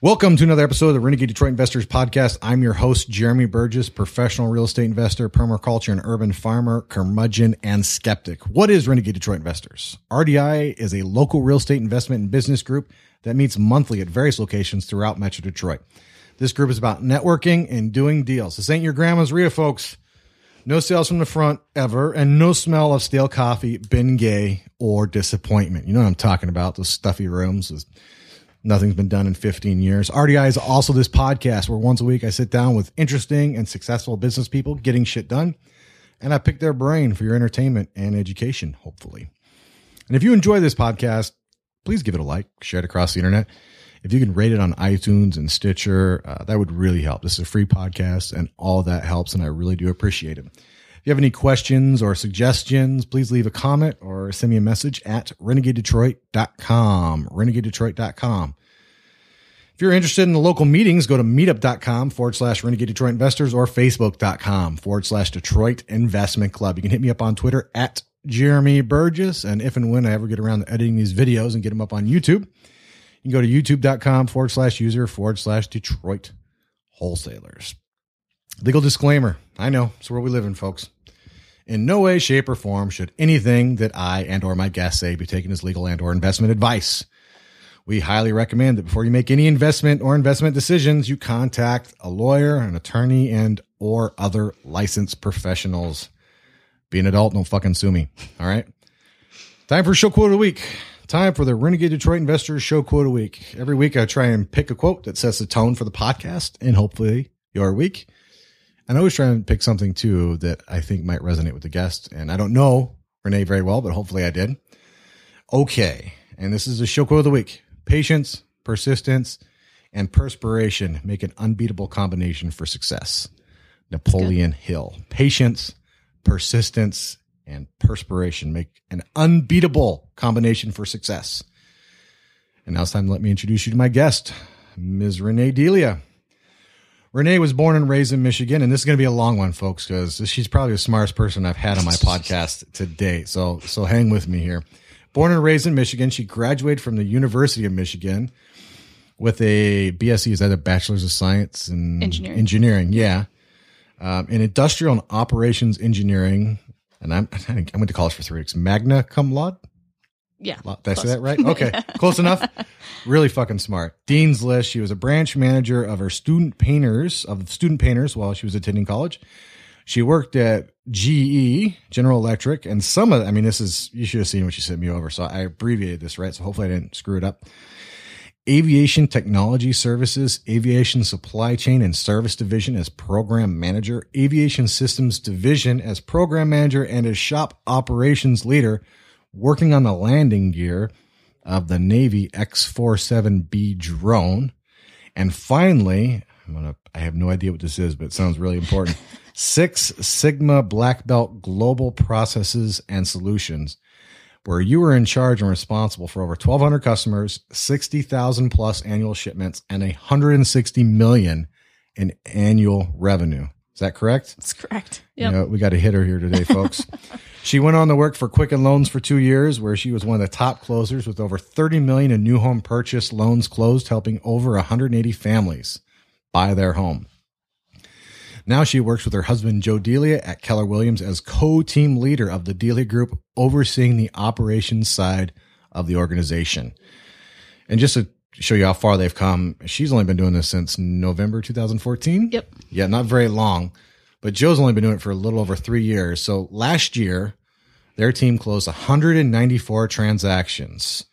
Welcome to another episode of the Renegade Detroit Investors Podcast. I'm your host, Jeremy Burgess, professional real estate investor, permaculture and urban farmer, curmudgeon, and skeptic. What is Renegade Detroit Investors? RDI is a local real estate investment and business group that meets monthly at various locations throughout Metro Detroit. This group is about networking and doing deals. This ain't your grandma's RIA, folks. No sales from the front ever, and no smell of stale coffee, Bengay, or disappointment. You know what I'm talking about? Those stuffy rooms. Those Nothing's been done in 15 years. RDI is also this podcast where once a week I sit down with interesting and successful business people getting shit done, and I pick their brain for your entertainment and education, hopefully. And if you enjoy this podcast, please give it a like, share it across the internet. If you can rate it on iTunes and Stitcher, uh, that would really help. This is a free podcast, and all that helps, and I really do appreciate it. If you have any questions or suggestions, please leave a comment or send me a message at renegadedetroit.com. Renegadedetroit.com. If you're interested in the local meetings, go to meetup.com forward slash renegade Detroit investors or facebook.com forward slash Detroit investment club. You can hit me up on Twitter at Jeremy Burgess. And if and when I ever get around to editing these videos and get them up on YouTube, you can go to youtube.com forward slash user forward slash Detroit wholesalers. Legal disclaimer. I know it's where we live in, folks. In no way, shape, or form should anything that I and or my guests say be taken as legal and or investment advice. We highly recommend that before you make any investment or investment decisions, you contact a lawyer, an attorney, and or other licensed professionals. Be an adult, don't fucking sue me. All right. Time for show quote of the week. Time for the Renegade Detroit Investors Show Quote of the Week. Every week I try and pick a quote that sets the tone for the podcast and hopefully your week. And I always try and pick something too that I think might resonate with the guest. And I don't know Renee very well, but hopefully I did. Okay. And this is the show quote of the week. Patience, persistence, and perspiration make an unbeatable combination for success. Napoleon Hill. Patience, persistence, and perspiration make an unbeatable combination for success. And now it's time to let me introduce you to my guest, Ms. Renee Delia. Renee was born and raised in Michigan, and this is going to be a long one, folks, because she's probably the smartest person I've had on my podcast to date. So, so hang with me here. Born and raised in Michigan, she graduated from the University of Michigan with a BSc, is that a Bachelor's of Science in Engineering? Engineering, yeah, um, in Industrial and Operations Engineering, and I'm I went to college for three weeks, magna cum laude. Yeah. Did I say that right? Okay, close enough. Really fucking smart. Dean's List. She was a branch manager of her student painters of student painters while she was attending college. She worked at GE, General Electric, and some of. I mean, this is you should have seen what she sent me over. So I abbreviated this right. So hopefully I didn't screw it up. Aviation Technology Services, Aviation Supply Chain and Service Division as Program Manager, Aviation Systems Division as Program Manager, and as Shop Operations Leader, working on the landing gear of the Navy X-47B drone. And finally, I'm gonna, I have no idea what this is, but it sounds really important. Six Sigma Black Belt Global Processes and Solutions, where you are in charge and responsible for over 1,200 customers, 60,000 plus annual shipments, and 160 million in annual revenue. Is that correct? That's correct. You know, we got a hitter here today, folks. she went on to work for Quicken Loans for two years, where she was one of the top closers with over 30 million in new home purchase loans closed, helping over 180 families buy their home. Now she works with her husband Joe Delia at Keller Williams as co-team leader of the Delia Group, overseeing the operations side of the organization. And just to show you how far they've come, she's only been doing this since November 2014. Yep. Yeah, not very long, but Joe's only been doing it for a little over three years. So last year, their team closed 194 transactions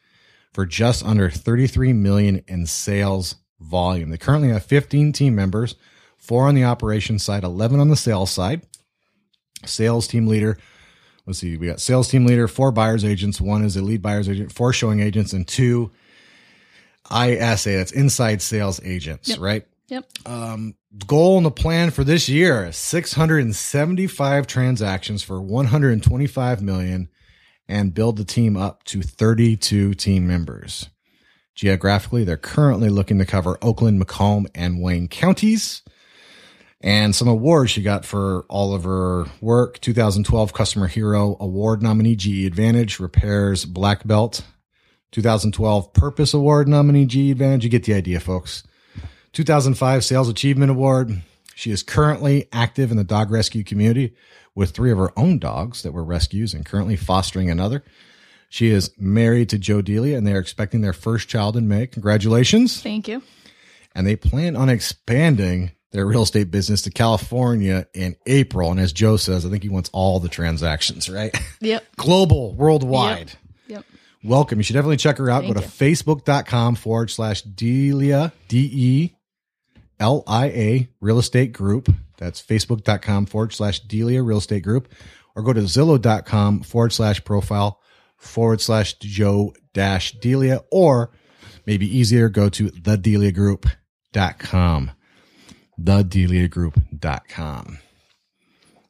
for just under 33 million in sales volume. They currently have 15 team members, four on the operations side, 11 on the sales side. Sales team leader. Let's see, we got sales team leader, four buyers agents, one is a lead buyers agent, four showing agents, and two ISA, that's inside sales agents, Yep. right? Yep. Um, goal and the plan for this year: 675 transactions for 125 million, and build the team up to 32 team members. Geographically, they're currently looking to cover Oakland, Macomb, and Wayne counties. And some awards she got for all of her work 2012 Customer Hero Award nominee, GE Advantage, Repairs Black Belt, 2012 Purpose Award nominee, GE Advantage. You get the idea, folks. 2005 Sales Achievement Award. She is currently active in the dog rescue community with three of her own dogs that were rescues and currently fostering another. She is married to Joe Delia and they are expecting their first child in May. Congratulations. Thank you. And they plan on expanding their real estate business to California in April. And as Joe says, I think he wants all the transactions, right? Yep. Global, worldwide. Yep. Welcome. You should definitely check her out. Thank Go to you. facebook.com forward slash Delia, D E L I A Real Estate Group. That's facebook.com forward slash Delia Real Estate Group. Or go to zillow.com forward slash profile forward slash Joe dash Delia. Or maybe easier, go to thedeliagroup.com. Thedeliagroup.com.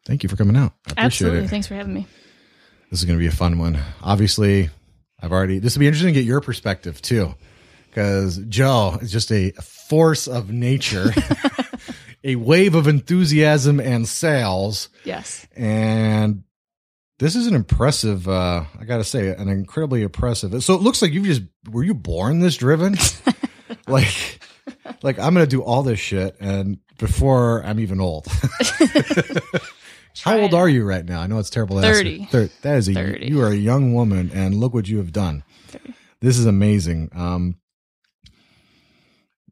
Thank you for coming out. I appreciate Absolutely. it. Thanks for having me. This is going to be a fun one. Obviously, I've already, this will be interesting to get your perspective too, because Joe is just a force of nature, a wave of enthusiasm and sales. Yes. And this is an impressive, uh, I got to say, an incredibly impressive. So it looks like you've just, were you born this driven? like, like I'm going to do all this shit and before I'm even old. How old are you right now? I know it's terrible. 30. Thir- that is a 30. you are a young woman, and look what you have done. 30. This is amazing. Um,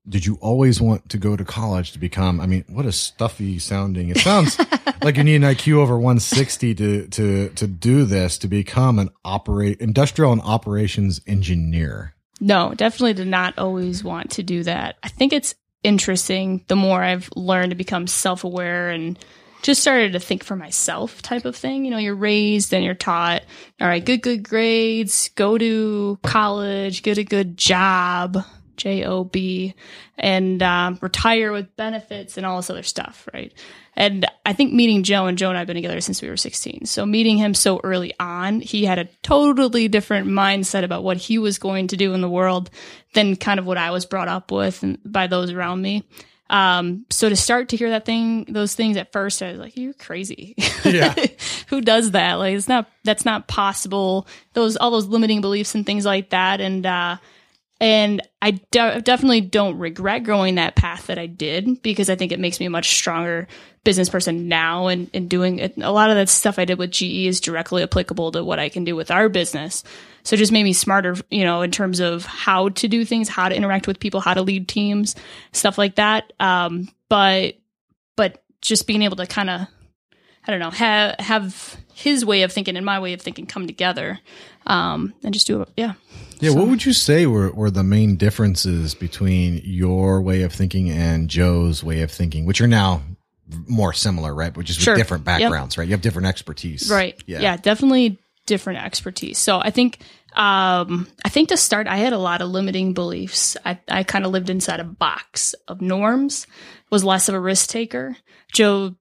did you always want to go to college to become? I mean, what a stuffy sounding. It sounds like you need an IQ over 160 to to to do this to become an operate industrial and operations engineer. No, definitely did not always want to do that. I think it's interesting the more I've learned to become self aware and just started to think for myself type of thing. You know, you're raised and you're taught, all right, good, good grades, go to college, get a good job, J O B, and um, retire with benefits and all this other stuff, right? And I think meeting Joe and Joe and I have been together since we were 16. So meeting him so early on, he had a totally different mindset about what he was going to do in the world than kind of what I was brought up with and by those around me. Um, so to start to hear that thing, those things at first, I was like, you're crazy. Yeah. Who does that? Like, it's not, that's not possible. Those, all those limiting beliefs and things like that. And, uh, and I de- definitely don't regret going that path that I did because I think it makes me a much stronger business person now. And, and doing it, a lot of that stuff I did with GE is directly applicable to what I can do with our business. So it just made me smarter, you know, in terms of how to do things, how to interact with people, how to lead teams, stuff like that. Um, but, but just being able to kind of, I don't know, have, have his way of thinking and my way of thinking come together. Um, and just do it. Yeah. Yeah, what would you say were, were the main differences between your way of thinking and Joe's way of thinking, which are now more similar, right? But just with Sure. different Yep. backgrounds, right? You have different expertise. Right. Yeah. definitely different expertise. So I think um I think to start I had a lot of limiting beliefs. I, I kind of lived inside a box of norms, was less of a risk taker. Joe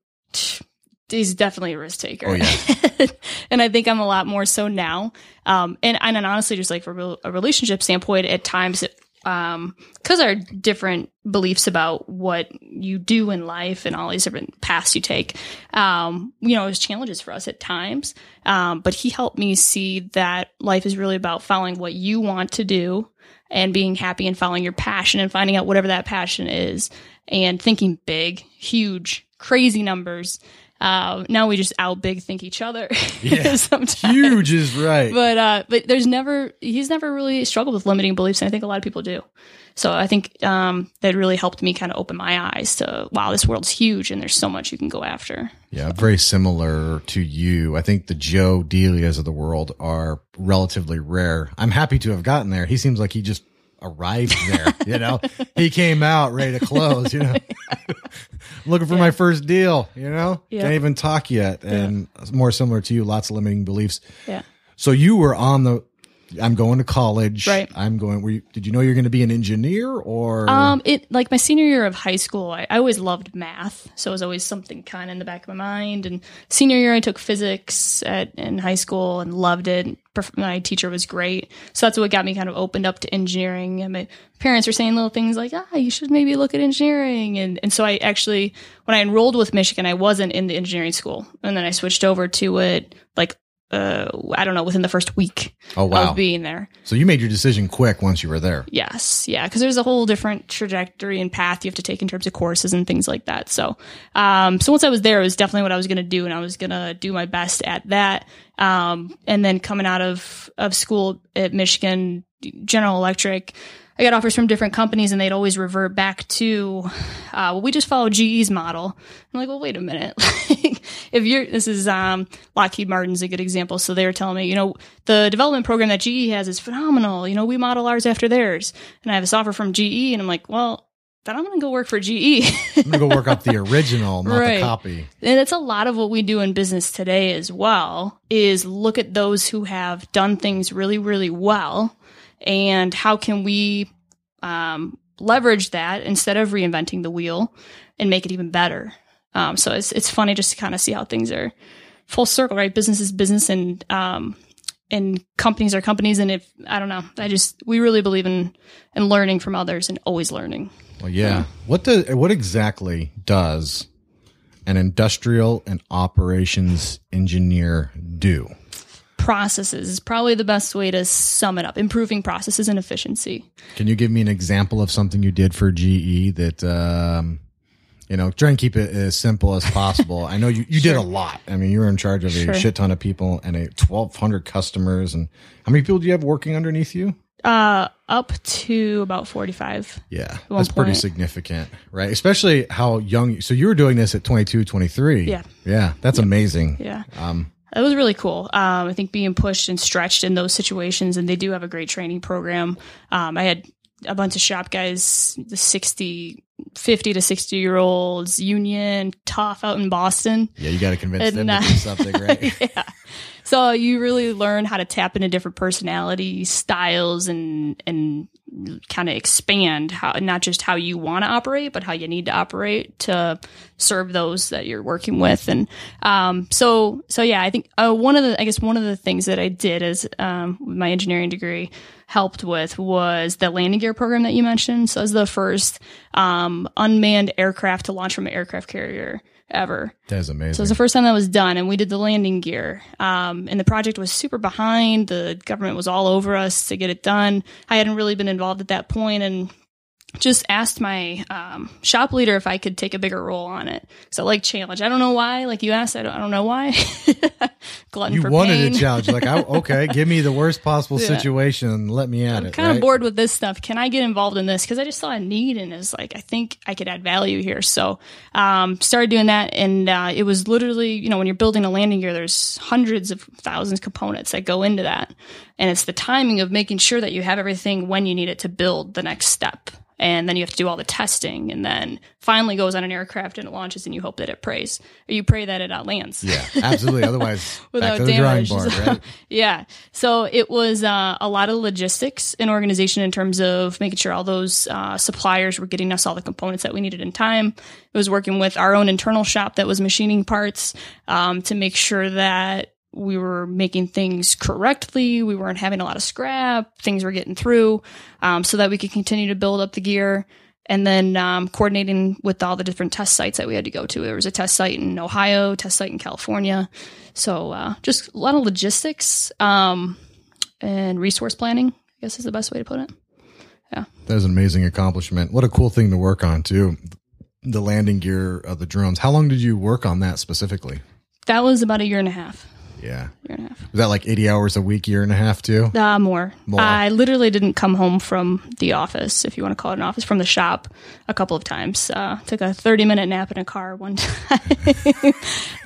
he's definitely a risk taker. Oh, yeah. and I think I'm a lot more so now. Um and and honestly just like from a relationship standpoint at times it um because our different beliefs about what you do in life and all these different paths you take um you know there's challenges for us at times um but he helped me see that life is really about following what you want to do and being happy and following your passion and finding out whatever that passion is and thinking big huge crazy numbers uh, now we just out big think each other Yeah. Huge is right. but uh but there's never he's never really struggled with limiting beliefs and i think a lot of people do so i think um that really helped me kind of open my eyes to wow this world's huge and there's so much you can go after Yeah, very similar to you. I think the Joe Delias of the world are relatively rare. I'm happy to have gotten there. He seems like he just arrived there, you know? He came out ready to close, you know? Looking for my first deal, you know? Yeah. Can't even talk yet. And more similar to you, lots of limiting beliefs. yeah So you were on the I'm going to college. Right. I'm going were you, did you know you're going to be an engineer or Um, it like my senior year of high school, I, I always loved math, so it was always something kind of in the back of my mind. And senior year, I took physics at in high school and loved it. My teacher was great, so that's what got me kind of opened up to engineering. And my parents were saying little things like, "Ah, you should maybe look at engineering." And and so I actually, when I enrolled with Michigan, I wasn't in the engineering school, and then I switched over to it like uh, I don't know, within the first week Oh wow! of being there. so you made your decision quick once you were there. Yes, yeah, because there's a whole different trajectory and path you have to take in terms of courses and things like that. So, um, so once I was there, it was definitely what I was going to do, and I was going to do my best at that. Um, and then coming out of of school at Michigan, General Electric, I got offers from different companies, and they'd always revert back to, uh, well, we just follow GE's model. I'm like, well, wait a minute. if you're, this is um, Lockheed Martin's a good example. So they were telling me, you know, the development program that GE has is phenomenal. You know, we model ours after theirs. And I have this offer from GE, and I'm like, well, then I'm going to go work for GE. I'm gonna go work up the original, not Right. the copy. and it's a lot of what we do in business today as well is look at those who have done things really really well and how can we um, leverage that instead of reinventing the wheel and make it even better um, so it's, it's funny just to kind of see how things are full circle right? Business is business and um, and companies are companies. And if i don't know i just we really believe in in learning from others and always learning. Well, yeah. What does what exactly does an industrial and operations engineer do? processes is probably the best way to sum it up. Improving processes and efficiency. Can you give me an example of something you did for GE that, um, you know, try and keep it as simple as possible? I know you, you did a lot. I mean, you were in charge of a Sure. shit ton of people and a 1,200 customers. And how many people do you have working underneath you? uh up to about 45 Yeah, that's pretty significant, right? Especially how young. So you were doing this at 22, 23. Yeah. Yeah, that's amazing. yeah Um, It was really cool. Um, I think being pushed and stretched in those situations, and they do have a great training program. Um, I had a bunch of shop guys, the 60, 50 to 60 year olds, union, tough out in Boston. yeah, you got to convince And, them to uh, do something, right? yeah. So you really learn how to tap into different personality styles and and kind of expand how not just how you want to operate, but how you need to operate to serve those that you're working with. And um, so so yeah, I think uh, one of the I guess one of the things that I did as um, with my engineering degree helped with was the landing gear program that you mentioned. So it was the first um, unmanned aircraft to launch from an aircraft carrier ever. That is amazing. So it was the first time that was done, and we did the landing gear. Um, and the project was super behind. The government was all over us to get it done. I hadn't really been involved at that point, and just asked my um, shop leader if I could take a bigger role on it. So I like challenge. I don't know why. Like you asked, I don't, I don't know why. Glutton you for wanted pain. a challenge. Like, I, okay, give me the worst possible Yeah. situation. Let me at I'm it. kind right? of bored with this stuff. Can I get involved in this? Because I just saw a need and it's like I think I could add value here. So um, started doing that, and uh, it was literally you know when you're building a landing gear, there's hundreds of thousands of components that go into that, and it's the timing of making sure that you have everything when you need it to build the next step. And then you have to do all the testing, and then finally goes on an aircraft and it launches, and you hope that it prays, or you pray that it outlands. Yeah, absolutely. Otherwise, Without to the drawing damage. board, right? yeah. So it was uh, a lot of logistics and organization in terms of making sure all those uh, suppliers were getting us all the components that we needed in time. It was working with our own internal shop that was machining parts um, to make sure that we were making things correctly. We weren't having a lot of scrap. Things were getting through um, so that we could continue to build up the gear. And then um, coordinating with all the different test sites that we had to go to. There was a test site in Ohio, test site in California. So uh, just a lot of logistics um, and resource planning, I guess is the best way to put it. Yeah. That is an amazing accomplishment. What a cool thing to work on too. The landing gear of the drones. How long did you work on that specifically? That was about a year and a half. Yeah. Year and a half. Was that like 80 hours a week, year and a half too? Uh, more. More. I literally didn't come home from the office, if you want to call it an office, from the shop a couple of times. Uh, took a 30 minute nap in a car one time.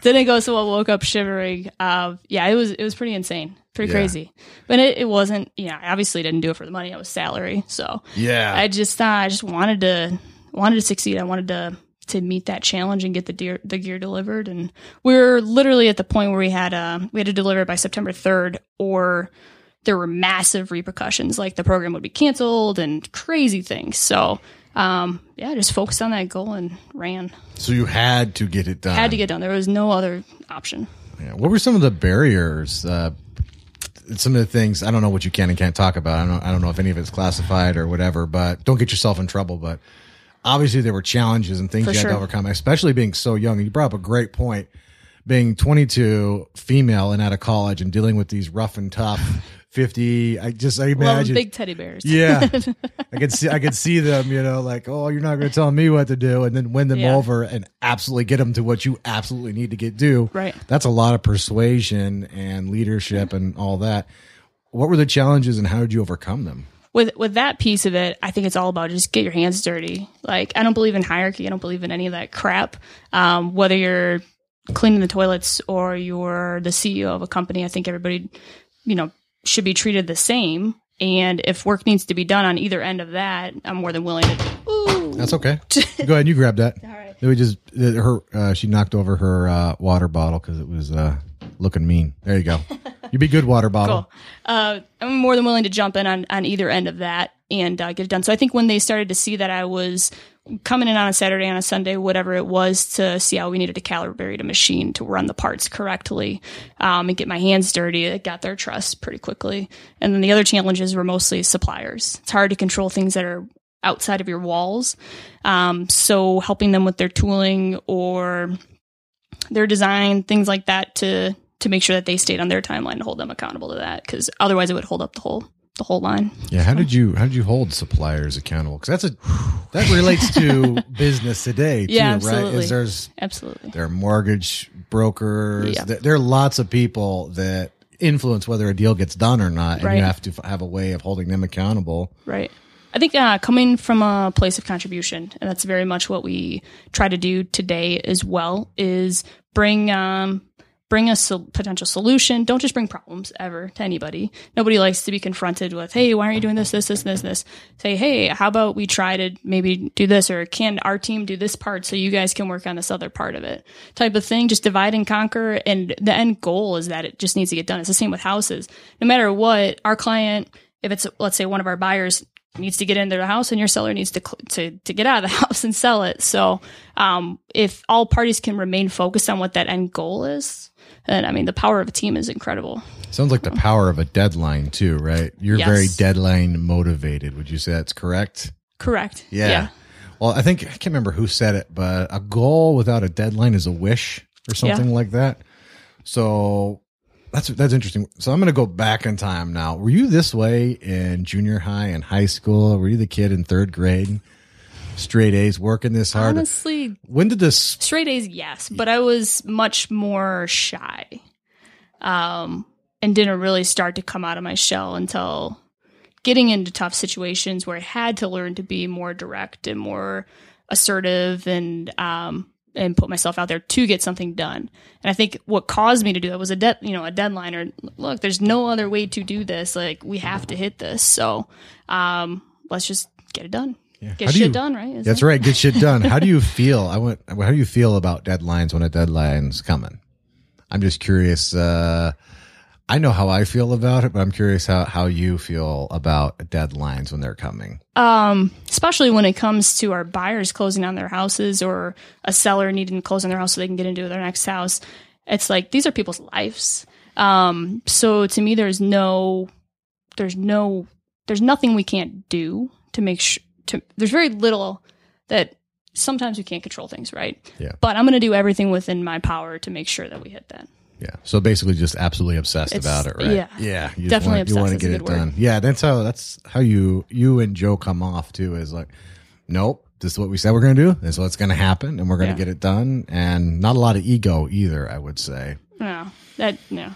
didn't go so well, woke up shivering. Uh, yeah, it was, it was pretty insane. Pretty Yeah. crazy. But it, it wasn't, you know, I obviously didn't do it for the money. I was salary. So Yeah. I just, uh, I just wanted to, wanted to succeed. I wanted to, to meet that challenge and get the gear, the gear delivered. And we were literally at the point where we had, uh, we had to deliver it by September 3rd or there were massive repercussions. Like the program would be canceled and crazy things. So, um, yeah, just focused on that goal and ran. so you had to get it done. Had to get done. There was no other option. Yeah. What were some of the barriers? Uh, some of the things I don't know what you can and can't talk about. I don't. I don't know if any of it's classified or whatever. But don't get yourself in trouble. But obviously there were challenges and things For you had sure. to overcome, especially being so young. And you brought up a great point. being 22, female, and out of college, and dealing with these rough and tough 50. I just I imagine. big teddy bears. yeah, I could see I could see them. You know, like oh, you're not going to tell me what to do, and then win them Yeah. over and absolutely get them to what you absolutely need to get do. Right. That's a lot of persuasion and leadership and all that. What were the challenges and how did you overcome them? With with that piece of it, I think it's all about just get your hands dirty. Like I don't believe in hierarchy. I don't believe in any of that crap. Um, whether you're cleaning the toilets or you're the CEO of a company, I think everybody, you know, should be treated the same. And if work needs to be done on either end of that, I'm more than willing to. Ooh, That's okay. Go ahead, you grab that. all right. Then we just uh, her uh, she knocked over her uh, water bottle because it was uh, looking mean. There you go. You'd be good, water bottle. Cool. Uh, I'm more than willing to jump in on, on either end of that and uh, get it done. So I think when they started to see that I was coming in on a Saturday, on a Sunday, whatever it was, to see how we needed to calibrate a machine to run the parts correctly um, and get my hands dirty, it got their trust pretty quickly. And then the other challenges were mostly suppliers. It's hard to control things that are outside of your walls. Um, so helping them with their tooling or their design, things like that to to make sure that they stayed on their timeline and hold them accountable to that because otherwise it would hold up the whole the whole line. Yeah, how did you how did you hold suppliers accountable? Because that's a that relates to business today too, Yeah, right? absolutely. Is there's Absolutely. there are mortgage brokers. Yeah. There, there are lots of people that influence whether a deal gets done or not, and Right. you have to have a way of holding them accountable. Right. I think uh, coming from a place of contribution, and that's very much what we try to do today as well, is bring um, bring a sol- potential solution. Don't just bring problems ever to anybody. Nobody likes to be confronted with, "Hey, why aren't you doing this, this, this, this, this?" Say, "Hey, how about we try to maybe do this, or can our team do this part so you guys can work on this other part of it?" Type of thing. Just divide and conquer, and the end goal is that it just needs to get done. It's the same with houses. No matter what, our client, if it's let's say one of our buyers needs to get into the house and your seller needs to to to get out of the house and sell it. So, um, if all parties can remain focused on what that end goal is, then I mean the power of a team is incredible. Sounds like the power of a deadline too, right? You're Yes. very deadline motivated. Would you say that's correct? Correct. Yeah. Well, I think I can't remember who said it, but a goal without a deadline is a wish or something like that. So that's that's interesting. So I'm going to go back in time now. Were you this way in junior high and high school? Were you the kid in third grade, straight A's, working this hard? Honestly, when did this? straight A's, yes, but I was much more shy, um, and didn't really start to come out of my shell until getting into tough situations where I had to learn to be more direct and more assertive and um, and put myself out there to get something done. And I think what caused me to do that was a de- you know a deadline or look, there's no other way to do this. Like we have to hit this, so um, let's just get it done. Get How do shit you- done, right? Is That's that- right. Get shit done. How do you feel? I went. How do you feel about deadlines when a deadline's coming? I'm just curious. Uh, I know how I feel about it, but I'm curious how how you feel about deadlines when they're coming. um, especially when it comes to our buyers closing on their houses or a seller needing to close on their house so they can get into their next house. It's like these are people's lives. Um, so to me, there's no, there's no, there's nothing we can't do to make sure. To there's very little that sometimes we can't control things, right? Yeah. But I'm going to do everything within my power to make sure that we hit that. Yeah. So basically, just absolutely obsessed It's- about it, right? yeah. Yeah. You Definitely want, you want to get it word. done. Yeah. That's how. That's how you you and Joe come off too. Is like, nope. This is what we said we're going to do. This is what's going to happen, and we're going to Yeah. get it done. And not a lot of ego either. I would say. No, that no.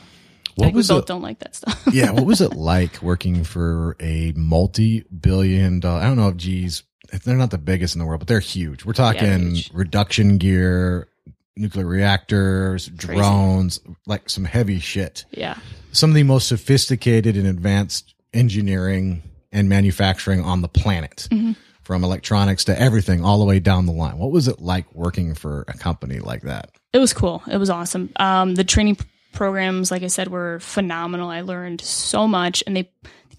What think we both it? don't like that stuff. yeah, what was it like working for a multi-billion dollar? I don't know if G's they're not the biggest in the world, but they're huge. We're talking huge. reduction gear, nuclear reactors, Crazy. drones, like some heavy shit. yeah. Some of the most sophisticated and advanced engineering and manufacturing on the planet. Mm-hmm. From electronics to everything, all the way down the line. What was it like working for a company like that? It was cool. It was awesome. Um, the training programs, like I said, were phenomenal. I learned so much, and they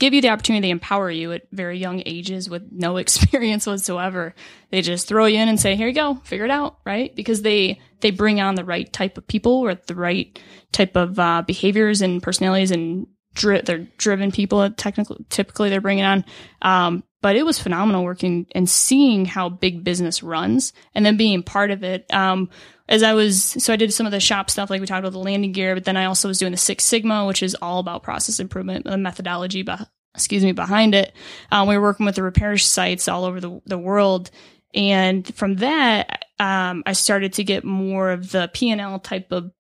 give you the opportunity. They empower you at very young ages with no experience whatsoever. They just throw you in and say, "Here you go, figure it out." Right? Because they they bring on the right type of people with the right type of uh, behaviors and personalities, and dri- they're driven people. Technically, typically they're bringing on. Um, but it was phenomenal working and seeing how big business runs, and then being part of it. Um, as I was, so I did some of the shop stuff, like we talked about the landing gear, but then I also was doing the Six Sigma, which is all about process improvement, the methodology, beh- excuse me, behind it. Um, we were working with the repair sites all over the, the world. And from that, um, I started to get more of the P&L type of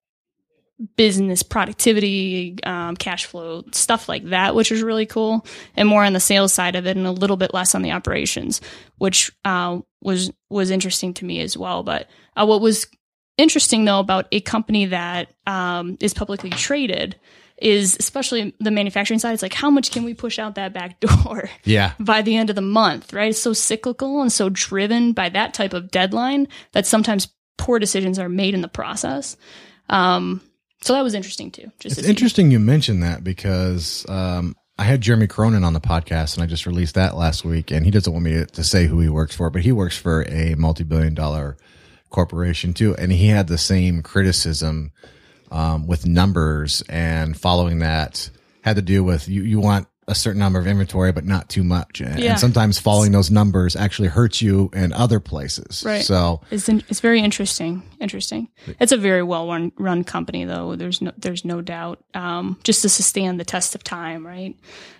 business productivity, um, cash flow, stuff like that, which was really cool, and more on the sales side of it, and a little bit less on the operations, which uh, was was interesting to me as well. But uh, what was interesting though about a company that um, is publicly traded is especially the manufacturing side. It's like how much can we push out that back door? Yeah. by the end of the month, right? It's so cyclical and so driven by that type of deadline that sometimes poor decisions are made in the process. Um, so that was interesting too. Just It's interesting you mentioned that because um, I had Jeremy Cronin on the podcast and I just released that last week. And he doesn't want me to, to say who he works for, but he works for a multi billion dollar corporation too. And he had the same criticism um, with numbers and following that had to do with you, you want a certain number of inventory, but not too much. And, Yeah. and sometimes following those numbers actually hurts you in other places. Right. So It's in, it's very interesting. Interesting. It's a very well run run company though. There's no there's no doubt. Um, just to sustain the test of time, right?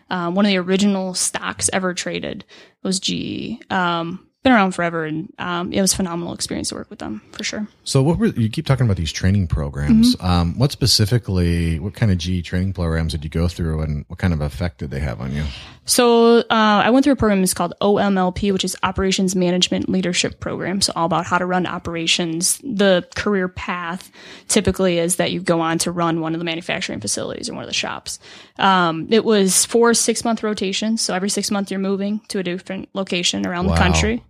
Um, one of the original stocks ever traded was GE. Um, been around forever, and um, it was a phenomenal experience to work with them for sure. So what were you keep talking about these training programs? Mm-hmm. Um, what specifically, what kind of G training programs did you go through, and what kind of effect did they have on you? So uh, I went through a program that's called OMLP, which is Operations Management Leadership Program. So all about how to run operations. The career path typically is that you go on to run one of the manufacturing facilities or one of the shops. Um, it was four six month rotations. So every six months you're moving to a different location around Wow. the country.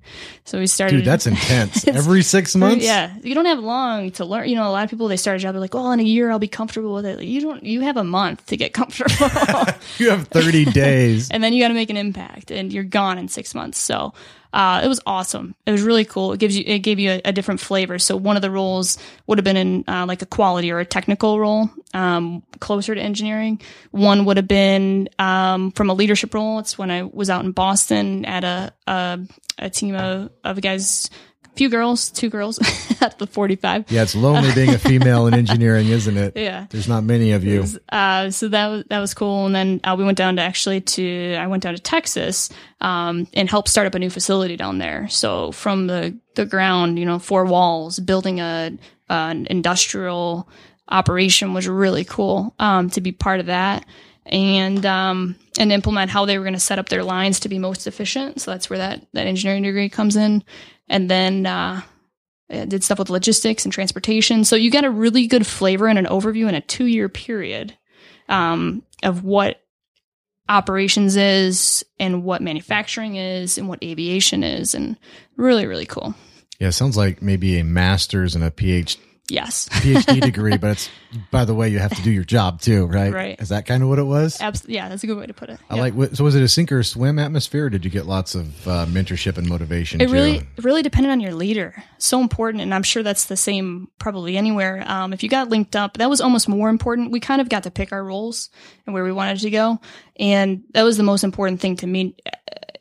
So we started. Dude, that's intense. Every six months, Yeah, you don't have long to learn. You know, a lot of people they start a job, they're like, "Well, in a year I'll be comfortable with it." You don't. You have a month to get comfortable. you have thirty days. and then you got to make an impact and you're gone in six months so uh, it was awesome. It was really cool. It gives you it gave you a, a different flavor. So one of the roles would have been in uh, like a quality or a technical role um, closer to engineering. One would have been um, from a leadership role. It's when i was out in boston at a a, a team of, of guys few girls two girls at the 45 Yeah, it's lonely being a female in engineering, isn't it? Yeah. There's not many of you. uh, so that was that was cool. And then uh, we went down to actually to I went down to Texas um, and helped start up a new facility down there. So from the the ground, you know, four walls, building a an industrial operation was really cool um, to be part of that. And um, and implement how they were going to set up their lines to be most efficient. So that's where that that engineering degree comes in. And then uh, did stuff with logistics and transportation. So you got a really good flavor and an overview in a two year period um, of what operations is and what manufacturing is and what aviation is, and really, really cool. Yeah, sounds like maybe a master's and a PhD, Yes, PhD degree, but it's by the way you have to do your job too, right? Right. Is that kind of what it was? Abs- yeah, that's a good way to put it. I Yeah. like. what- So was it a sink or swim atmosphere? Or did you get lots of uh, mentorship and motivation? It too? really, it really depended on your leader. So important, and I'm sure that's the same probably anywhere. Um, if you got linked up, that was almost more important. We kind of got to pick our roles and where we wanted to go, and that was the most important thing to me.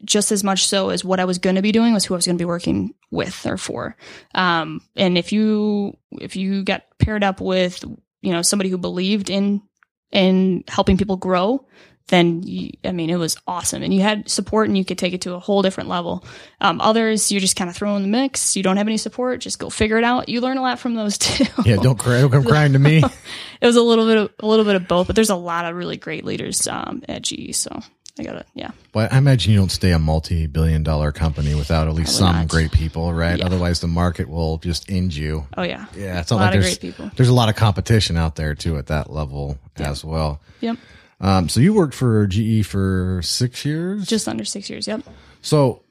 Just as much so as what I was going to be doing was who I was going to be working with or for. Um, and if you if you got paired up with you know somebody who believed in in helping people grow, then you, I mean, it was awesome. And you had support and you could take it to a whole different level. Um, others, you're just kind of thrown in the mix. You don't have any support. Just go figure it out. You learn a lot from those too. Yeah, don't cry. Don't come crying to me. it was a little bit of, a little bit of both, but there's a lot of really great leaders, um, at GE. So I got it. Yeah. But I imagine you don't stay a multi-billion-dollar company without at least Probably some not. great people, right? Yeah. Otherwise, the market will just end you. Oh yeah. Yeah, it's A not lot like of there's great people. there's a lot of competition out there too at that level as well. Yep. Um, so you worked for GE for six years. Just under six years. Yep. so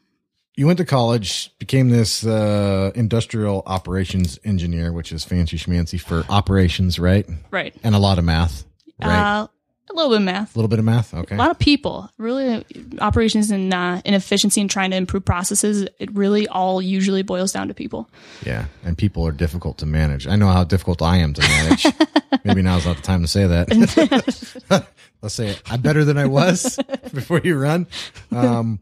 you went to college, became this uh, industrial operations engineer, which is fancy schmancy for operations, right? Right. And a lot of math, right? Uh, a little bit of math. a little bit of math. Okay. A lot of people, really, operations and uh, inefficiency and trying to improve processes. It really all usually boils down to people. Yeah, and people are difficult to manage. I know how difficult I am to manage. Maybe now's not the time to say that. Let's say it. I'm better than I was before you run. Um,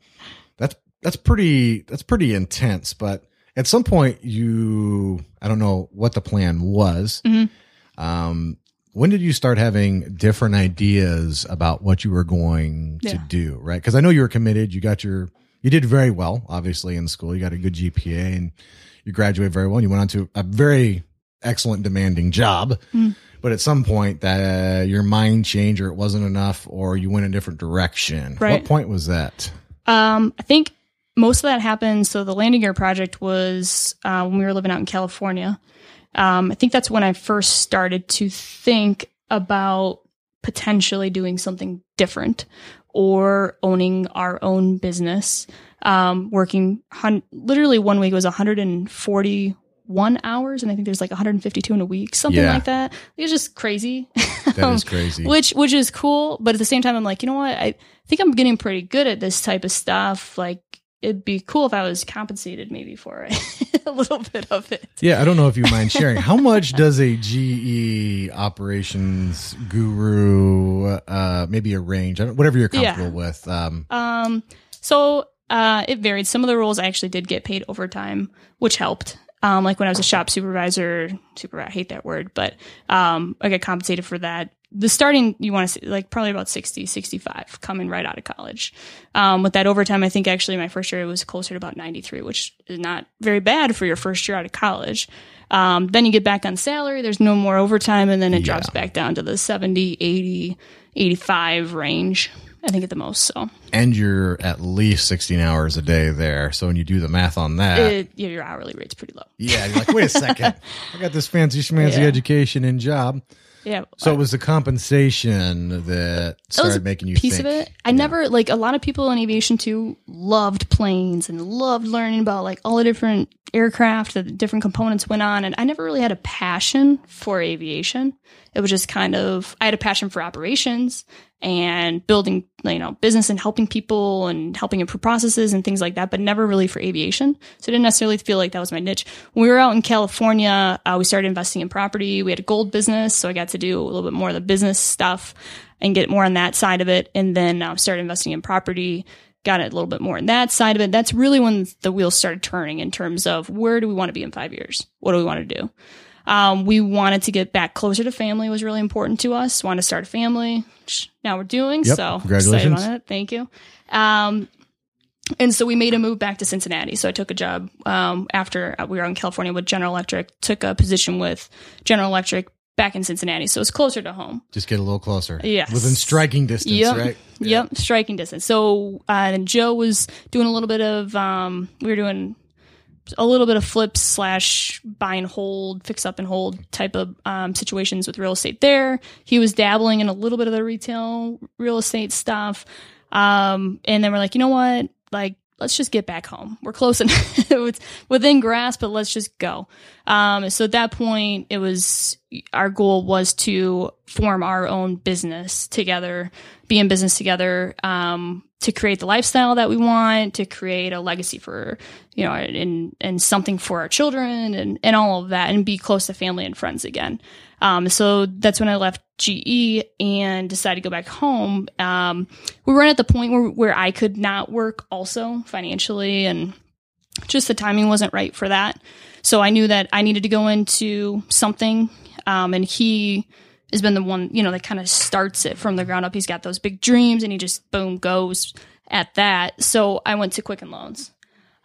that's that's pretty that's pretty intense. But at some point you i don't know what the plan was Mhm. um when did you start having different ideas about what you were going to do right? Because i know you were committed. You got your you did very well obviously in school. You got a good gpa and you graduated very well and you went on to a very excellent demanding job. Mm. but at some point that uh, your mind changed or it wasn't enough or you went a different direction. What point was that? Um, I think most of that happened. So the landing gear project was uh, when we were living out in California. Um, I think that's when I first started to think about potentially doing something different or owning our own business. Um, working hun- literally one week was 141 hours, and I think there's like 152 in a week, something Yeah. like that. It was just crazy. That is crazy which which is cool but at the same time i'm like you know what i think i'm getting pretty good at this type of stuff like it'd be cool if i was compensated maybe for a little bit of it Yeah, I don't know if you mind sharing. How much does a GE operations guru, uh, maybe a range, whatever you're Yeah. comfortable with? Um, um so uh it varied some of the roles i actually did get paid overtime which helped um like when i was a shop supervisor super i hate that word but um i got compensated for that the starting you want to see like probably about 60 65 coming right out of college um, with that overtime i think actually my first year it was closer to about 93 which is not very bad for your first year out of college um, then you get back on salary there's no more overtime and then it drops back down to the 70 80 85 range i think at the most so and you're at least 16 hours a day there. So when you do the math on that, it, yeah, your hourly rate's pretty low yeah, you're like, wait a second. I got this fancy schmancy Yeah. education and job. Yeah So it was the compensation that That started a making you piece think. of it. I never like a lot of people in aviation too loved planes and loved learning about like all the different aircraft that the different components went on and I never really had a passion for aviation. It was just kind of I had a passion for operations and building you know business and helping people and helping improve processes and things like that, but never really for aviation. So I didn't necessarily feel like that was my niche. When we were out in California, uh, we started investing in property. We had a gold business, so I got to do a little bit more of the business stuff and get more on that side of it. And then uh, started investing in property, got it a little bit more on that side of it. That's really when the wheels started turning in terms of where do we want to be in five years? What do we want to do? Um, we wanted to get back closer to family was really important to us. Wanted to start a family, which now we're doing. Yep. So Congratulations. excited on it. Thank you. Um, and so we made a move back to Cincinnati. So I took a job um, after we were in California with General Electric. Took a position with General Electric back in Cincinnati, so it's closer to home. Just get a little closer. Yes. Within striking distance, Yep. right? Yep, striking distance. So uh, and Joe was doing a little bit of um, we were doing a little bit of flips slash buy and hold, fix up and hold type of um, situations with real estate there. He was dabbling in a little bit of the retail real estate stuff. Um, and then we're like, you know what? Like, let's just get back home. We're close and it's within grasp, but let's just go. Um, so at that point, it was our goal was to form our own business together, be in business together, um, to create the lifestyle that we want, to create a legacy for, you know, and, and something for our children and, and all of that and be close to family and friends again. Um, so that's when I left GE and decided to go back home. Um, we were at the point where, where I could not work also financially and just the timing wasn't right for that. So I knew that I needed to go into something. Um, and he has been the one, you know, that kind of starts it from the ground up. He's got those big dreams and he just boom goes at that. So I went to Quicken Loans.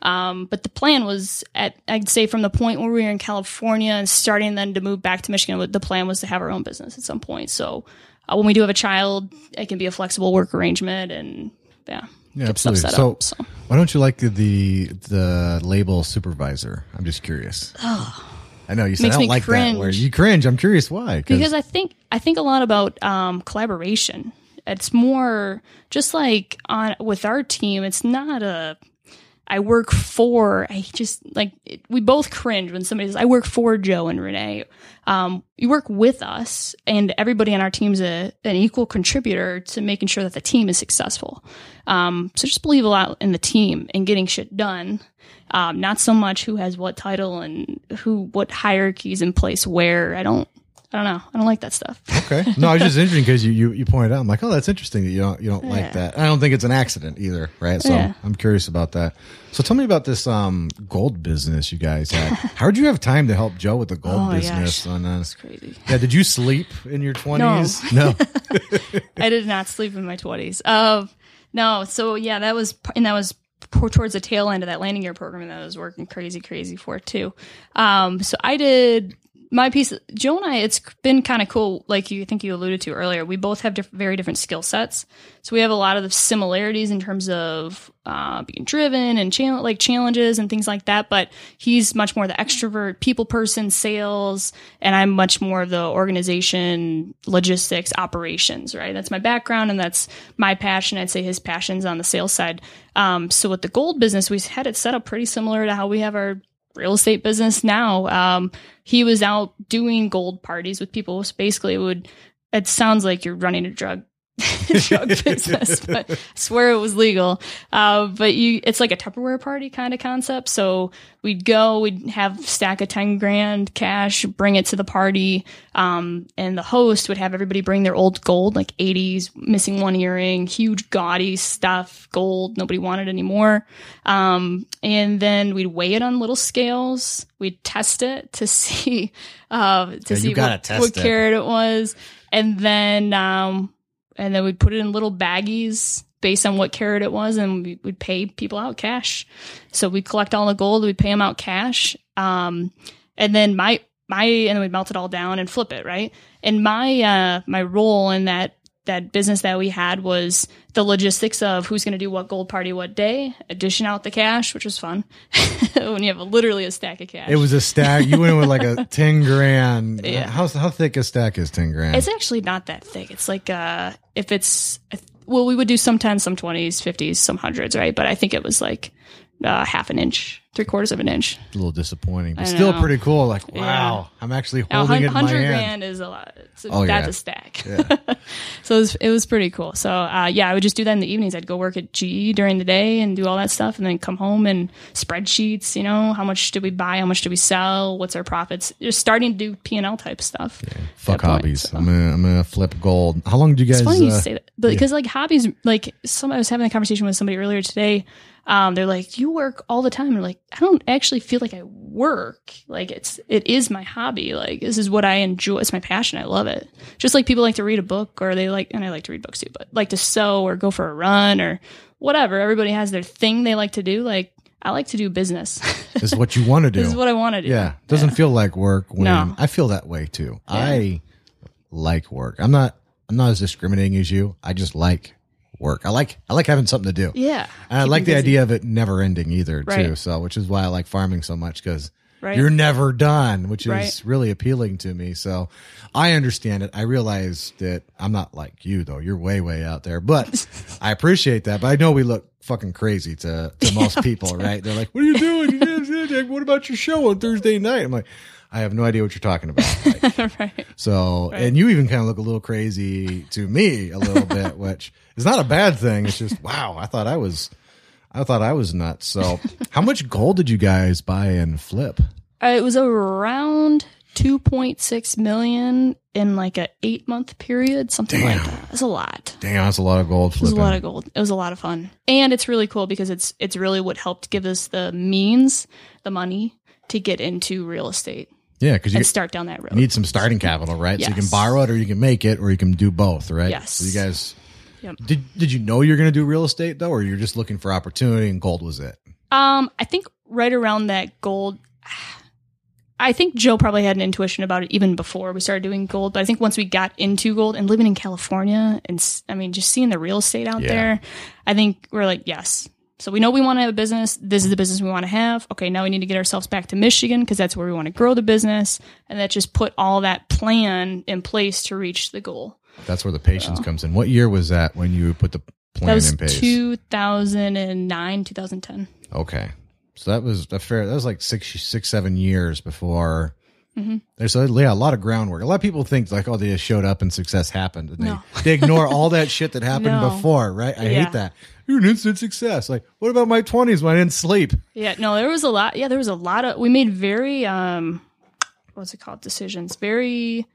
Um, but the plan was at, I'd say from the point where we were in California and starting then to move back to Michigan, the plan was to have our own business at some point. So uh, when we do have a child, it can be a flexible work arrangement and yeah. Yeah, absolutely. So, up, so. why don't you like the, the label supervisor? I'm just curious. I know you said I don't like that word. You cringe. I'm curious why. because I think I think a lot about um, collaboration. It's more just like on with our team. It's not a I work for. I just like it, we both cringe when somebody says I work for Joe and Renee. Um, you work with us, and everybody on our team's a, an equal contributor to making sure that the team is successful. Um, so just believe a lot in the team and getting shit done. Um, not so much who has what title and who what hierarchies in place where. I don't I don't know. I don't like that stuff. Okay. No, I was just interesting because you, you you pointed out. I'm like, oh, that's interesting that you don't you don't like that. I don't think it's an accident either, right? So Yeah. I'm curious about that. So tell me about this um gold business you guys had. How did you have time to help Joe with the gold Oh business? gosh. On uh, It's crazy. yeah, did you sleep in your 20s? No. I did not sleep in my twenties. Uh, no, so yeah, that was and that was towards the tail end of that landing gear program that I was working crazy, crazy for too. Um, so I did my piece. Joe and I, it's been kind of cool. Like you think you alluded to earlier, we both have diff- very different skill sets. So we have a lot of the similarities in terms of uh, being driven and like challenges and things like that. But he's much more the extrovert, people person, sales, and I'm much more of the organization, logistics, operations. Right, that's my background, and that's my passion. I'd say his passion's on the sales side. Um, so with the gold business, we had it set up pretty similar to how we have our real estate business now. Um, he was out doing gold parties with people. So basically, it would. It sounds like you're running a drug drug business, but I swear it was legal. Uh, but you, it's like a Tupperware party kind of concept. So we'd go, we'd have stack of 10 grand cash, bring it to the party. Um, and the host would have everybody bring their old gold, like 80s, missing one earring, huge gaudy stuff, gold. Nobody wanted anymore. Um, and then we'd weigh it on little scales. We'd test it to see, uh, to Yeah, see what, what it. carat it was. And then, um, and then we'd put it in little baggies based on what carat it was, and we, we'd pay people out cash. So we'd collect all the gold, we'd pay them out cash, um, and then my my and then we'd melt it all down and flip it right. And my uh, my role in that that business that we had was the logistics of who's going to do what gold party what day, dishing out the cash, which was fun when you have literally a stack of cash. It was a stack. You went with like a 10 grand. Yeah. How, how thick a stack is 10 grand? It's actually not that thick. It's like uh if it's well, we would do some tens, some twenties, fifties, some hundreds, right? But I think it was like uh, half an inch, three quarters of an inch. a little disappointing, but still pretty cool. Like, Yeah. wow, I'm actually Now, holding it in my hundred grand is a lot. It's a, Oh, that's yeah. a stack. Yeah. so it was, it was pretty cool. So uh, yeah, I would just do that in the evenings. I'd go work at GE during the day and do all that stuff, and then come home and spreadsheets. You know, how much did we buy? How much did we sell? What's our profits? Just starting to do P and L type stuff. Fuck that point, hobbies. so. I'm gonna I'm gonna flip gold. How long did you guys? It's funny you uh, say that, because like hobbies, like some I was having a conversation with somebody earlier today. Um, they're like, "You work all the time." And like, I don't actually feel like I work. Like it's it is my hobby. Like this is what I enjoy. It's my passion. I love it. Just like people like to read a book, or they like, and I like to read books too, but like to sew or go for a run or whatever. Everybody has their thing they like to do. Like I like to do business. this is what you want to do. this is what I want to do. yeah, It doesn't feel like work. When No. I feel that way too. I like work. I'm not. I'm not as discriminating as you. I just like work. I like. I like having something to do. Yeah. And I like the busy. idea of it never ending either, too. So, which is why I like farming so much because Right. you're never done, which is Right. really appealing to me. So, I understand it. I realize that I'm not like you though. You're way, way out there, but I appreciate that. But I know we look fucking crazy to to most people, right? They're like, "What are you doing? what about your show on Thursday night?" I'm like. I have no idea what you're talking about. Like, right. so, and you even kind of look a little crazy to me a little bit, which is not a bad thing. It's just, wow, I thought I was, I thought I was nuts. So, how much gold did you guys buy and flip? Uh, it was around 2.6 million in like a eight month period, something like Damn. that. It's a lot. Damn, that's a lot of gold It was a lot of gold. It was a lot of fun, and it's really cool because it's it's really what helped give us the means, the money to get into real estate yeah, because you and start down that road. need some starting capital, right? So you can borrow it, or you can make it, or you can do both, right? Yes. So you guys, Yep. did did you know you're going to do real estate though, or you're just looking for opportunity and gold was it? Um, I think right around that gold. I think Joe probably had an intuition about it even before we started doing gold. But I think once we got into gold and living in California, and I mean, just seeing the real estate out Yeah. there, I think we're like, yes. So we know we want to have a business. This is the business we want to have. Okay, now we need to get ourselves back to Michigan because that's where we want to grow the business, and that just put all that plan in place to reach the goal. That's where the patience comes in. What year was that when you put the plan That was in place? 2009, 2010. Okay. So that was a fair. That was like six, six, seven years before. Mm-hmm. There's a, yeah, a lot of groundwork. A lot of people think like, oh, they just showed up and success happened, and they No. they ignore all that shit that happened No. before, right? I Yeah. hate that. You're an instant success. Like, what about my 20s when I didn't sleep? Yeah, no, there was a lot. Yeah, there was a lot of. We made very um, what's it called? Decisions. Very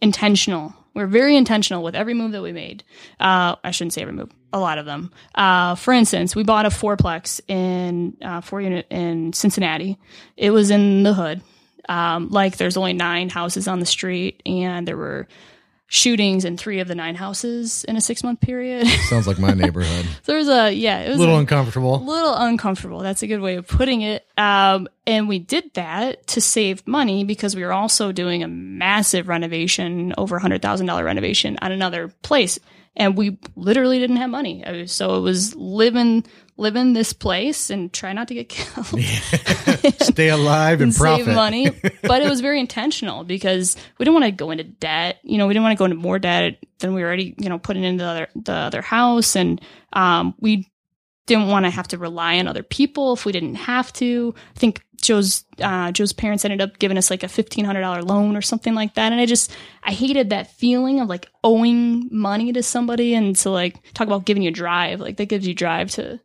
intentional. We are very intentional with every move that we made. Uh, I shouldn't say every move, a lot of them. Uh, for instance, we bought a fourplex in uh, four unit in Cincinnati. It was in the hood. Um, like there's only nine houses on the street, and there were shootings in three of the nine houses in a six month period. Sounds like my neighborhood. so there was a yeah, it was a little a, uncomfortable. little uncomfortable. That's a good way of putting it. Um, and we did that to save money because we were also doing a massive renovation, over a hundred thousand dollar renovation on another place, and we literally didn't have money. So it was living living this place and try not to get killed Stay alive and, and profit. save money. But it was very intentional because we didn't want to go into debt. You know, we didn't want to go into more debt than we were already, you know, putting into the other the other house, and um, we didn't want to have to rely on other people if we didn't have to. I think Joe's uh, Joe's parents ended up giving us like a fifteen hundred dollar loan or something like that, and I just I hated that feeling of like owing money to somebody and to like talk about giving you drive, like that gives you drive to,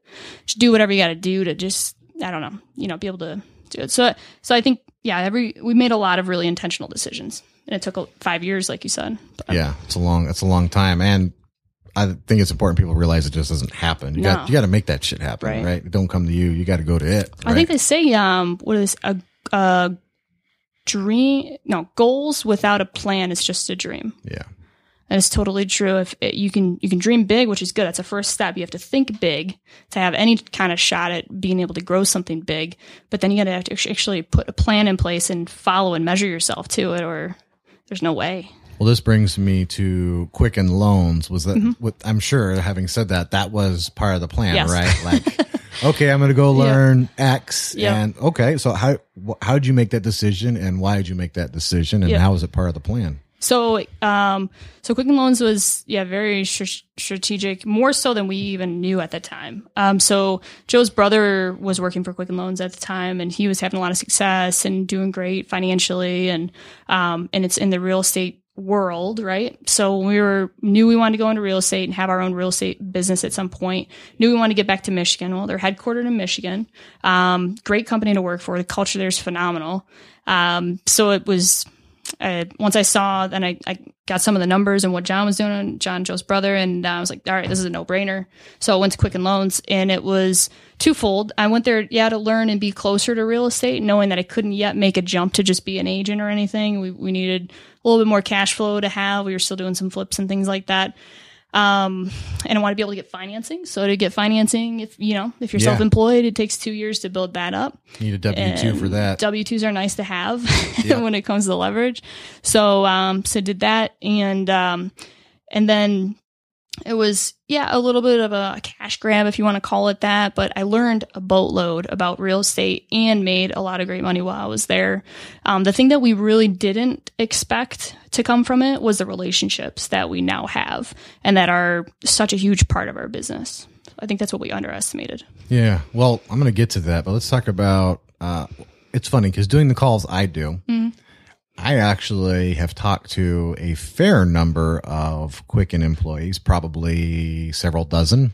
do whatever you got to do to just I don't know, you know, be able to do it. So so I think yeah, every we made a lot of really intentional decisions, and it took five years, like you said. But, Yeah, it's a long it's a long time, and I think it's important people realize it just doesn't happen. You No. got you got to make that shit happen, Right. right? It don't come to you. You got to go to it. I think they say um what is a a dream no goals without a plan is just a dream. yeah, And it's totally true. If it, you can, you can dream big, which is good. That's a first step. You have to think big to have any kind of shot at being able to grow something big. But then you got to actually put a plan in place and follow and measure yourself to it, or there's no way. Well, this brings me to Quicken Loans. Was Mm-hmm. that? With, I'm sure, having said that, that was part of the plan, Yes. right? Like, okay, I'm going to go learn X, Yeah. and okay, so how how did you make that decision, and why did you make that decision, and Yeah. how was it part of the plan? So, um, so Quicken Loans was yeah very str- strategic, more so than we even knew at the time. Um, so Joe's brother was working for Quicken Loans at the time, and he was having a lot of success and doing great financially, and um, and it's in the real estate world, right? So we were knew we wanted to go into real estate and have our own real estate business at some point. Knew we wanted to get back to Michigan. Well, they're headquartered in Michigan. Um, great company to work for. The culture there is phenomenal. Um, so it was uh, once I saw, then I, I got some of the numbers and what John was doing, John Joe's brother, and uh, I was like, all right, this is a no brainer. So I went to Quicken Loans, and it was twofold. I went there, yeah, to learn and be closer to real estate, knowing that I couldn't yet make a jump to just be an agent or anything. We we needed a little bit more cash flow to have. We were still doing some flips and things like that. Um, and I want to be able to get financing. So to get financing, if you know, if you're Yeah. self-employed, it takes two years to build that up. You need a W two for that. W twos are nice to have when it comes to leverage. So um so did that and um and then it was yeah a little bit of a cash grab if you want to call it that but i learned a boatload about real estate and made a lot of great money while i was there um, the thing that we really didn't expect to come from it was the relationships that we now have and that are such a huge part of our business i think that's what we underestimated Yeah. Well, I'm going to get to that, but let's talk about. Uh, it's funny because doing the calls I do, I actually have talked to a fair number of Quicken employees, probably several dozen,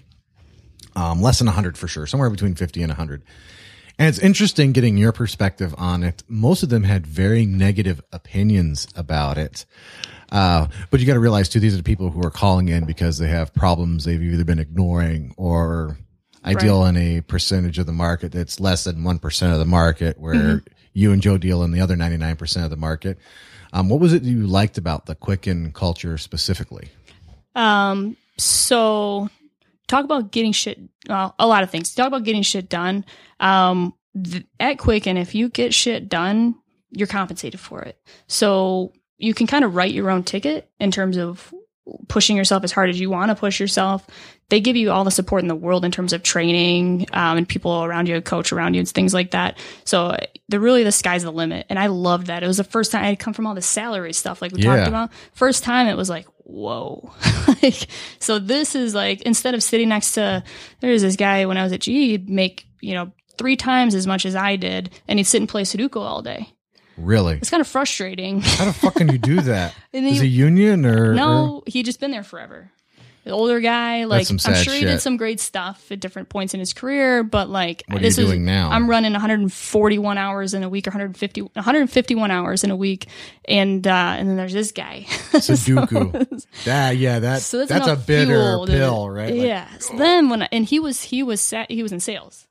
um, less than 100 for sure, somewhere between 50 and 100. And it's interesting getting your perspective on it. Most of them had very negative opinions about it. Uh, but you got to realize too, these are the people who are calling in because they have problems they've either been ignoring or I Right. deal in a percentage of the market that's less than 1% of the market where you and Joe deal in the other 99% of the market. Um, what was it you liked about the Quicken culture specifically? Um, so talk about getting shit, well, a lot of things. Talk about getting shit done. Um, th- at Quicken, if you get shit done, you're compensated for it. So you can kind of write your own ticket in terms of pushing yourself as hard as you want to push yourself. They give you all the support in the world in terms of training um, and people around you, a coach around you, and things like that. So the really the sky's the limit, and I loved that. It was the first time I had come from all the salary stuff, like we Yeah. talked about. First time, it was like, whoa. like, so this is like instead of sitting next to there's this guy when I was at GE, he'd make you know three times as much as I did, and he'd sit and play Sudoku all day. Really? It's kind of frustrating. How the fuck can you do that? Is it union or? or- no, he'd just been there forever. The older guy, like I'm sure he did some great stuff at different points in his career, but like What are this doing now? I'm running 141 hours in a week, or 150 151 hours in a week, and uh, and then there's this guy. Sudoku. that yeah, that So that's, that's a bitter pill, right? Like, yeah. so then when I, and he was he was sa- he was in sales,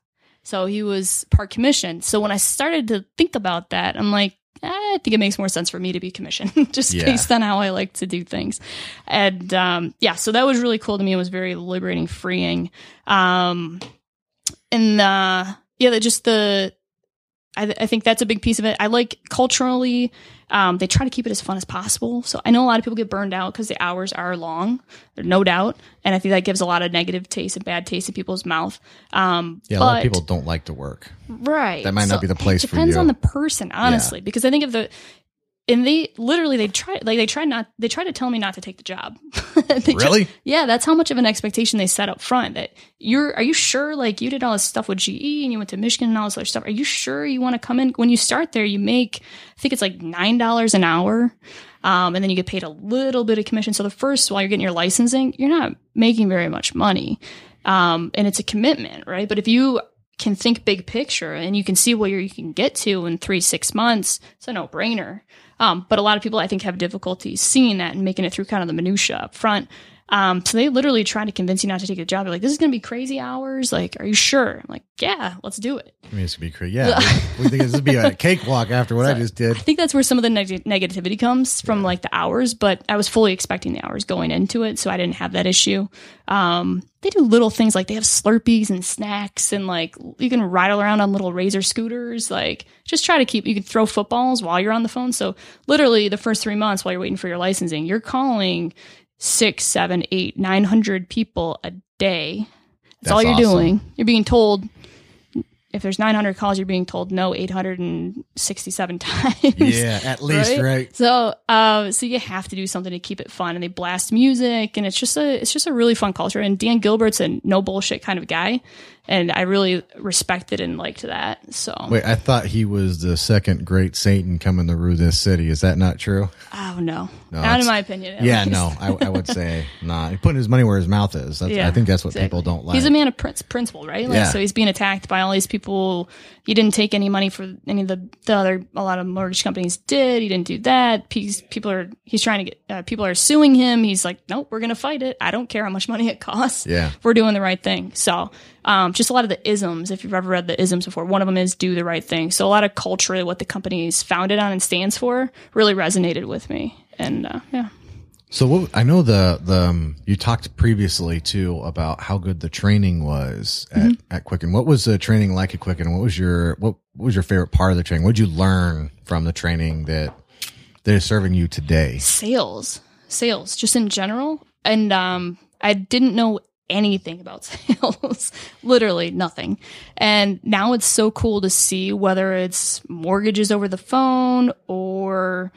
so he was part commission. So when I started to think about that, I'm like, eh, I think it makes more sense for me to be commissioned just Yeah. based on how I like to do things. And um, yeah, so that was really cool to me. It was very liberating, freeing. Um, and uh, yeah, that just the I, I think that's a big piece of it. I like culturally, um, they try to keep it as fun as possible. So I know a lot of people get burned out because the hours are long, no doubt, and I think that gives a lot of negative taste and bad taste in people's mouth. Um, Yeah, a lot of people don't like to work. right? That might not be the place it depends on the person, honestly, because I think if the and they literally they try like they try not they try to tell me not to take the job. Really? yeah, that's how much of an expectation they set up front. That you're, are you sure? Like you did all this stuff with GE and you went to Michigan and all this other stuff. Are you sure you want to come in? When you start there, you make, I think it's like nine dollars an hour, um, and then you get paid a little bit of commission. So the first, while you're getting your licensing, you're not making very much money, um, and it's a commitment, right? But if you can think big picture and you can see where you can get to in three six months, it's a no brainer. Um, but a lot of people, I think, have difficulty seeing that and making it through kind of the minutia up front. Um, so they literally try to convince you not to take the job. They're like, "This is going to be crazy hours. Like, are you sure?" I'm like, "Yeah, let's do it." I mean, it's gonna be crazy. Yeah, we, think this would be a cakewalk after what I just did. I think that's where some of the neg- negativity comes from, like the hours. But I was fully expecting the hours going into it, so I didn't have that issue. Um, they do little things like they have Slurpees and snacks, and like you can ride around on little razor scooters. Like, just try to keep. You can throw footballs while you're on the phone. So literally, the first three months while you're waiting for your licensing, you're calling six, seven, eight, nine hundred people a day. That's, That's all you're awesome. doing. You're being told if there's 900 calls, you're being told no 867 times. Yeah, at least right. So, uh, so you have to do something to keep it fun, and they blast music, and it's just a it's just a really fun culture. And Dan Gilbert's a no bullshit kind of guy, and I really respected and liked that. So, Wait, I thought he was the second great Satan coming to rule this city. Is that not true? oh no, No, not in my opinion. Yeah, least. no, I, I would say not. He's putting his money where his mouth is. That's, I think that's what exactly. people don't like. He's a man of prince, principle, right? Like, Yeah. So he's being attacked by all these people. He didn't take any money for any of the, the other, a lot of mortgage companies did. He didn't do that. He's, people are, he's trying to get, uh, people are suing him. He's like, nope, we're going to fight it. I don't care how much money it costs. Yeah. We're doing the right thing. So, um, just a lot of the isms, if you've ever read the isms before, one of them is do the right thing. So a lot of culturally what the company is founded on and stands for really resonated with me. And, uh, yeah. So what, I know the the um, you talked previously too about how good the training was at, Mm-hmm. at Quicken. What was the training like at Quicken? What was your what, what was your favorite part of the training? What did you learn from the training that that is serving you today? sales sales just in general and um i didn't know anything about sales. Literally nothing. And now it's so cool to see whether it's mortgages over the phone or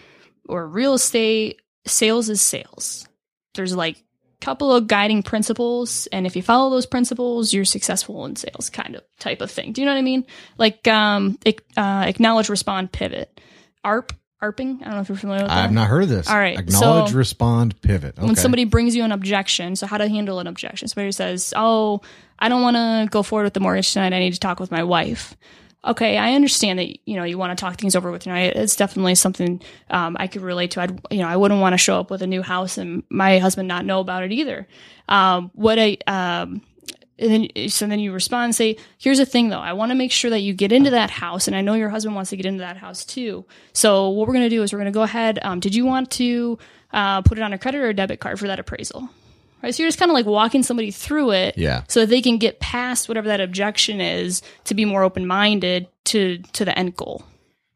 or real estate. Sales is sales. There's like a couple of guiding principles and if you follow those principles you're successful in sales kind of type of thing. Do you know what i mean? Like um uh, acknowledge respond pivot. Arp arping? I don't know if you're familiar with that. I've not heard of this. All right, Acknowledge, so- respond, pivot. Okay. when somebody brings you an objection so how to handle an objection? Somebody says oh i don't want to go forward with the mortgage tonight. I need to talk with my wife. Okay i understand that you know you want to talk things over with your wife it's definitely something um, i could relate to. I'd you know i wouldn't want to show up with a new house and my husband not know about it either. Um, what i um, and then so then you respond and say here's the thing though. I want to make sure that you get into that house and i know your husband wants to get into that house too. So what we're going to do is we're going to go ahead um, did you want to uh, put it on a credit or a debit card for that appraisal? Right? So you're just kind of like walking somebody through it Yeah. so that they can get past whatever that objection is to be more open-minded to to the end goal.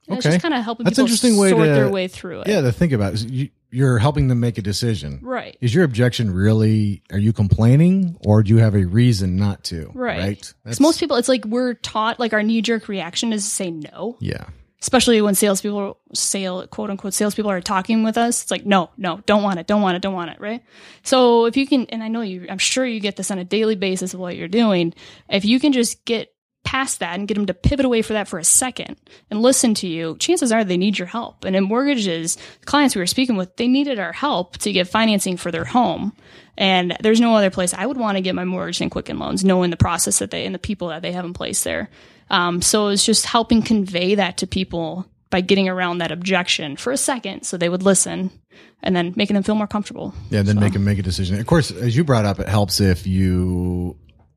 And it's Okay. just kind of helping That's people interesting way sort to- their way through it. Yeah, to think about it, you, you're helping them make a decision. right Is your objection really? Are you complaining, or do you have a reason not to? right, Right. because most people it's like we're taught like our knee-jerk reaction is to say no Yeah. especially when salespeople, sale quote unquote salespeople are talking with us. It's like, no, no, don't want it, don't want it, don't want it, right? So if you can, and I know you, I'm sure you get this on a daily basis of what you're doing. If you can just get past that and get them to pivot away for that for a second and listen to you, chances are they need your help. And in mortgages, clients we were speaking with, they needed our help to get financing for their home. And there's no other place I would want to get my mortgage than Quicken Loans, knowing the process that they and the people that they have in place there. Um, so it's just helping convey that to people by getting around that objection for a second so they would listen and then making them feel more comfortable. Yeah, then So- make them make a decision. Of course, as you brought up, it helps if you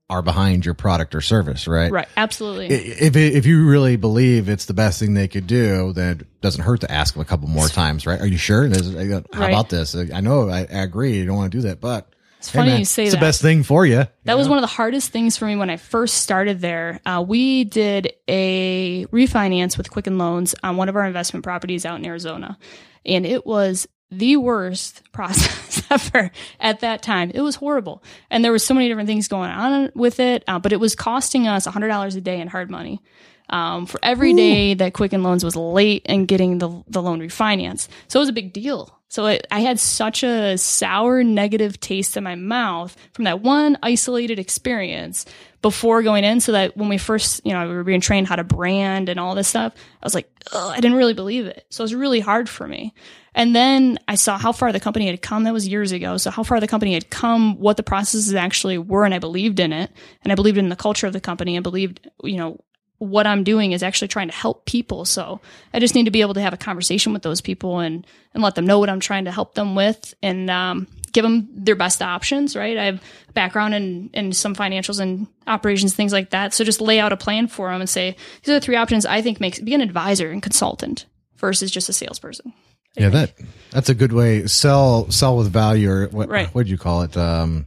are behind your product or service, right? Right. Absolutely. If if you really believe it's the best thing they could do, then it doesn't hurt to ask them a couple more times, right? Are you sure? How Right. about this? I know I, I agree. You don't want to do that, but It's funny you say it's that. the best thing for you. That was one of the hardest things for me when I first started there. Uh, we did a refinance with Quicken Loans on one of our investment properties out in Arizona, and it was the worst process ever at that time. It was horrible, and there was so many different things going on with it. Uh, but it was costing us hundred dollars a day in hard money. Um, for every day that Quicken Loans was late in getting the, the loan refinance. So it was a big deal. So it, I had such a sour, negative taste in my mouth from that one isolated experience before going in. So that when we first, you know, we were being trained how to brand and all this stuff, I was like, Ugh, I didn't really believe it. So it was really hard for me. And then I saw how far the company had come. That was years ago. So how far the company had come, what the processes actually were, and I believed in it. And I believed in the culture of the company and believed, you know, what I'm doing is actually trying to help people. So I just need to be able to have a conversation with those people and and let them know what I'm trying to help them with and um, give them their best options. Right. I have background in in some financials and operations, things like that. So just lay out a plan for them and say these are the three options I think makes be an advisor and consultant versus just a salesperson. Yeah, that that's a good way. Sell sell with value, or what? Right. What do you call it? Um,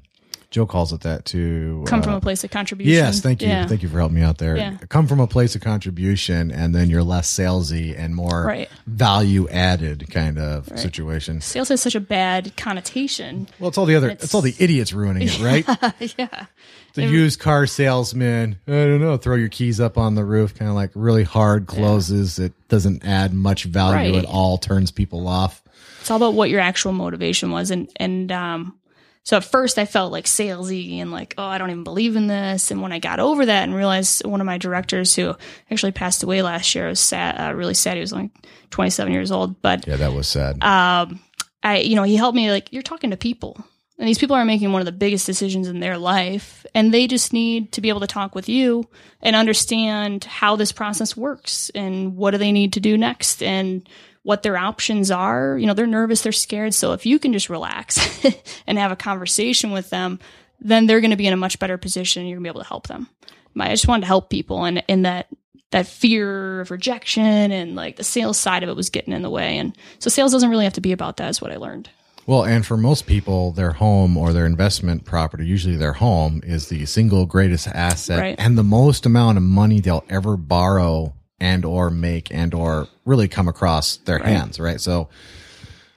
Joe calls it that too. Come uh, from a place of contribution. Yes, thank you. Yeah. Thank you for helping me out there. Yeah. Come from a place of contribution and then you're less salesy and more Right. value added kind of situation. Sales has such a bad connotation. Well, it's all the other, it's, It's- all the idiots ruining it, right? yeah. the used car salesman, I don't know, throw your keys up on the roof, kind of like really hard closes. It doesn't add much value Right. at all, turns people off. It's all about what your actual motivation was. And, and, um, so at first I felt like salesy and like, oh, I don't even believe in this. And when I got over that and realized one of my directors who actually passed away last year was sad, uh, really sad. He was only 27 years old, but, Yeah, that was sad. um, I, you know, he helped me like, you're talking to people and these people are making one of the biggest decisions in their life and they just need to be able to talk with you and understand how this process works and what do they need to do next and what their options are. You know, they're nervous, they're scared. So if you can just relax and have a conversation with them, then they're going to be in a much better position and you're going to be able to help them. I just wanted to help people and, and that, that fear of rejection and like the sales side of it was getting in the way. And so sales doesn't really have to be about that is what I learned. Well, and for most people, their home or their investment property, usually their home, is the single greatest asset Right. and the most amount of money they'll ever borrow and or make and or really come across their hands, right? So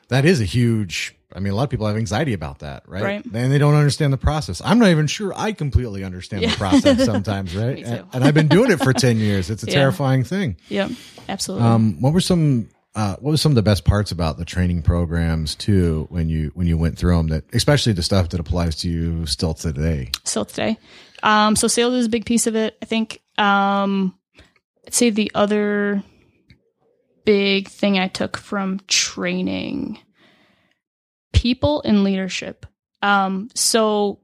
that is a huge I mean, a lot of people have anxiety about that, right? Right. And they don't understand the process. I'm not even sure I completely understand the process sometimes, right? And, and I've been doing it for 10 years. It's a Yeah. terrifying thing. Yep. Absolutely. Um, what were some uh, what was some of the best parts about the training programs too when you when you went through them that especially the stuff that applies to you still today still today. Um, so sales is a big piece of it. I think um, I'd say the other big thing I took from training people in leadership. Um, so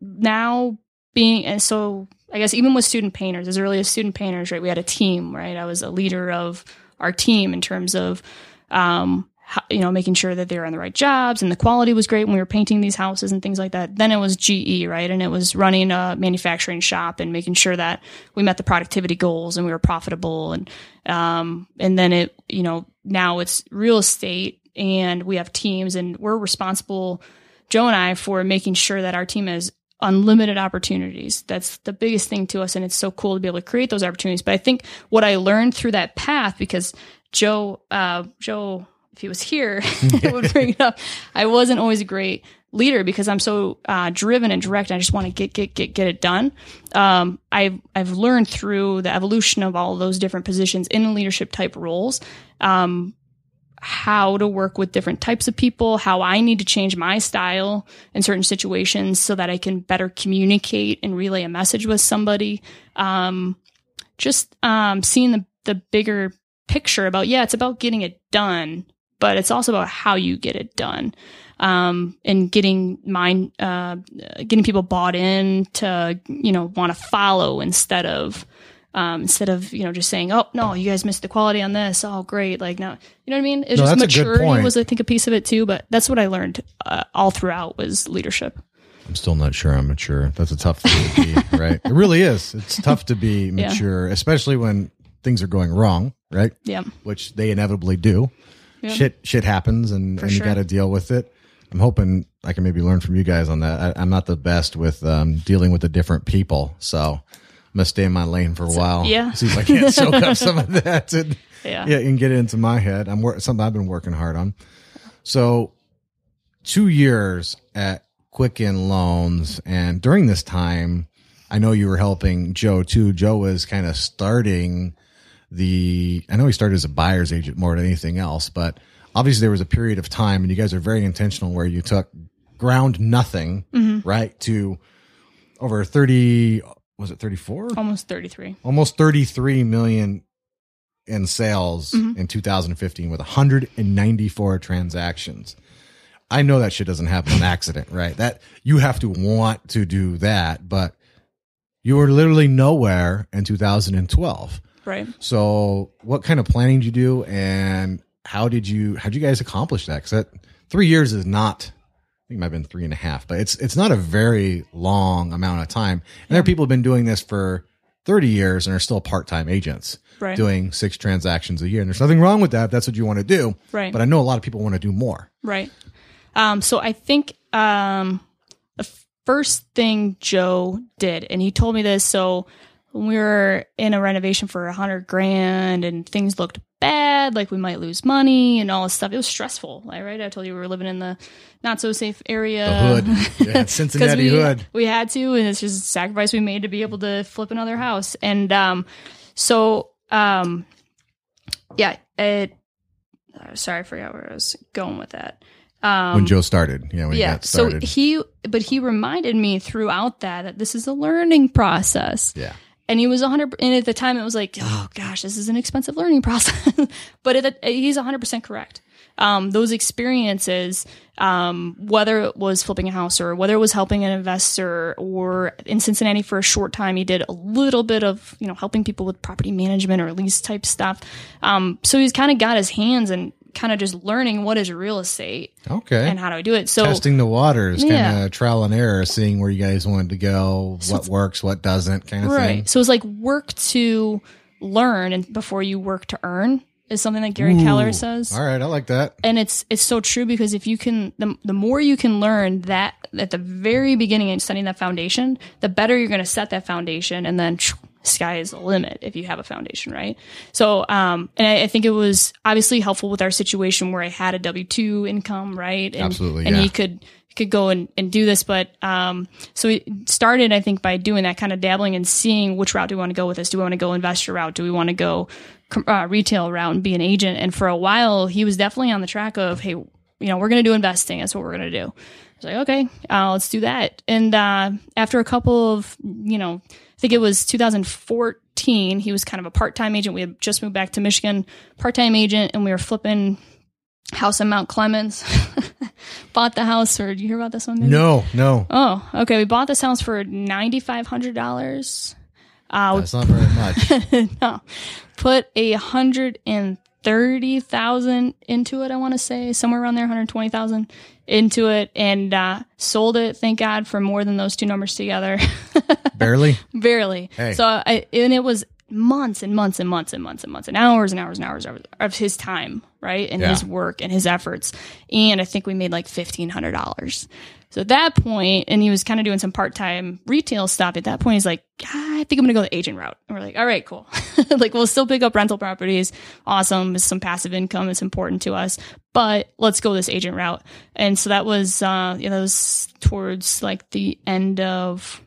now being and so I guess even with student painters, as early as student painters, right? We had a team, right? I was a leader of our team in terms of um, you know, making sure that they were on the right jobs and the quality was great when we were painting these houses and things like that. Then it was GE, right? And it was running a manufacturing shop and making sure that we met the productivity goals and we were profitable. And, um, and then it, you know, now it's real estate and we have teams and we're responsible, Joe and I, for making sure that our team has unlimited opportunities. That's the biggest thing to us. And it's so cool to be able to create those opportunities. But I think what I learned through that path, because Joe, uh, Joe, if he was here, it would bring it up. I wasn't always a great leader because I'm so uh, driven and direct. And I just want to get get get get it done. Um, I've I've learned through the evolution of all those different positions in leadership type roles. Um, how to work with different types of people, how I need to change my style in certain situations so that I can better communicate and relay a message with somebody. Um, just um, seeing the, the bigger picture about, yeah, it's about getting it done, but it's also about how you get it done. Um, and getting mind, uh, getting people bought in to, you know, want to follow instead of, um, instead of you know just saying, "Oh no, you guys missed the quality on this." Oh great, like no, you know what I mean? It's No, just that's a good maturity was I think a piece of it too. But that's what I learned uh, all throughout was leadership. I'm still not sure I'm mature. That's a tough thing to be, right? It really is. It's tough to be Yeah. mature, especially when things are going wrong, right? Yeah, Which they inevitably do. Yeah. Shit, shit happens, and, and you got to deal with it. I'm hoping I can maybe learn from you guys on that. I, I'm not the best with um, dealing with the different people, so I'm gonna stay in my lane for a while. yeah. see if I can't soak up some of that and yeah, yeah, and get it into my head. I'm wor- something I've been working hard on. So, two years at Quicken Loans, and during this time, I know you were helping Joe too. Joe was kind of starting the. I know he started as a buyer's agent more than anything else, but obviously there was a period of time, and you guys are very intentional where you took ground nothing, right, to over thirty. Was it thirty four? almost thirty three. almost 33 million in sales Mm-hmm. in 2015 with 194 transactions. I know that shit doesn't happen on accident, right? That you have to want to do that, but you were literally nowhere in 2012. Right. So, what kind of planning did you do, and how did you how did you guys accomplish that? Because that three years is not. I think it might have been three and a half, but it's it's not a very long amount of time. And there are people who've been doing this for thirty years and are still part time agents Right. doing six transactions a year. And there's nothing wrong with that. If that's what you want to do. Right. But I know a lot of people want to do more. Right. Um, so I think um, the first thing Joe did, and he told me this. So when we were in a renovation for a hundred grand and things looked bad, like we might lose money and all this stuff, it was stressful. Right? I told you we were living in the not so safe area. The hood, yeah, Cincinnati we, hood. We had to, and it's just a sacrifice we made to be able to flip another house. And um, so, um, yeah, it. uh, Sorry, I forgot where I was going with that. Um, When Joe started, yeah, when he yeah. got So he, but he reminded me throughout that that this is a learning process. yeah, And he was 100, and at the time it was like, oh gosh, this is an expensive learning process. but it, he's 100% correct. Um, those experiences, um, whether it was flipping a house or whether it was helping an investor or in Cincinnati for a short time, he did a little bit of, you know, helping people with property management or lease type stuff. Um, so he's kind of got his hands and kind of just learning what is real estate okay. and how do I do it. So Testing the waters, kind of trial and error, seeing where you guys wanted to go, what works, what doesn't, kind of right. thing. Right. So it's like work to learn and before you work to earn is something that Gary Keller says. All right, I like that. And it's it's so true because if you can the, the more you can learn that at the very beginning and setting that foundation, the better you're going to set that foundation and then sky is the limit if you have a foundation, right? So um and I, I think it was obviously helpful with our situation where I had a W two income, right? And, Absolutely, And yeah. he could could go and, and do this, but um, so we started, I think, by doing that kind of dabbling and seeing which route do we want to go with this. Do we want to go investor route? Do we want to go uh, retail route and be an agent? And for a while, he was definitely on the track of, hey, you know, we're going to do investing. That's what we're going to do. I was like, okay, uh, let's do that. And uh, after a couple of, you know, think it was 2014, he was kind of a part time agent. We had just moved back to Michigan, part time agent, and we were flipping house in Mount Clemens. Bought the house, or did you hear about this one? maybe? No, no, Oh, okay. We bought this house for ninety five hundred dollars. Uh, that's not very much. no, put a hundred and thirty thousand into it. I want to say somewhere around there, one hundred twenty thousand into it, and uh, sold it. Thank God for more than those two numbers together. Barely. Barely. Hey. So I and it was months and months and months and months and months and hours and hours and hours of, his time, right, and Yeah. his work and his efforts. And I think we made like fifteen hundred dollars. So at that point, and he was kind of doing some part time retail stuff. At that point, he's like, "Ah, I think I'm gonna go the agent route. And we're like, all right, cool. like we'll still pick up rental properties. Awesome. It's some passive income. It's important to us. But let's go this agent route. And so that was uh you know, that was towards like the end of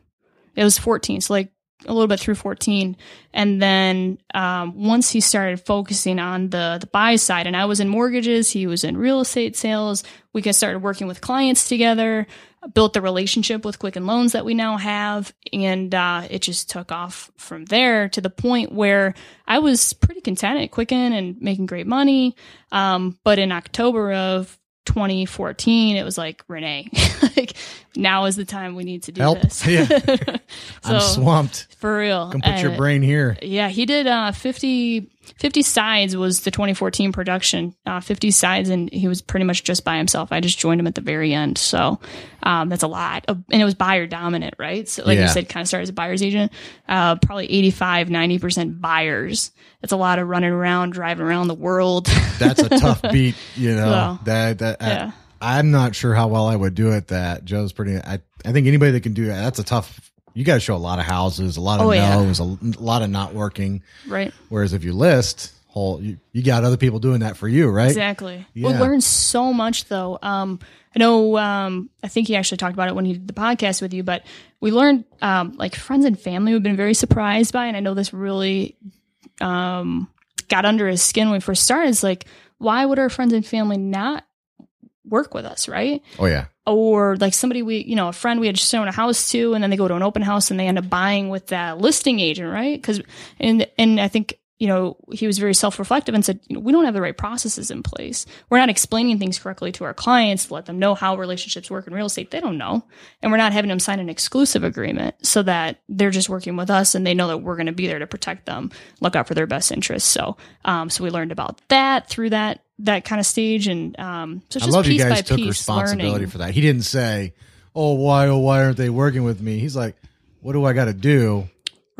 it was 14 so like a little bit through 14 and then um, once he started focusing on the the buy side and i was in mortgages he was in real estate sales we got started working with clients together built the relationship with quicken loans that we now have and uh, it just took off from there to the point where i was pretty content at quicken and making great money. Um, but in october of 2014 it was like renee like now is the time we need to do Help. this Yeah. so I'm swamped. for real Come put your Uh, brain here. yeah, he did uh 50 50 sides was the 2014 production. Uh 50 sides and he was pretty much just by himself. I just joined him at the very end. So, um that's a lot. of- And it was buyer dominant, right? So like Yeah. you said kind of started as a buyer's agent. Uh probably 85 90% buyers. That's a lot of running around, driving around the world. That's a tough beat, you know. Well, that that yeah. I, am not sure how well I would do at that. Joe's pretty. I I think anybody that can do that. That's a tough. You got to show a lot of houses, a lot of Oh, yeah. no's, a, lot of not working. right. Whereas if you list whole, you, you got other people doing that for you, right? Exactly. We Yeah. learned so much though. Um, I know, um, I think he actually talked about it when he did the podcast with you, but we learned, um, like friends and family we've been very surprised by. And I know this really, um, got under his skin when we first started. It's like, why would our friends and family not work with us? Right. Oh yeah, or like somebody we you know a friend we had just shown a house to and then they go to an open house and they end up buying with that listing agent right? Because and and i think you know he was very self-reflective and said you know, we don't have the right processes in place. We're not explaining things correctly to our clients to let them know how relationships work in real estate. They don't know. And we're not having them sign an exclusive agreement so that they're just working with us and they know that we're going to be there to protect them look out for their best interests. So um so we learned about that through that that kind of stage and um so it's I just love piece you guys by took piece responsibility learning. for that. He didn't say, "Oh, why? Oh, why aren't they working with me?" He's like, "What do I got to do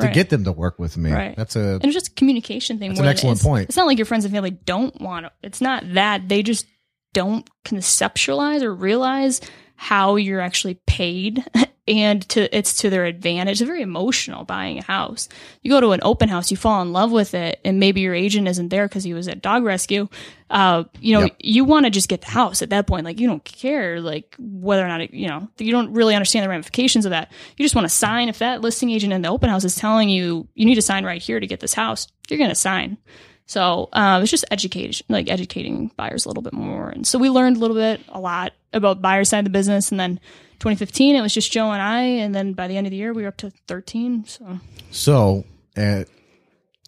to Right. get them to work with me?" Right. That's a And it's just a communication thing. That's an excellent point. It's not like your friends and family don't want to. It's not that they just don't conceptualize or realize how you're actually paid, and to it's to their advantage. It's very emotional buying a house. You go to an open house, you fall in love with it, and maybe your agent isn't there because he was at dog rescue. Uh, you know, Yep. you want to just get the house at that point. Like you don't care, like whether or not it, you know, you don't really understand the ramifications of that. You just want to sign. If that listing agent in the open house is telling you you need to sign right here to get this house, you're going to sign. So uh, it's just education, like educating buyers a little bit more. And so we learned a little bit, a lot about buyer side of the business. And then 2015, it was just Joe and I. And then by the end of the year, we were up to 13. So So at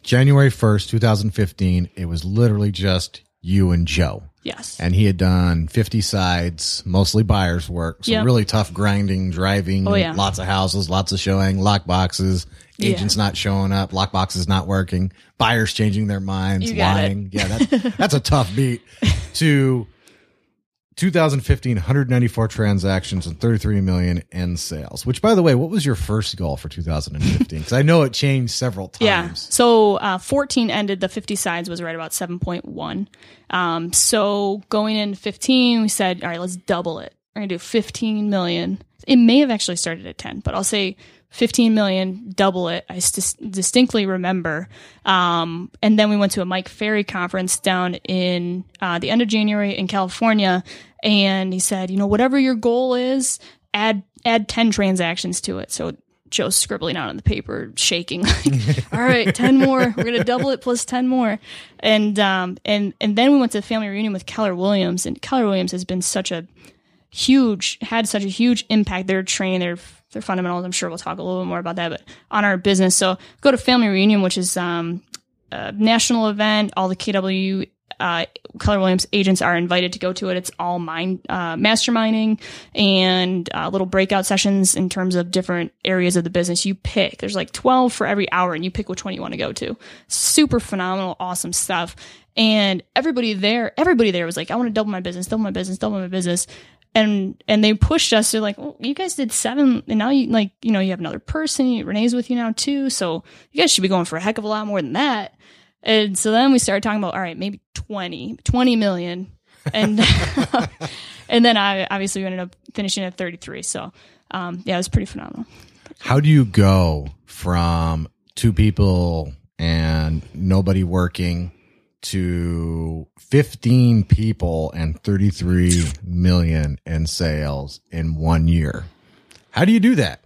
January 1st, 2015, it was literally just you and Joe. yes, And he had done 50 sides, mostly buyer's work. So Yep. really tough grinding, driving, Oh, yeah. lots of houses, lots of showing, lock boxes, Yeah. agents not showing up, lock boxes not working, buyers changing their minds, got it. lying. Yeah, that's, that's a tough beat to 2015, 194 transactions and 33 million in sales, which by the way, what was your first goal for 2015? Cause I know it changed several times. Yeah. So uh, 14 ended. The 50 sides was right about 7.1. Um, so going in 15, we said, all right, let's double it. We're gonna do 15 million. It may have actually started at 10, but I'll say 15 million, double it. I distinctly remember. Um, and then we went to a Mike Ferry conference down in uh, the end of January in California, and he said, you know, whatever your goal is, add add 10 transactions to it. So Joe's scribbling out on the paper, shaking. Like, All right, ten more. We're gonna double it plus ten more, and um and and then we went to a family reunion with Keller Williams, and Keller Williams has been such a huge had such a huge impact. Their training, their their fundamentals. I'm sure we'll talk a little bit more about that, but on our business. So go to family reunion, which is um a national event. All the KW uh, Keller Williams agents are invited to go to it. It's all mind uh, masterminding and uh, little breakout sessions in terms of different areas of the business. You pick. There's like 12 for every hour, and you pick which one you want to go to. Super phenomenal, awesome stuff. And everybody there, everybody there was like, I want to double my business, double my business, double my business. And and they pushed us. They're like, well, you guys did seven, and now you like, you know, you have another person. Renee's with you now too, so you guys should be going for a heck of a lot more than that. And so then we started talking about, all right, maybe 20, 20 million. And, and then I obviously we ended up finishing at 33. So, um, yeah, it was pretty phenomenal. How do you go from two people and nobody working to 15 people and 33 million in sales in one year? How do you do that?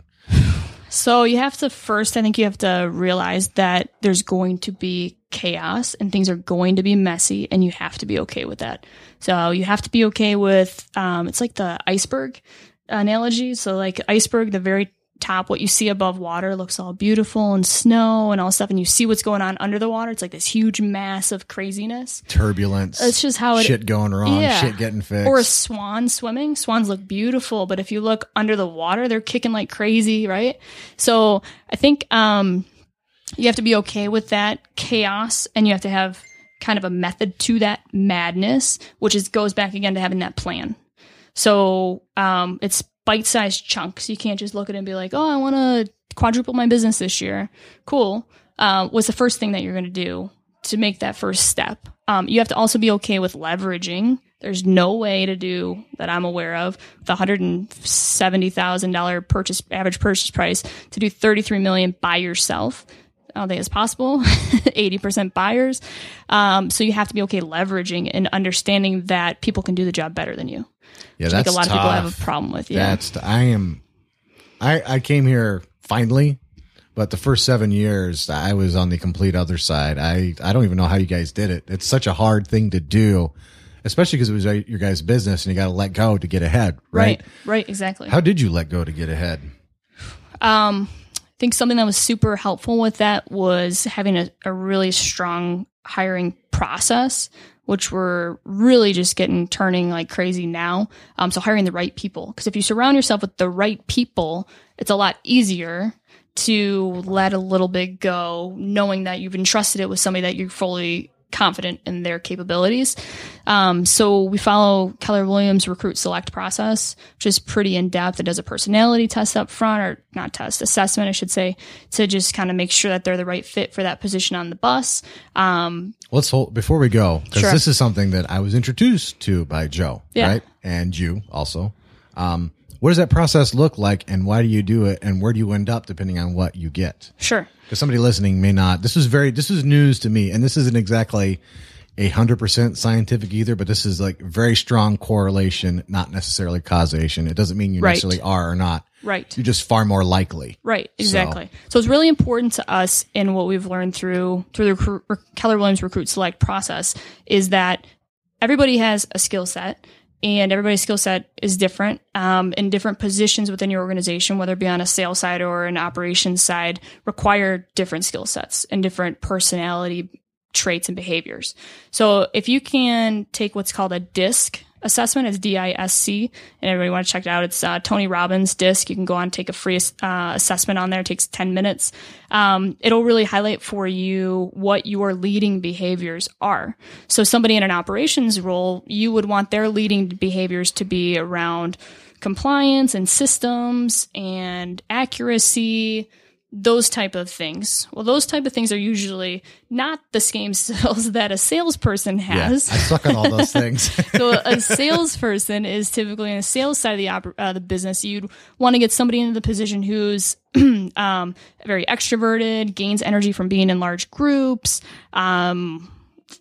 So you have to first, I think you have to realize that there's going to be chaos and things are going to be messy and you have to be okay with that. So you have to be okay with, um, it's like the iceberg analogy. So like iceberg, the very top, what you see above water looks all beautiful and snow and all stuff. And you see what's going on under the water. It's like this huge mass of craziness. Turbulence. It's just how it, shit going wrong, Yeah. shit getting fixed. or a swan swimming. Swans look beautiful, but if you look under the water, they're kicking like crazy, right? So I think um, you have to be okay with that chaos, and you have to have kind of a method to that madness, which is goes back again to having that plan. So um, it's bite-sized chunks. You can't just look at it and be like, "Oh, I want to quadruple my business this year." Cool. Um, what's the first thing that you're going to do to make that first step? Um, you have to also be okay with leveraging. There's no way to do that I'm aware of the hundred and seventy thousand dollar purchase average purchase price to do thirty three million by yourself. I don't think it's possible. Eighty percent buyers. Um, so you have to be okay leveraging and understanding that people can do the job better than you. yeah, Like that's a lot of people have a problem with. Yeah. That's t- I am. I I came here finally, but the first seven years I was on the complete other side. I I don't even know how you guys did it. It's such a hard thing to do, especially because it was uh, your guys' business and you got to let go to get ahead. Right? right. Right. Exactly. How did you let go to get ahead? Um, think something that was super helpful with that was having a, a really strong hiring process, which we're really just getting turning like crazy now. Um, so hiring the right people, because if you surround yourself with the right people, it's a lot easier to let a little bit go, knowing that you've entrusted it with somebody that you're fully confident in their capabilities. Um, so we follow Keller Williams recruit select process, which is pretty in depth. It does a personality test up front, or not test, assessment, I should say, to just kind of make sure that they're the right fit for that position on the bus. Um, Let's hold before we go because Sure. this is something that I was introduced to by Joe, Yeah. right? And you also. Um, what does that process look like, and why do you do it, and where do you end up depending on what you get? sure. because somebody listening may not. This is very this is news to me, and this isn't exactly a hundred percent scientific either. But this is like very strong correlation, not necessarily causation. It doesn't mean you Right. necessarily are or not. Right. You're just far more likely. Right, exactly. So. it's really important to us in what we've learned through through the Keller Williams recruit select process is that everybody has a skill set and everybody's skill set is different um, and different positions within your organization whether it be on a sales side or an operations side require different skill sets and different personality traits and behaviors. So if you can take what's called a disc assessment it's d-i-s-c and everybody want to check it out. It's uh, tony robbins disc. You can go on take a free uh, assessment on there. It takes 10 minutes. Um, it'll really highlight for you what your leading behaviors are. So somebody in an operations role you would want their leading behaviors to be around compliance and systems and accuracy those type of things well those type of things are usually not the same skills that a salesperson has I suck at all those things. so a salesperson is typically in the sales side of the oper- uh, the business. You'd want to get somebody into the position who's um, very extroverted, gains energy from being in large groups. Um,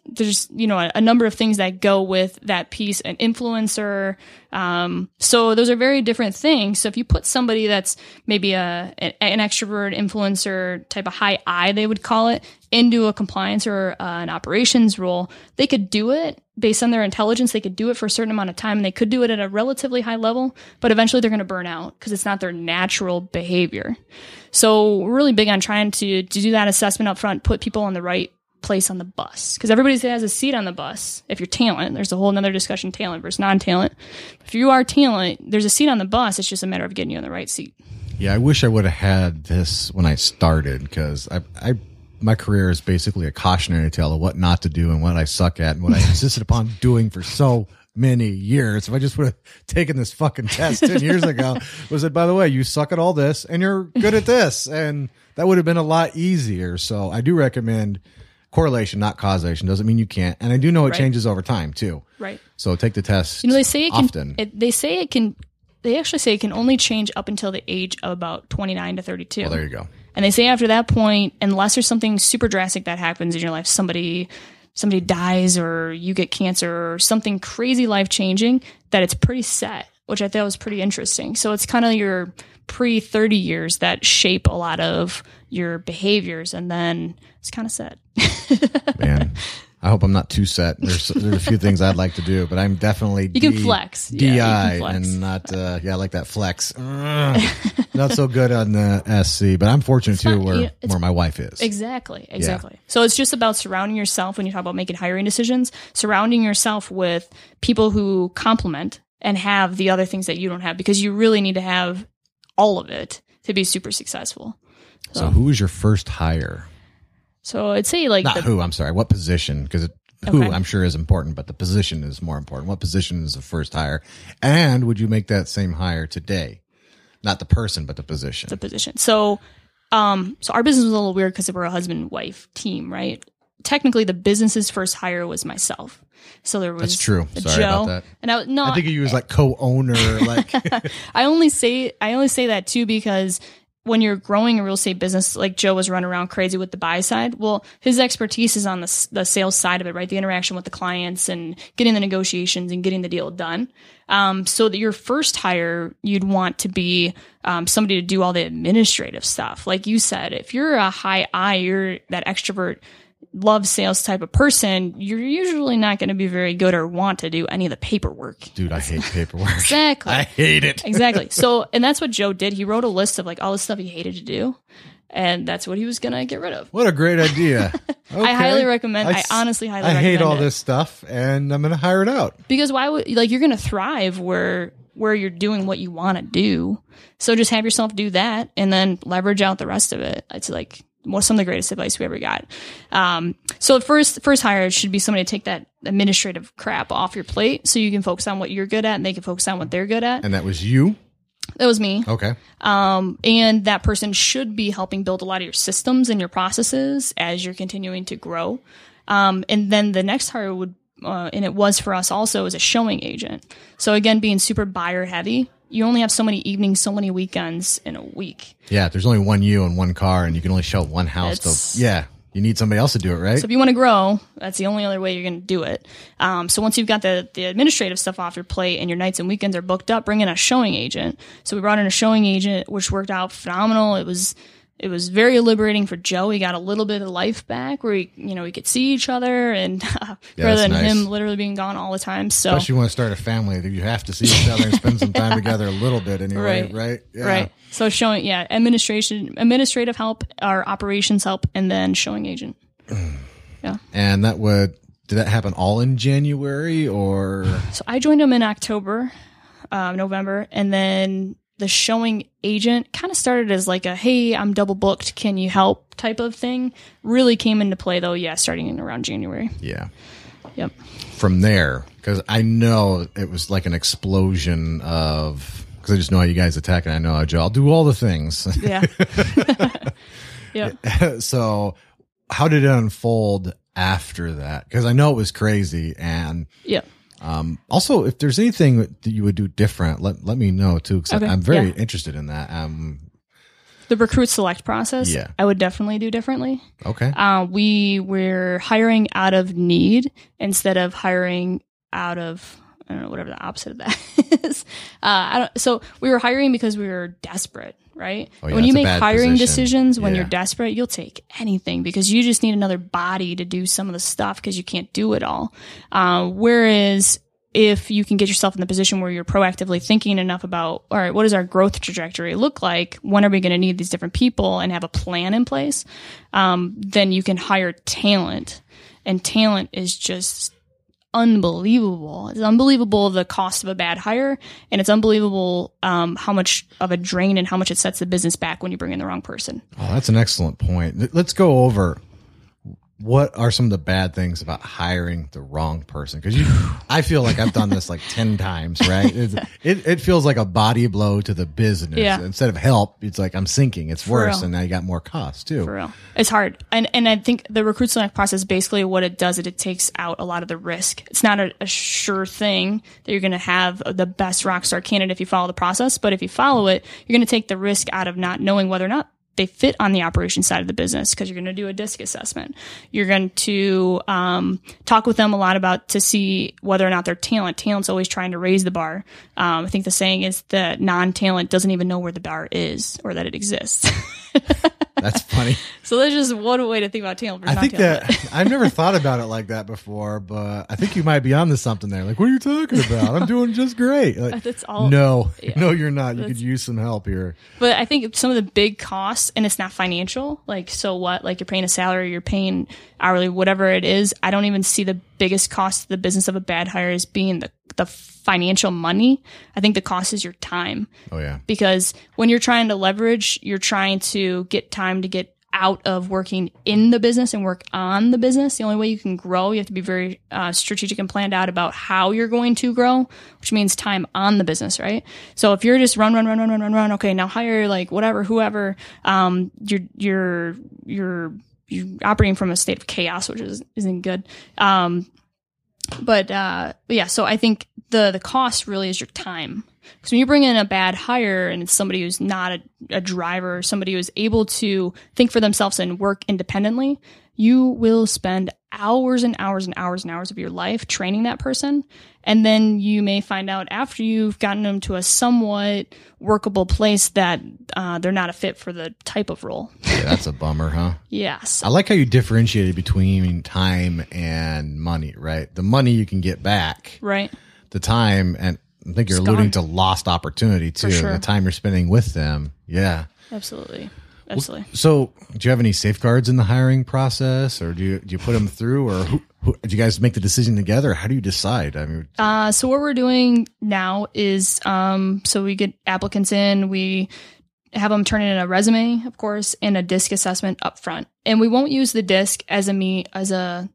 there's you know a, a number of things that go with that piece. An influencer. Um, so those are very different things. So if you put somebody that's maybe a an, extrovert influencer type of high I, they would call it, into a compliance or uh, an operations role, they could do it based on their intelligence. They could do it for a certain amount of time, and they could do it at a relatively high level. But eventually, they're going to burn out because it's not their natural behavior. So we're really big on trying to to do that assessment up front, put people on the right place on the bus because everybody has a seat on the bus. If you're talent, there's a whole another discussion: talent versus non-talent. If you are talent, there's a seat on the bus. It's just a matter of getting you on the right seat. yeah, I wish I would have had this when I started because I, I, my career is basically a cautionary tale of what not to do and what I suck at and what I insisted upon doing for so many years. If I just would have taken this fucking test 10 years ago, was it, by the way, you suck at all this and you're good at this. And that would have been a lot easier. So I do recommend correlation, not causation. Doesn't mean you can't. And I do know it Right. changes over time too. Right. So take the test. You know, they say it can. often. It, they say it can. They actually say it can only change up until the age of about 29 to 32. well, there you go. And they say after that point, unless there's something super drastic that happens in your life, somebody somebody dies or you get cancer or something crazy life changing, that it's pretty set, which I thought was pretty interesting. So it's kind of your pre 30 years that shape a lot of your behaviors. And then it's kind of sad. Man, I hope I'm not too set. There's there's a few things I'd like to do, but I'm definitely You can flex. Yeah, DI can flex. and not uh, yeah, I like that flex. Not so good on the SC, but I'm fortunate too not- where yeah, where my wife is. Exactly, exactly. So it's just about surrounding yourself when you talk about making hiring decisions, surrounding yourself with people who complement and have the other things that you don't have because you really need to have all of it to be super successful. So who was your first hire? So I'd say like Not the, who, I'm sorry. What position? Because who Okay. I'm sure is important, but the position is more important. What position is the first hire? And would you make that same hire today? Not the person, but the position. the position. So, um, so our business was a little weird because we're a husband wife team, right? Technically, the business's first hire was myself. So there was That's true. Sorry Joe, about that. and I was no, I think you was like co-owner, like I only say I only say that too because when you're growing a real estate business, like Joe was running around crazy with the buy side. Well, his expertise is on the the sales side of it, right? The interaction with the clients and getting the negotiations and getting the deal done. Um, so that your first hire, you'd want to be um, somebody to do all the administrative stuff, like you said. If you're a high I, you're that extrovert. Love sales type of person, you're usually not going to be very good or want to do any of the paperwork. dude, I hate paperwork. Exactly. I hate it. Exactly. So, and that's what Joe did. He wrote a list of like all the stuff he hated to do, and that's what he was gonna get rid of. What a great idea. I highly recommend. I, s- honestly highly I hate all it. this stuff and I'm going to hire it out. because why would like you're gonna thrive where where you're doing what you want to do. So just have yourself do that, and then leverage out the rest of it. It's like well, some of the greatest advice we ever got. Um, so first, first hire should be somebody to take that administrative crap off your plate, so you can focus on what you're good at, and they can focus on what they're good at. And that was you? That was me. Okay. Um, and that person should be helping build a lot of your systems and your processes as you're continuing to grow. Um, and then the next hire would, uh, and it was for us also as a showing agent. So again, being super buyer heavy, you only have so many evenings, so many weekends in a week. Yeah, there's only one you and one car and you can only show one house. It's- yeah, you need somebody else to do it, right? So if you want to grow, that's the only other way you're going to do it. Um, so once you've got the, the administrative stuff off your plate and your nights and weekends are booked up, bring in a showing agent. So we brought in a showing agent, which worked out phenomenal. It was it was very liberating for Joe. He got a little bit of life back, where he, you know we could see each other, and rather than nice. him literally being gone all the time. So Especially want to start a family, you have to see each other and spend some time together a little bit anyway, Right. right? Yeah. right. So showing yeah administration administrative help, our operations help, and then showing agent. Yeah. And that would did that happen all in January or So I joined him in October, um, November, and then the showing agent kind of started as like a "Hey, I'm double booked. Can you help?" type of thing. Really came into play though, yeah, starting in around January. yeah. Yep. From there, because I know it was like an explosion of because I just know how you guys attack and I know how Joe. I'll do all the things. Yeah. yep. so how did it unfold after that? Because I know it was crazy and Yep. Um, also, if there's anything that you would do different, let let me know too, because Okay, I'm very yeah. interested in that. Um, The recruit select process, Yeah. I would definitely do differently. okay, Uh, we were hiring out of need instead of hiring out of I don't know whatever the opposite of that is. Uh, I don't, so we were hiring because we were desperate, right? Oh, yeah, when you make hiring position. decisions when Yeah. you're desperate, you'll take anything because you just need another body to do some of the stuff because you can't do it all. Uh, whereas if you can get yourself in the position where you're proactively thinking enough about, all right, what does our growth trajectory look like? When are we going to need these different people and have a plan in place? Um, then you can hire talent. And talent is just unbelievable. It's unbelievable the cost of a bad hire, and it's unbelievable um, how much of a drain and how much it sets the business back when you bring in the wrong person. oh, that's an excellent point. Let's go over what are some of the bad things about hiring the wrong person? Because you, I feel like I've done this like ten times, right? It, it feels like a body blow to the business. Yeah. Instead of help, it's like I'm sinking. It's worse, real. and now you got more costs too. For real. It's hard. And and I think the recruit select process basically what it does is it takes out a lot of the risk. It's not a, a sure thing that you're gonna have the best rock star candidate if you follow the process, but if you follow it, you're gonna take the risk out of not knowing whether or not they fit on the operation side of the business because you're going to do a disc assessment. You're going to um, talk with them a lot about to see whether or not they're talent. Talent's always trying to raise the bar. Um, I think the saying is that non-talent doesn't even know where the bar is or that it exists. That's funny. so that's just one way to think about talent. I think that I've never thought about it like that before, but I think you might be onto something there. Like, what are you talking about? I'm doing just great. Like, that's all. No, yeah, no, you're not. You could use some help here. But I think some of the big costs, and it's not financial. Like, so what? Like, you're paying a salary, you're paying hourly, whatever it is. I don't even see the biggest cost to the business of a bad hire as being the the financial money. I think the cost is your time. Oh yeah. Because when you're trying to leverage, you're trying to get time to get out of working in the business and work on the business. The only way you can grow, you have to be very uh, strategic and planned out about how you're going to grow, which means time on the business, right? So if you're just run, run, run, run, run, run, run, okay, now hire like whatever, whoever, um, you're, you're, you're, you're operating from a state of chaos, which is, isn't good. Um, but, uh, but yeah, so I think the, the cost really is your time. Because when you bring in a bad hire and it's somebody who's not a, a driver, somebody who's able to think for themselves and work independently, you will spend hours and hours and hours and hours of your life training that person. And then you may find out after you've gotten them to a somewhat workable place that uh, they're not a fit for the type of role. yeah, that's a bummer, huh? yes. I like how you differentiated between time and money, right? The money you can get back. Right. The time, and I think you're It's alluding gone. to lost opportunity too. sure. The time you're spending with them. Yeah. Absolutely. Absolutely. So, do you have any safeguards in the hiring process, or do you do you put them through, or who, who, do you guys make the decision together? How do you decide? I mean, Uh, so what we're doing now is, um, so we get applicants in, we have them turn in a resume, of course, and a disc assessment up front. And we won't use the disc as a me as a,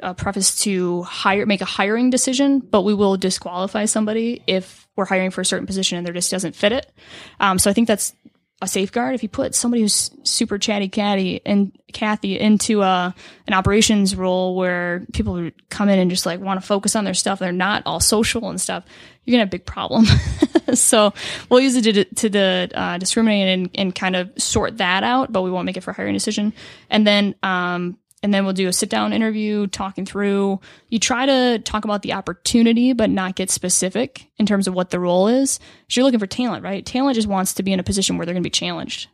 a preface to hire make a hiring decision, but we will disqualify somebody if we're hiring for a certain position and their disc doesn't fit it. Um, so I think that's a safeguard. If you put somebody who's super chatty catty and Kathy into a an operations role where people come in and just like want to focus on their stuff, they're not all social and stuff. You're gonna have a big problem. so we'll use it to, to the uh, discriminate and, and kind of sort that out, but we won't make it for hiring decision. And then um, and then we'll do a sit down interview talking through. You try to talk about the opportunity but not get specific in terms of what the role is. Because you're looking for talent right? Talent just wants to be in a position where they're going to be challenged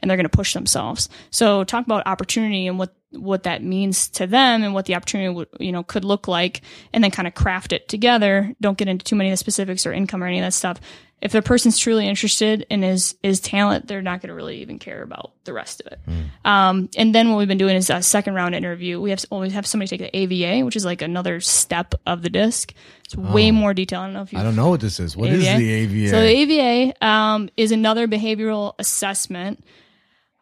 and they're going to push themselves. So talk about opportunity and what what that means to them and what the opportunity would you know could look like and then kind of craft it together. Don't get into too many of the specifics or income or any of that stuff if the person's truly interested in his is talent, they're not going to really even care about the rest of it. Um, and then what we've been doing is a second round interview. We have always have somebody take the AVA, which is like another step of the disc. It's way more detailed. I don't know if you I don't know what this is. What is AVA? the AVA? So the AVA um, is another behavioral assessment,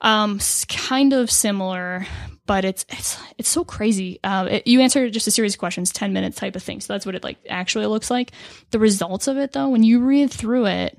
um, kind of similar, but it's it's it's so crazy. Uh, it, you answer just a series of questions, ten minutes type of thing. So that's what it like actually looks like. The results of it, though, when you read through it,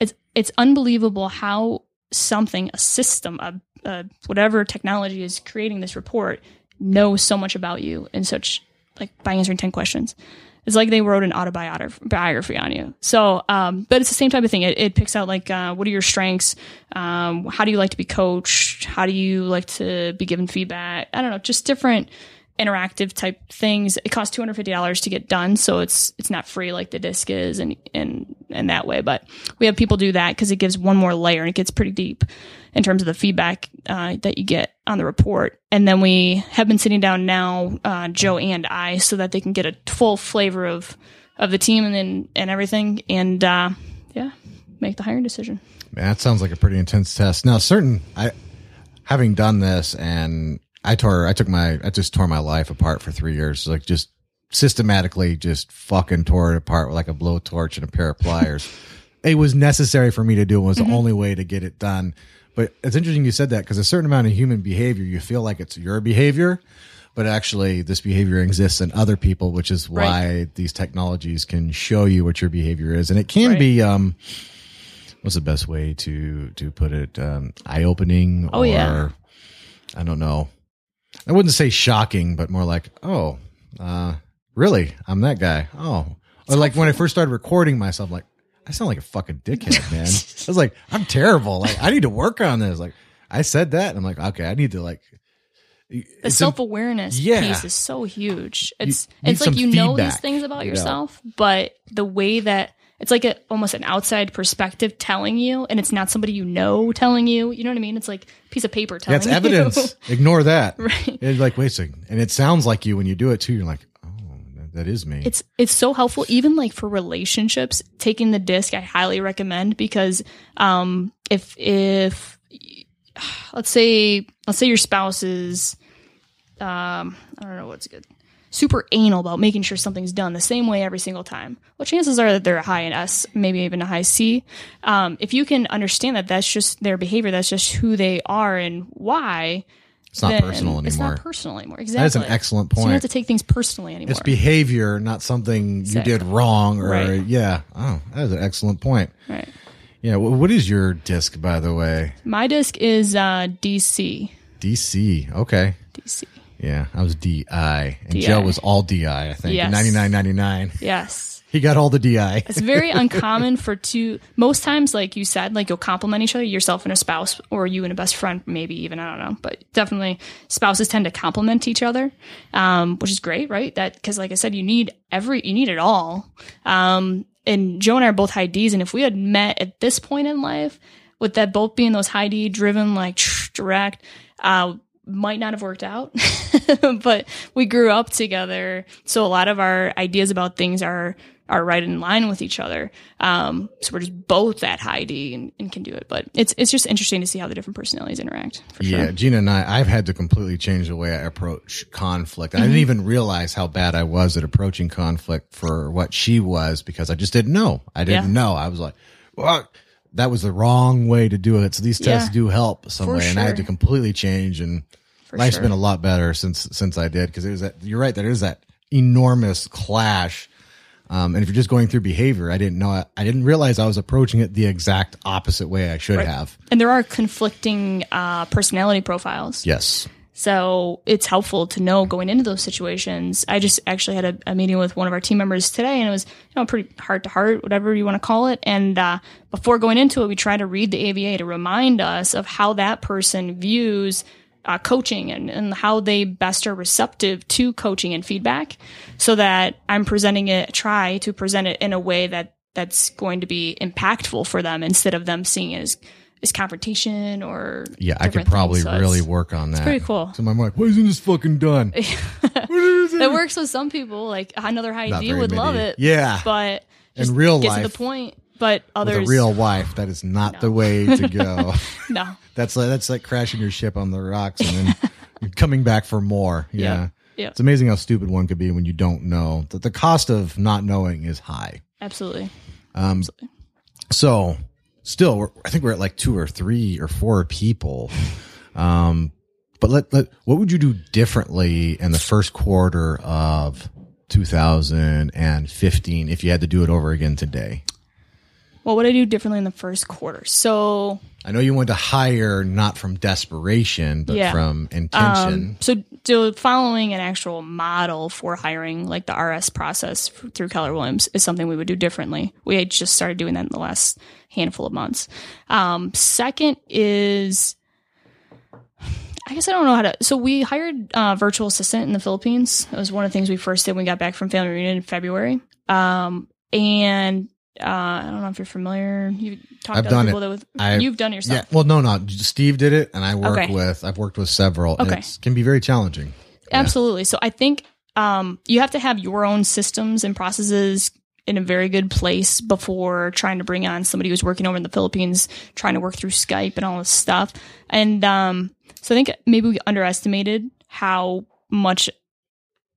it's it's unbelievable how something, a system, a, a whatever technology is creating this report knows so much about you in such like by answering 10 questions. It's like they wrote an autobiography on you. So, um, but it's the same type of thing. It, it picks out like, uh, what are your strengths? Um, how do you like to be coached? How do you like to be given feedback? I don't know, just different interactive type things. It costs two hundred fifty dollars to get done, so it's it's not free like the disc is, and and and that way. But we have people do that because it gives one more layer and it gets pretty deep in terms of the feedback uh, that you get on the report. And then we have been sitting down now, uh, Joe and I, so that they can get a full flavor of of the team and then and everything, and uh, yeah, make the hiring decision. Man, that sounds like a pretty intense test. Now, certain I having done this and I tore I took my I just tore my life apart for three years. Like just systematically just fucking tore it apart with like a blowtorch and a pair of pliers. it was necessary for me to do. It was the only way to get it done. But it's interesting you said that because a certain amount of human behavior, you feel like it's your behavior, but actually this behavior exists in other people, which is why Right. these technologies can show you what your behavior is. And it can Right. be, um, what's the best way to to put it um eye opening Oh, or yeah. i don't know i wouldn't say shocking but more like oh uh really i'm that guy oh or like when i first started recording myself like i sound like a fucking dickhead man i was like i'm terrible like i need to work on this like I said that, and I'm like, okay, I need to like. the self awareness yeah. piece is so huge. It's it's like you know these things about you know? yourself, but the way that it's like a almost an outside perspective telling you, and it's not somebody you know telling you. You know what I mean? It's like a piece of paper telling That's you. evidence. Ignore that. right. It's like, wait a second. And it sounds like you when you do it too. You're like, that- is me. It's it's so helpful, even like for relationships. Taking the disc, I highly recommend because um, if if let's say let's say your spouse is um, I don't know what's good. Super anal about making sure something's done the same way every single time. Well, chances are that they're a high in S, maybe even a high C. Um, if you can understand that that's just their behavior, that's just who they are and why. It's not personal anymore. It's not personal anymore. Exactly. That is an excellent So you don't have to take things personally anymore. it's behavior, not something Exactly. you did wrong or, Right. yeah. Oh, that is an excellent point. right. Yeah. What is your disc, by the way? My disc is uh, DC. DC. Okay. DC. Yeah. I was DI. And DI. Joe was all DI, I think. Yes. 99.99. Yes. He got all the DI. It's very uncommon for two. Most times, like you said, like you'll compliment each other, yourself and a spouse, or you and a best friend, maybe even I don't know, but definitely spouses tend to compliment each other, um, which is great, right? That because, like I said, you need every, you need it all. Um, and Joe and I are both high D's, and if we had met at this point in life, with that both being those high D driven, like direct, uh, might not have worked out, but we grew up together. So a lot of our ideas about things are, are right in line with each other. Um, so we're just both at high D and, and can do it. But it's, it's just interesting to see how the different personalities interact for sure. Yeah, Gina and I, I've had to completely change the way I approach conflict. I Mm-hmm. didn't even realize how bad I was at approaching conflict for what she was because I just didn't know. I didn't Yeah. know. I was like, well, that was the wrong way to do it. So these tests Yeah. do help some way. And I had to completely change and For life's sure. been a lot better since, since I did. Cause it was that, you're right. There is that enormous clash. Um, and if you're just going through behavior, I didn't know, I, I didn't realize I was approaching it the exact opposite way I should have. And there are conflicting uh, personality profiles. Yes. So it's helpful to know going into those situations. I just actually had a, a meeting with one of our team members today, and it was you know pretty heart to heart, whatever you want to call it. And uh, before going into it, we try to read the AVA to remind us of how that person views uh, coaching and, and how they best are receptive to coaching and feedback, so that I'm presenting it, try to present it in a way that that's going to be impactful for them instead of them seeing it as as confrontation or Yeah, I could probably things. So really work on that. pretty cool. So I'm like, why isn't this fucking done? it works with some people. Like another high Not D very would love it. Yeah. but In just real get life, to the point. But With others, a real wife, that is not the way to go. no, that's like that's like crashing your ship on the rocks and then coming back for more. Yeah. Yeah. It's amazing how stupid one could be when you don't know. That the cost of not knowing is high. absolutely. So still, we're, I think we're at like two or three or four people. Um, but let, let, what would you do differently in the first quarter of 2015 if you had to do it over again today? What would I do differently in the first quarter? So, I know you went to hire not from desperation, but Yeah. from intention. so, so following an actual model for hiring, like the RS process through Keller Williams, is something we would do differently. We had just started doing that in the last handful of months. Um, second is I guess I don't know how to. So we hired a virtual assistant in the Philippines. That was one of the things we first did when we got back from family reunion in February. Um, and uh, I don't know if you're familiar. You talked I've to done people it. that with, I- you've done yourself. yeah. Well, no, no. Steve did it, and I work Okay. with. I've worked with several. Okay. It can be very challenging. Absolutely. So I think um, you have to have your own systems and processes in a very good place before trying to bring on somebody who's working over in the Philippines, trying to work through Skype and all this stuff. And um, so I think maybe we underestimated how much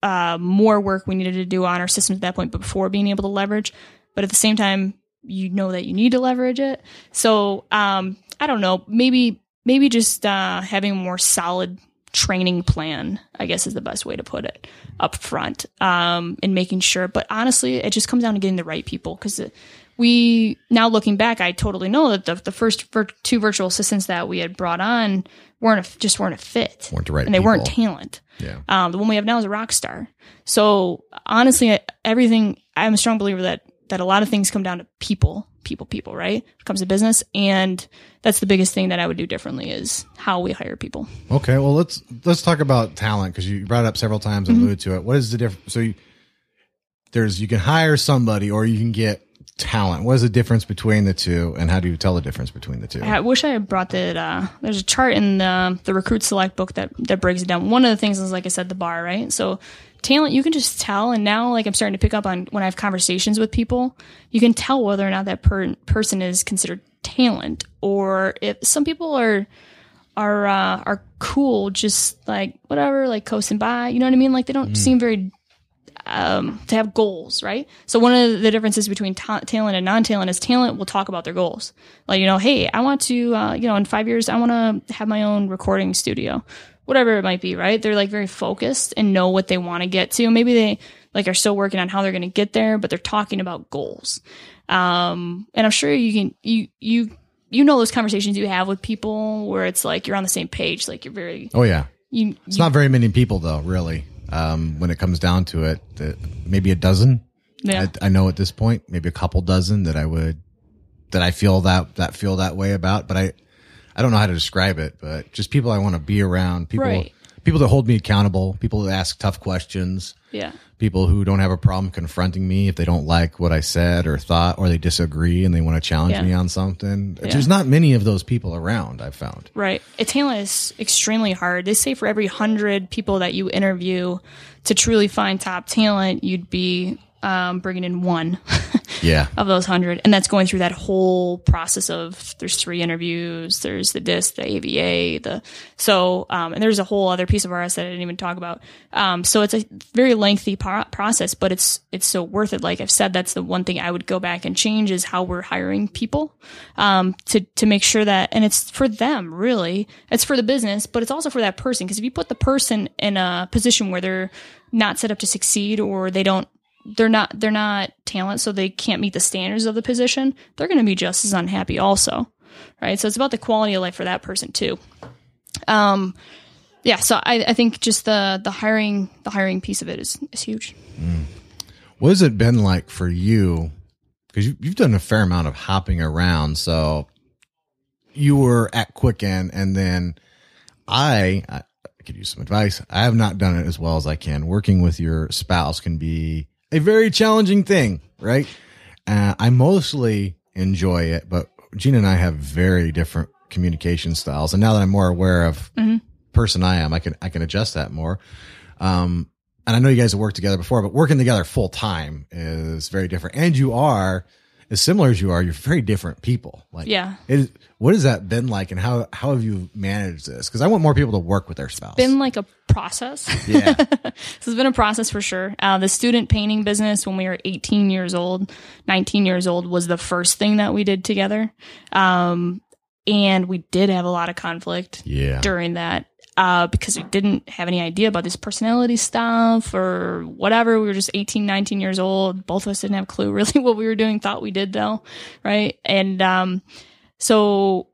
uh, more work we needed to do on our systems at that point, but before being able to leverage. But at the same time, you know that you need to leverage it. So um, I don't know, maybe maybe just uh, having a more solid training plan, I guess is the best way to put it up front, um, and making sure. But honestly, it just comes down to getting the right people because we now looking back, I totally know that the, the first vir- two virtual assistants that we had brought on weren't a, just weren't a fit, Weren't the right and they weren't talent. Yeah. Um, the one we have now is a rock star. So honestly, everything I'm a strong believer that that a lot of things come down to people people, people, right? When it comes to business. And that's the biggest thing that I would do differently is how we hire people. Okay, well let's let's talk about talent because you brought it up several times and alluded to it. What is the difference? So you, there's you can hire somebody or you can get talent. What is the difference between the two, and how do you tell the difference between the two? I wish I had brought that. Uh, there's a chart in the the Recruit Select book that that breaks it down. One of the things is, like I said, the bar, right? So talent, you can just tell. And now, like I'm starting to pick up on when I have conversations with people, you can tell whether or not that per- person is considered talent, or if some people are are uh, are cool, just like whatever, like coasting by. You know what I mean? Like they don't seem very um, to have goals, right? So one of the differences between ta- talent and non-talent is talent will talk about their goals. Like, you know, hey, I want to, uh, you know, in five years, I want to have my own recording studio, whatever it might be, right? They're like very focused and know what they want to get to. Maybe they like are still working on how they're going to get there, but they're talking about goals. Um, and I'm sure you can, you, you, you know, those conversations you have with people where it's like you're on the same page, like you're very, Oh yeah, you, it's not very many people though, really. Um, when it comes down to it, that maybe a dozen. yeah. I, I know at this point, maybe a couple dozen that I would that I feel that that feel that way about, but I I don't know how to describe it, but just people I want to be around, people Right. people that hold me accountable, people that ask tough questions, yeah. people who don't have a problem confronting me if they don't like what I said or thought or they disagree and they want to challenge Yeah. me on something. There's not many of those people around, I've found. Right. A talent is extremely hard. They say for every hundred people that you interview to truly find top talent, you'd be um, bringing in one Yeah. of those hundred, and that's going through that whole process of there's three interviews, there's the disc, the AVA, the so um, and there's a whole other piece of RS that I didn't even talk about. Um, so it's a very lengthy pro- process, but it's it's so worth it. Like I've said, that's the one thing I would go back and change is how we're hiring people um, to to make sure that, and it's for them really. It's for the business, but it's also for that person because if you put the person in a position where they're not set up to succeed or they don't they're not they're not talent so they can't meet the standards of the position they're going to be just as unhappy also right so it's about the quality of life for that person too um yeah so i, I think just the the hiring the hiring piece of it is is huge What has it been like for you? Because you, you've done a fair amount of hopping around. So you were at Quicken, and then I, I could use some advice. I have not done it as well as I can. Working with your spouse can be a very challenging thing, right? Uh, I mostly enjoy it, but Gina and I have very different communication styles. And now that I'm more aware of person I am, I can I can adjust that more. Um, and I know you guys have worked together before, but working together full time is very different. And you are as similar as you are. You're very different people. Like, Yeah. it what has that been like, and how how have you managed this? Because I want more people to work with their spouse. been like a process yeah, So it's been a process for sure. Uh, the student painting business when we were 18 years old, 19 years old was the first thing that we did together. Um, and we did have a lot of conflict yeah, during that uh, because we didn't have any idea about this personality stuff or whatever. We were just 18, 19 years old. Both of us didn't have a clue really what we were doing, thought we did though. Right. And, um, so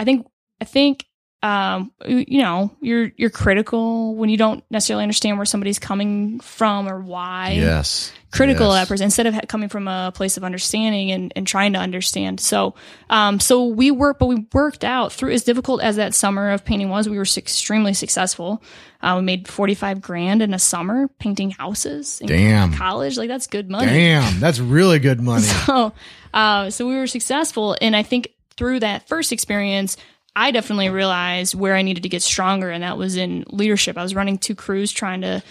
I think, I think, um, you know, you're, you're critical when you don't necessarily understand where somebody's coming from or why yes, critical yes. person instead of ha- coming from a place of understanding and, and trying to understand. So, um, so we worked, but we worked out through as difficult as that summer of painting was. We were extremely successful. Uh, we made 45 grand in a summer painting houses in Damn. college. Like that's good money. Damn, that's really good money. So, uh, so we were successful. And I think through that first experience, I definitely realized where I needed to get stronger. And that was in leadership. I was running two crews trying to,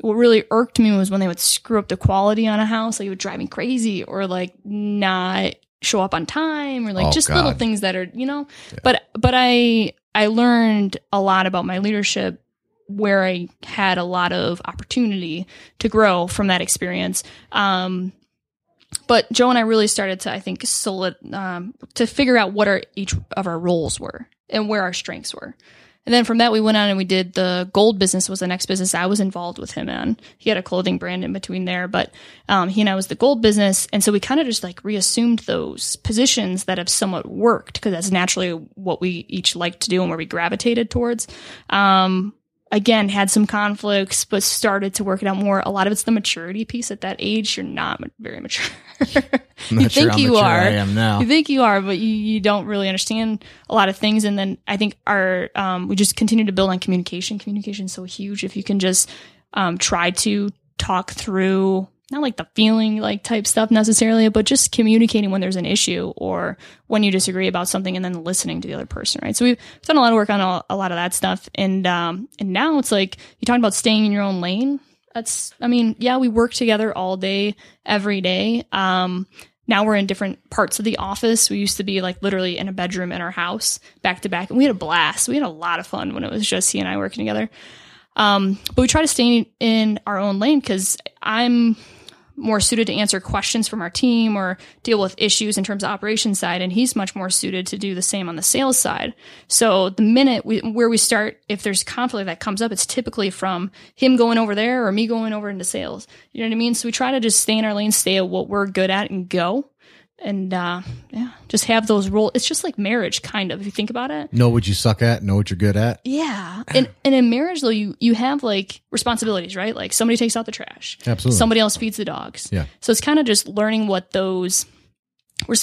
what really irked me was when they would screw up the quality on a house. Like it would drive me crazy or like not show up on time or like Oh, just little things that are, you know, but, but I, I learned a lot about my leadership where I had a lot of opportunity to grow from that experience. Um, but Joe and I really started to, I think, solid um, to figure out what our each of our roles were and where our strengths were. And then from that, we went on and we did the gold business was the next business I was involved with him in. He had a clothing brand in between there, but um, he and I was the gold business. And so we kind of just like reassumed those positions that have somewhat worked because that's naturally what we each like to do and where we gravitated towards. Um, again had some conflicts, but started to work it out more. A lot of it's the maturity piece. At that age, you're not very mature. You sure think how you are. I am now. You think you are, but you, you don't really understand a lot of things. And then I think our um, we just continue to build on communication. Communication is so huge. If you can just um, try to talk through not like the feeling like type stuff necessarily, but just communicating when there's an issue or when you disagree about something, and then listening to the other person. Right. So we've done a lot of work on a, a lot of that stuff, and um, and now it's like you're talking about staying in your own lane. That's I mean, yeah, we work together all day, every day. Um, now we're in different parts of the office. We used to be like literally in a bedroom in our house back to back, and we had a blast. We had a lot of fun when it was just he and I working together. Um, but we try to stay in our own lane because I'm more suited to answer questions from our team or deal with issues in terms of operations side and he's much more suited to do the same on the sales side. So the minute we, where we start if there's conflict that comes up it's typically from him going over there or me going over into sales. You know what i mean? So we try to just stay in our lane stay at what we're good at and go and uh, yeah just have those roles it's just like marriage kind of if you think about it know what you suck at, know what you're good at. yeah. And and in marriage though, you you have like responsibilities, right? Like somebody takes out the trash. Absolutely. Somebody else feeds the dogs. Yeah. So it's kind of just learning what those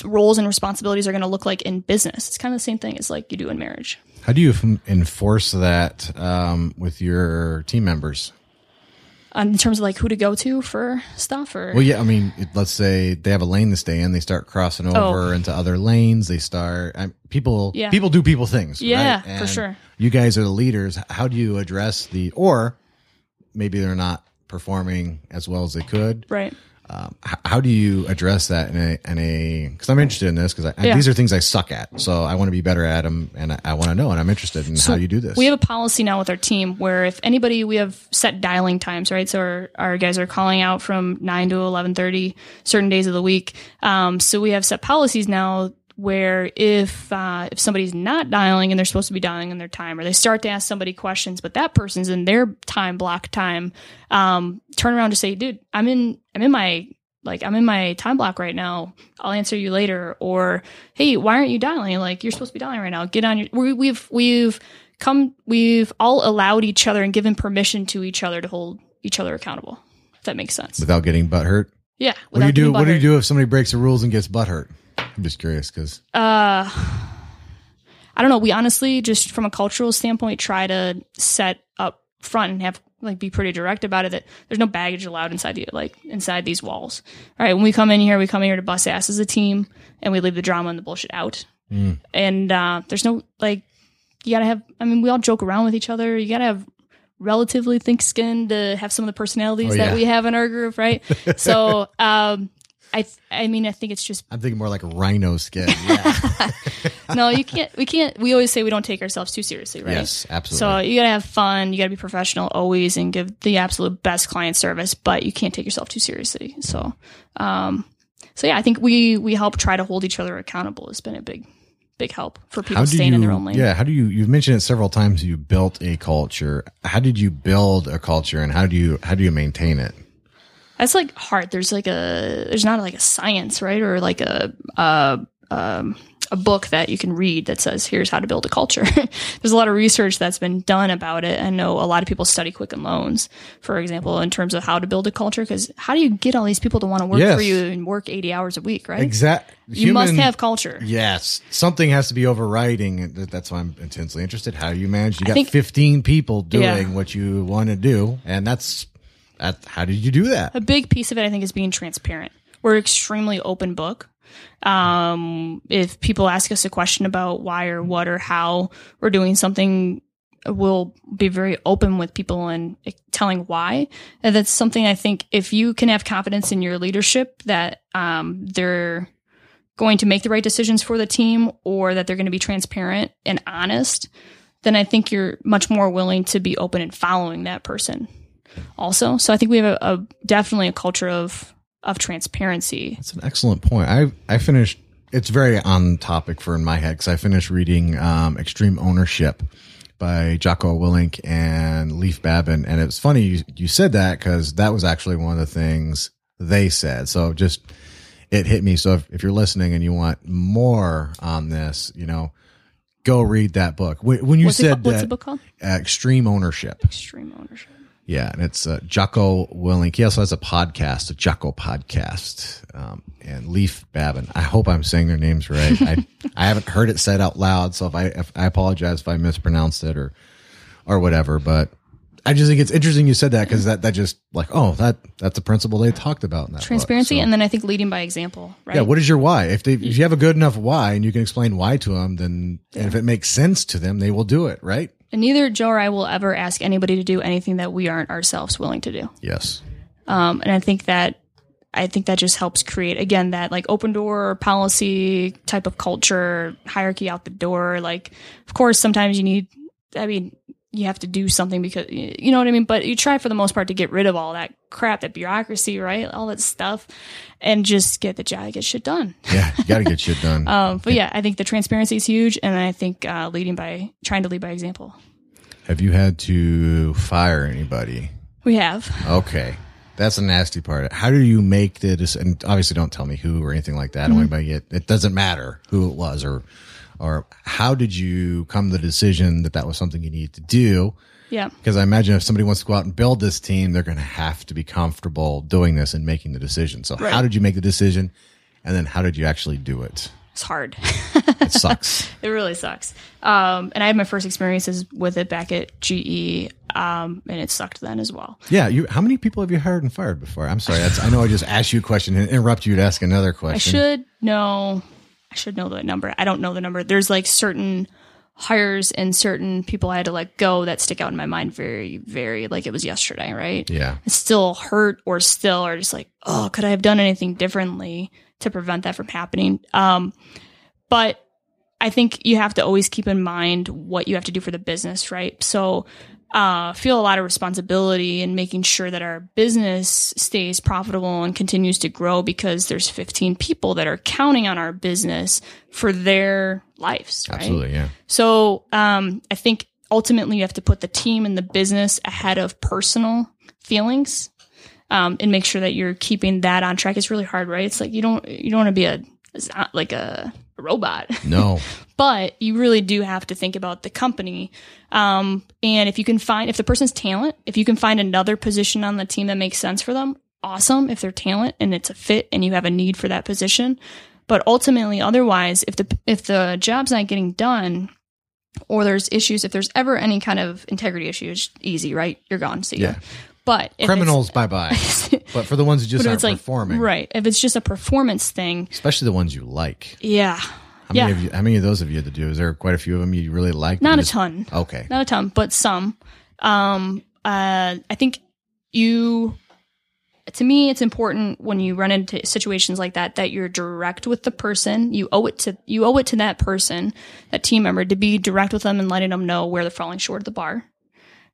roles and responsibilities are going to look like in business. It's kind of the same thing as like you do in marriage. How do you enforce that um, with your team members? Um, in terms of like who to go to for stuff or Well, yeah, I mean, let's say they have a lane to stay in, they start crossing over into other lanes. They start I, people. Oh. Yeah. people do people things. Yeah, right? for sure. You guys are the leaders. How do you address the or maybe they're not performing as well as they could? right. Um, how do you address that in a in a? Because I'm interested in this because Yeah. these are things I suck at, so I want to be better at them, and I, I want to know, and I'm interested in how you do this. We have a policy now with our team where if anybody, we have set dialing times, right? So our, our guys are calling out from nine to eleven thirty, certain days of the week. Um, so we have set policies now where if uh, if somebody's not dialing and they're supposed to be dialing in their time, or they start to ask somebody questions, but that person's in their time block time, um, turn around to say, "Dude, I'm in I'm in my like I'm in my time block right now. I'll answer you later." Or, "Hey, why aren't you dialing? Like you're supposed to be dialing right now. Get on your." We, we've we've come we've all allowed each other and given permission to each other to hold each other accountable. If that makes sense. without getting butt hurt. Yeah. What do you do? What do you do if somebody breaks the rules and gets butt hurt? I'm just curious because Uh, I don't know. We honestly, just from a cultural standpoint, try to set up front and have like be pretty direct about it. That there's no baggage allowed inside the like inside these walls. All right, when we come in here, we come in here to bust ass as a team, and we leave the drama and the bullshit out. And uh, there's no like you gotta have. I mean, we all joke around with each other. You gotta have relatively thick skin to have some of the personalities Oh, that we have in our group, right? so, um, I th- I mean, I think it's just I'm thinking more like rhino skin. Yeah. no, you can't. We can't. We always say we don't take ourselves too seriously, right? yes, absolutely. So you gotta have fun. You gotta be professional always, and give the absolute best client service. But you can't take yourself too seriously. So, um, so yeah, I think we we help try to hold each other accountable. It's been a big, big help for people staying you? in their own lane. Yeah. How do you? You've mentioned it several times. You built a culture. How did you build a culture, and how do you how do you maintain it? That's like hard. There's like a there's not like a science, right? Or like a a um, a book that you can read that says here's how to build a culture. there's a lot of research that's been done about it. I know a lot of people study Quicken Loans, for example, in terms of how to build a culture. Because how do you get all these people to want to work Yes. for you and work 80 hours a week, right? Exactly. You must have culture. Yes, something has to be overriding. That's why I'm intensely interested. How you manage? You got think- 15 people doing Yeah. what you want to do, and that's How did you do that? a big piece of it, I think, is being transparent. We're extremely open book. Um, if people ask us a question about why or what or how we're doing something, we'll be very open with people and telling why. And that's something I think if you can have confidence in your leadership that um, they're going to make the right decisions for the team or that they're going to be transparent and honest, then I think you're much more willing to be open and following that person also. So I think we have a, a definitely a culture of of transparency. That's an excellent point. I I finished. It's very on topic for in my head because I finished reading um, Extreme Ownership by Jocko Willink and Leif Babin, and it's funny you, you said that because that was actually one of the things they said. So just it hit me. So if, if you're listening and you want more on this, you know, go read that book. When when you What's, said called? What's that the book called? uh, extreme ownership, Extreme ownership. Yeah, and it's uh, Jocko Willink. He also has a podcast, a Jocko podcast, um, and Leif Babin. I hope I'm saying their names right. I I haven't heard it said out loud, so if I if I apologize if I mispronounced it or or whatever. But I just think it's interesting you said that because that that just like oh that that's a principle they talked about in that book. Transparency, So- and then I think leading by example. Right. yeah, what is your why? If they if you have a good enough why and you can explain why to them, then and if it makes sense to them, they will do it, right? And neither Joe or I will ever ask anybody to do anything that we aren't ourselves willing to do. Yes. Um, and I think that I think that just helps create again that like open door policy type of culture hierarchy out the door. Like, of course, sometimes you need. I mean, you have to do something because you know what I mean. But you try for the most part to get rid of all that crap, that bureaucracy, right? All that stuff, and just get the job, get shit done. Yeah, you got to get shit done. Um, but yeah, I think the transparency is huge, and I think uh, leading by trying to lead by example. have you had to fire anybody? We have. Okay. That's a nasty part. How do you make the dec- and obviously don't tell me who or anything like that. I don't want anybody get it doesn't matter who it was or or how did you come to the decision that that was something you needed to do? Yeah. Because I imagine if somebody wants to go out and build this team, they're going to have to be comfortable doing this and making the decision. So Right. how did you make the decision? And then how did you actually do it? It's hard. It sucks. It really sucks. Um, and I had my first experiences with it back at GE, um, and it sucked then as well. yeah. You, how many people have you hired and fired before? I'm sorry. That's, I know I just asked you a question and interrupt you to ask another question. I should know. I should know the number. I don't know the number. There's like certain hires and certain people I had to let go that stick out in my mind very, very like it was yesterday, right? Yeah. It's still hurt or still are just like, oh, could I have done anything differently to prevent that from happening? Um, but I think you have to always keep in mind what you have to do for the business, right? So, uh, feel a lot of responsibility in making sure that our business stays profitable and continues to grow because there's 15 people that are counting on our business for their lives, right? Absolutely. Yeah. So um, I think ultimately you have to put the team and the business ahead of personal feelings, um, and make sure that you're keeping that on track. It's really hard, right? It's like you don't you don't want to be a it's not like a, robot, No. but you really do have to think about the company. Um, and if you can find if the person's talent, if you can find another position on the team that makes sense for them, awesome. If they're talent and it's a fit and you have a need for that position, but ultimately, otherwise, if the if the job's not getting done, or there's issues, if there's ever any kind of integrity issues, easy, right? You're gone. See. Yeah. But Criminals, bye bye. But for the ones who just aren't like performing, right? If it's just a performance thing, especially the ones you like. yeah, How yeah, many of you? How many of those have you had to do? Is there quite a few of them you really like? not a just- ton. Okay. not a ton, but some. Um, uh, I think you, to me, it's important when you run into situations like that that you're direct with the person. You owe it to you owe it to that person, that team member, to be direct with them and letting them know where they're falling short of the bar,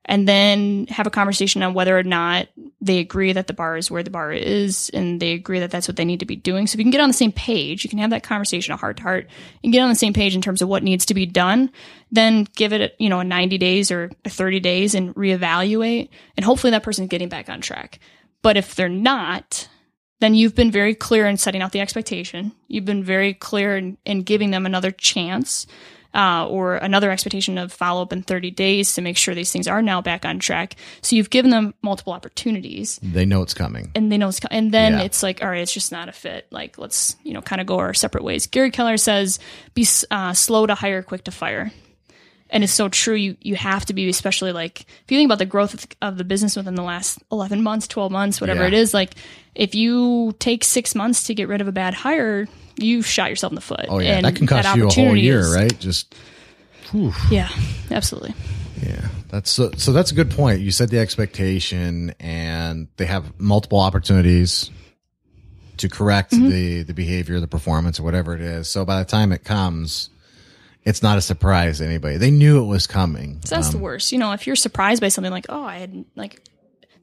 and then have a conversation on whether or not they agree that the bar is where the bar is, and they agree that that's what they need to be doing. So if you can get on the same page, you can have that conversation, a heart to heart, and get on the same page in terms of what needs to be done. Then give it, you know, a 90 days or a 30 days and reevaluate, and hopefully that person's getting back on track. But if they're not, then you've been very clear in setting out the expectation. You've been very clear in, in giving them another chance uh, or another expectation of follow up in 30 days to make sure these things are now back on track. So you've given them multiple opportunities They know it's coming. and they know it's co- and then Yeah. it's like all right it's just not a fit like let's you know kind of go our separate ways gary keller says be uh, slow to hire quick to fire and it's so true you you have to be especially like if you think about the growth of, of the business within the last 11 months 12 months whatever Yeah. it is like if you take six months to get rid of a bad hire you shot yourself in the foot Oh yeah, And that can cost you a whole year, is- right? Just yeah absolutely yeah. That's so, so. That's a good point. You said the expectation, and they have multiple opportunities to correct Mm-hmm. the the behavior, the performance, or whatever it is. So by the time it comes, it's not a surprise to anybody. They knew it was coming. So that's the um, worst. You know, if you're surprised by something like, oh, I had like,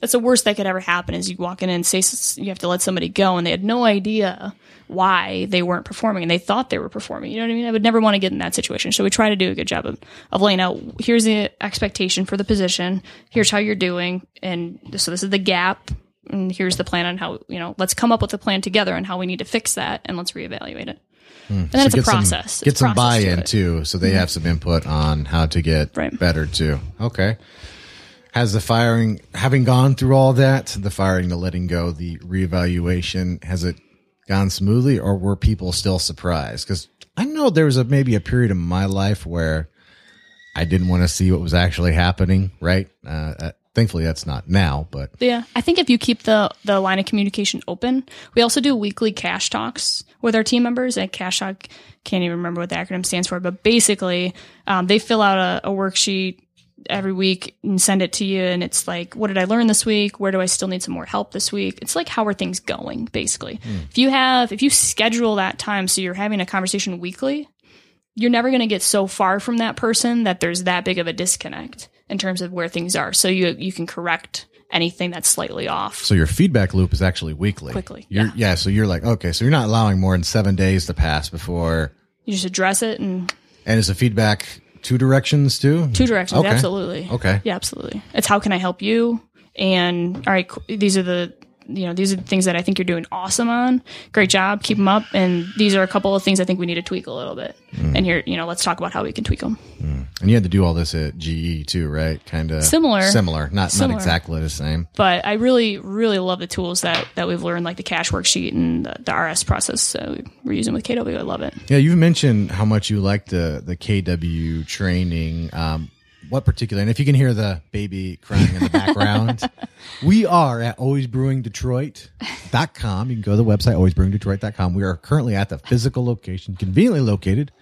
that's the worst that could ever happen is you walk in and say you have to let somebody go and they had no idea why they weren't performing and they thought they were performing. You know what I mean? I would never want to get in that situation. So we try to do a good job of, of laying out here's the expectation for the position, here's how you're doing, and so this is the gap. And here's the plan on how, you know, let's come up with a plan together on how we need to fix that and let's reevaluate it. And then it's a get some- process. get some process buy-in it. too, so they have some input on how to get Right. better too. Okay. Has the firing, having gone through all that, the firing, the letting go, the reevaluation, has it gone smoothly, or were people still surprised? Because I know there was a maybe a period in my life where I didn't want to see what was actually happening. Right. Uh, uh, thankfully, that's not now. But Yeah, I think if you keep the the line of communication open, we also do weekly cash talks with our team members. And cash can't even remember what the acronym stands for, but basically, um, they fill out a, a worksheet every week and send it to you, and it's like, what did I learn this week? Where do I still need some more help this week? It's like, how are things going? Basically, if you have if you schedule that time, so you're having a conversation weekly, you're never going to get so far from that person that there's that big of a disconnect in terms of where things are. So you you can correct anything that's slightly off. so your feedback loop is actually weekly. Quickly, You're, yeah. yeah. So you're like, okay, so you're not allowing more than seven days to pass before You just address it and And is the feedback two directions too? two directions. Okay. Absolutely. Okay. Yeah, absolutely. It's how can I help you? And all right, these are the you know these are the things that I think you're doing awesome on. Great job, keep them up. And these are a couple of things I think we need to tweak a little bit. Mm. And here, you know, let's talk about how we can tweak them. And you had to do all this at GE too, right? Kind of Similar. Similar. Not Similar. not exactly the same. But I really, really love the tools that that we've learned, like the cash worksheet and the, the RS process. So we're using with KW. I love it. Yeah, You've mentioned how much you like the the KW training. Um, what particular? And if you can hear the baby crying in the background, we are at alwaysbrewingdetroit.com. You can go to the website alwaysbrewingdetroit.com. We are currently at the physical location, conveniently located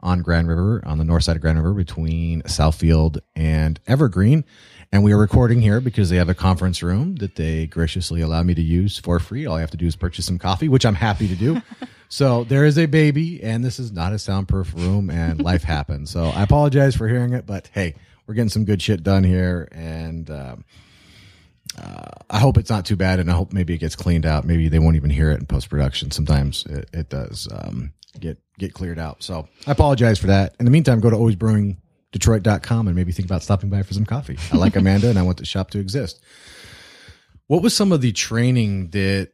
on Grand River, on the north side of Grand River, between Southfield and Evergreen. And we are recording here because they have a conference room that they graciously allow me to use for free. All I have to do is purchase some coffee, which I'm happy to do. so there is a baby, and this is not a soundproof room, and life happens. So I apologize for hearing it, but hey, we're getting some good shit done here, and um, uh, I hope it's not too bad, and I hope maybe it gets cleaned out. Maybe they won't even hear it in post production. Sometimes it, it does um, get get cleared out. So I apologize for that. In the meantime, go to alwaysbrewingdetroit.com and maybe think about stopping by for some coffee. I like Amanda, and I want the shop to exist. What was some of the training that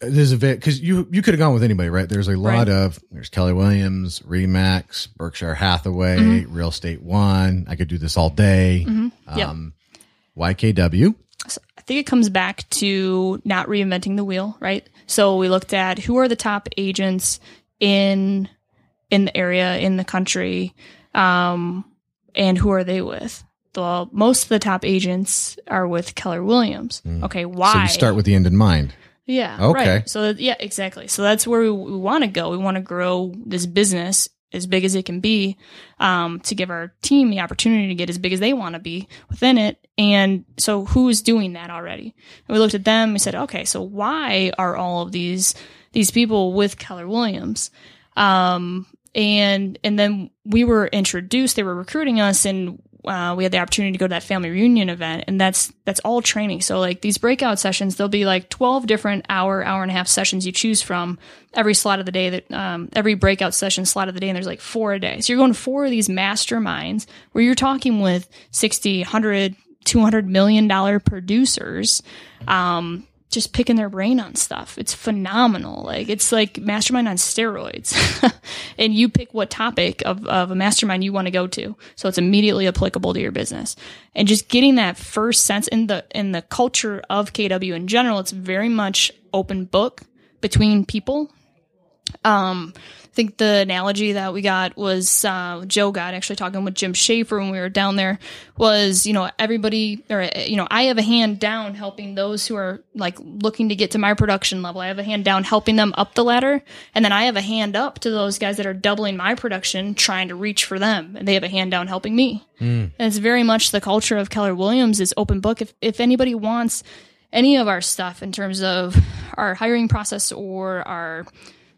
there's a bit because you you could have gone with anybody, right? There's a lot Right. of there's Keller Williams, Remax, Berkshire Hathaway, Real Estate One. I could do this all day. Yep. Um, YKW. So I think it comes back to not reinventing the wheel, right? So we looked at who are the top agents in in the area in the country, um, and who are they with? Well, most of the top agents are with Keller Williams. Okay, why? So you start with the end in mind. Yeah. Okay. Right. So yeah, exactly. So that's where we, we want to go. We want to grow this business as big as it can be, um, to give our team the opportunity to get as big as they want to be within it. And so who's doing that already? And we looked at them. We said, okay, so why are all of these these people with Keller Williams? Um, and and then we were introduced. They were recruiting us, and uh, we had the opportunity to go to that family reunion event, and that's that's all training. So like these breakout sessions, there'll be like twelve different hour, hour and a half sessions you choose from every slot of the day. That um, every breakout session slot of the day, and there's like four a day. So you're going to four of these masterminds where you're talking with 60, 100, 200 million dollar producers. Um, just picking their brain on stuff. It's phenomenal. Like it's like mastermind on steroids. and you pick what topic of, of a mastermind you want to go to. So it's immediately applicable to your business. And just getting that first sense in the in the culture of KW in general, it's very much open book between people. Um think the analogy that we got was uh, Joe got actually talking with Jim Schaefer when we were down there was you know everybody or uh, you know I have a hand down helping those who are like looking to get to my production level. I have a hand down helping them up the ladder, and then I have a hand up to those guys that are doubling my production trying to reach for them, and they have a hand down helping me. And it's very much the culture of Keller Williams is open book. If if anybody wants any of our stuff in terms of our hiring process or our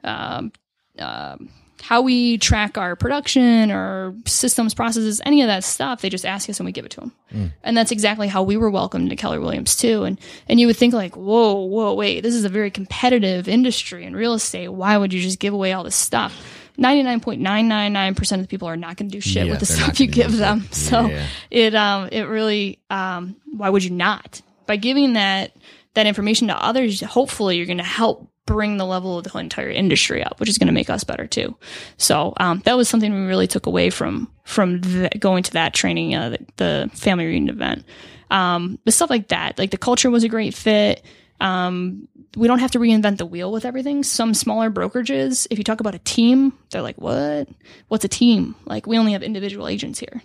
um, um, how we track our production or systems processes any of that stuff they just ask us and we give it to them and that's exactly how we were welcomed to keller williams too. And and you would think like whoa whoa wait this is a very competitive industry in real estate. Why would you just give away all this stuff? 99.999% of the people are not going to do shit Yeah, with the stuff you give it. them. So Yeah. it um it really um why would you not? By giving that that information to others hopefully you're going to help bring the level of the whole entire industry up, which is going to make us better too. So um, that was something we really took away from from the, going to that training, uh, the, the family reunion event. Um, but stuff like that, like the culture was a great fit. Um, we don't have to reinvent the wheel with everything. Some smaller brokerages, if you talk about a team, they're like, "What? What's a team?" Like we only have individual agents here.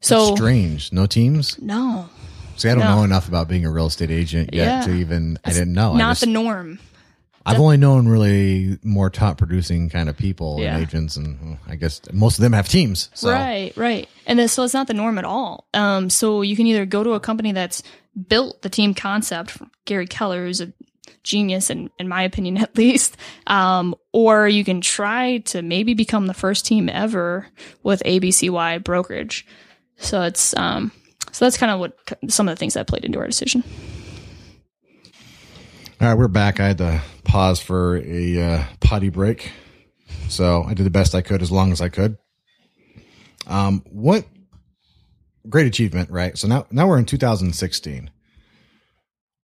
So Strange. No teams? no, See, I don't No. know enough about being a real estate agent yet Yeah. to even, I didn't know. Not just, the norm. I've only known really more top producing kind of people Yeah. and agents, and well, I guess most of them have teams. So. Right, right. And then, so it's not the norm at all. Um, so you can either go to a company that's built the team concept, Gary Keller, who's a genius in, in my opinion at least, um, or you can try to maybe become the first team ever with ABCY brokerage. So it's, um, so that's kind of what some of the things that played into our decision. All right, we're back. I had to pause for a uh, potty break, so I did the best I could as long as I could. Um, what great achievement, right? So now, now we're in 2016.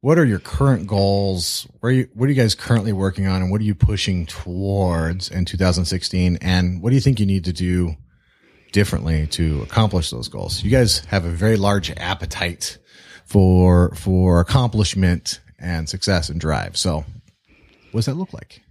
What are your current goals? Where are you, what are you guys currently working on, and what are you pushing towards in 2016? And what do you think you need to do differently to accomplish those goals? You guys have a very large appetite for for accomplishment and success and drive. So, what does that look like?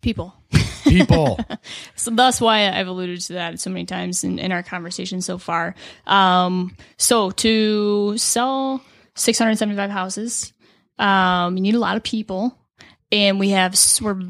People. People. So that's why I've alluded to that so many times in, in our conversation so far. Um, so to sell 675 houses, um, you need a lot of people, and we have we're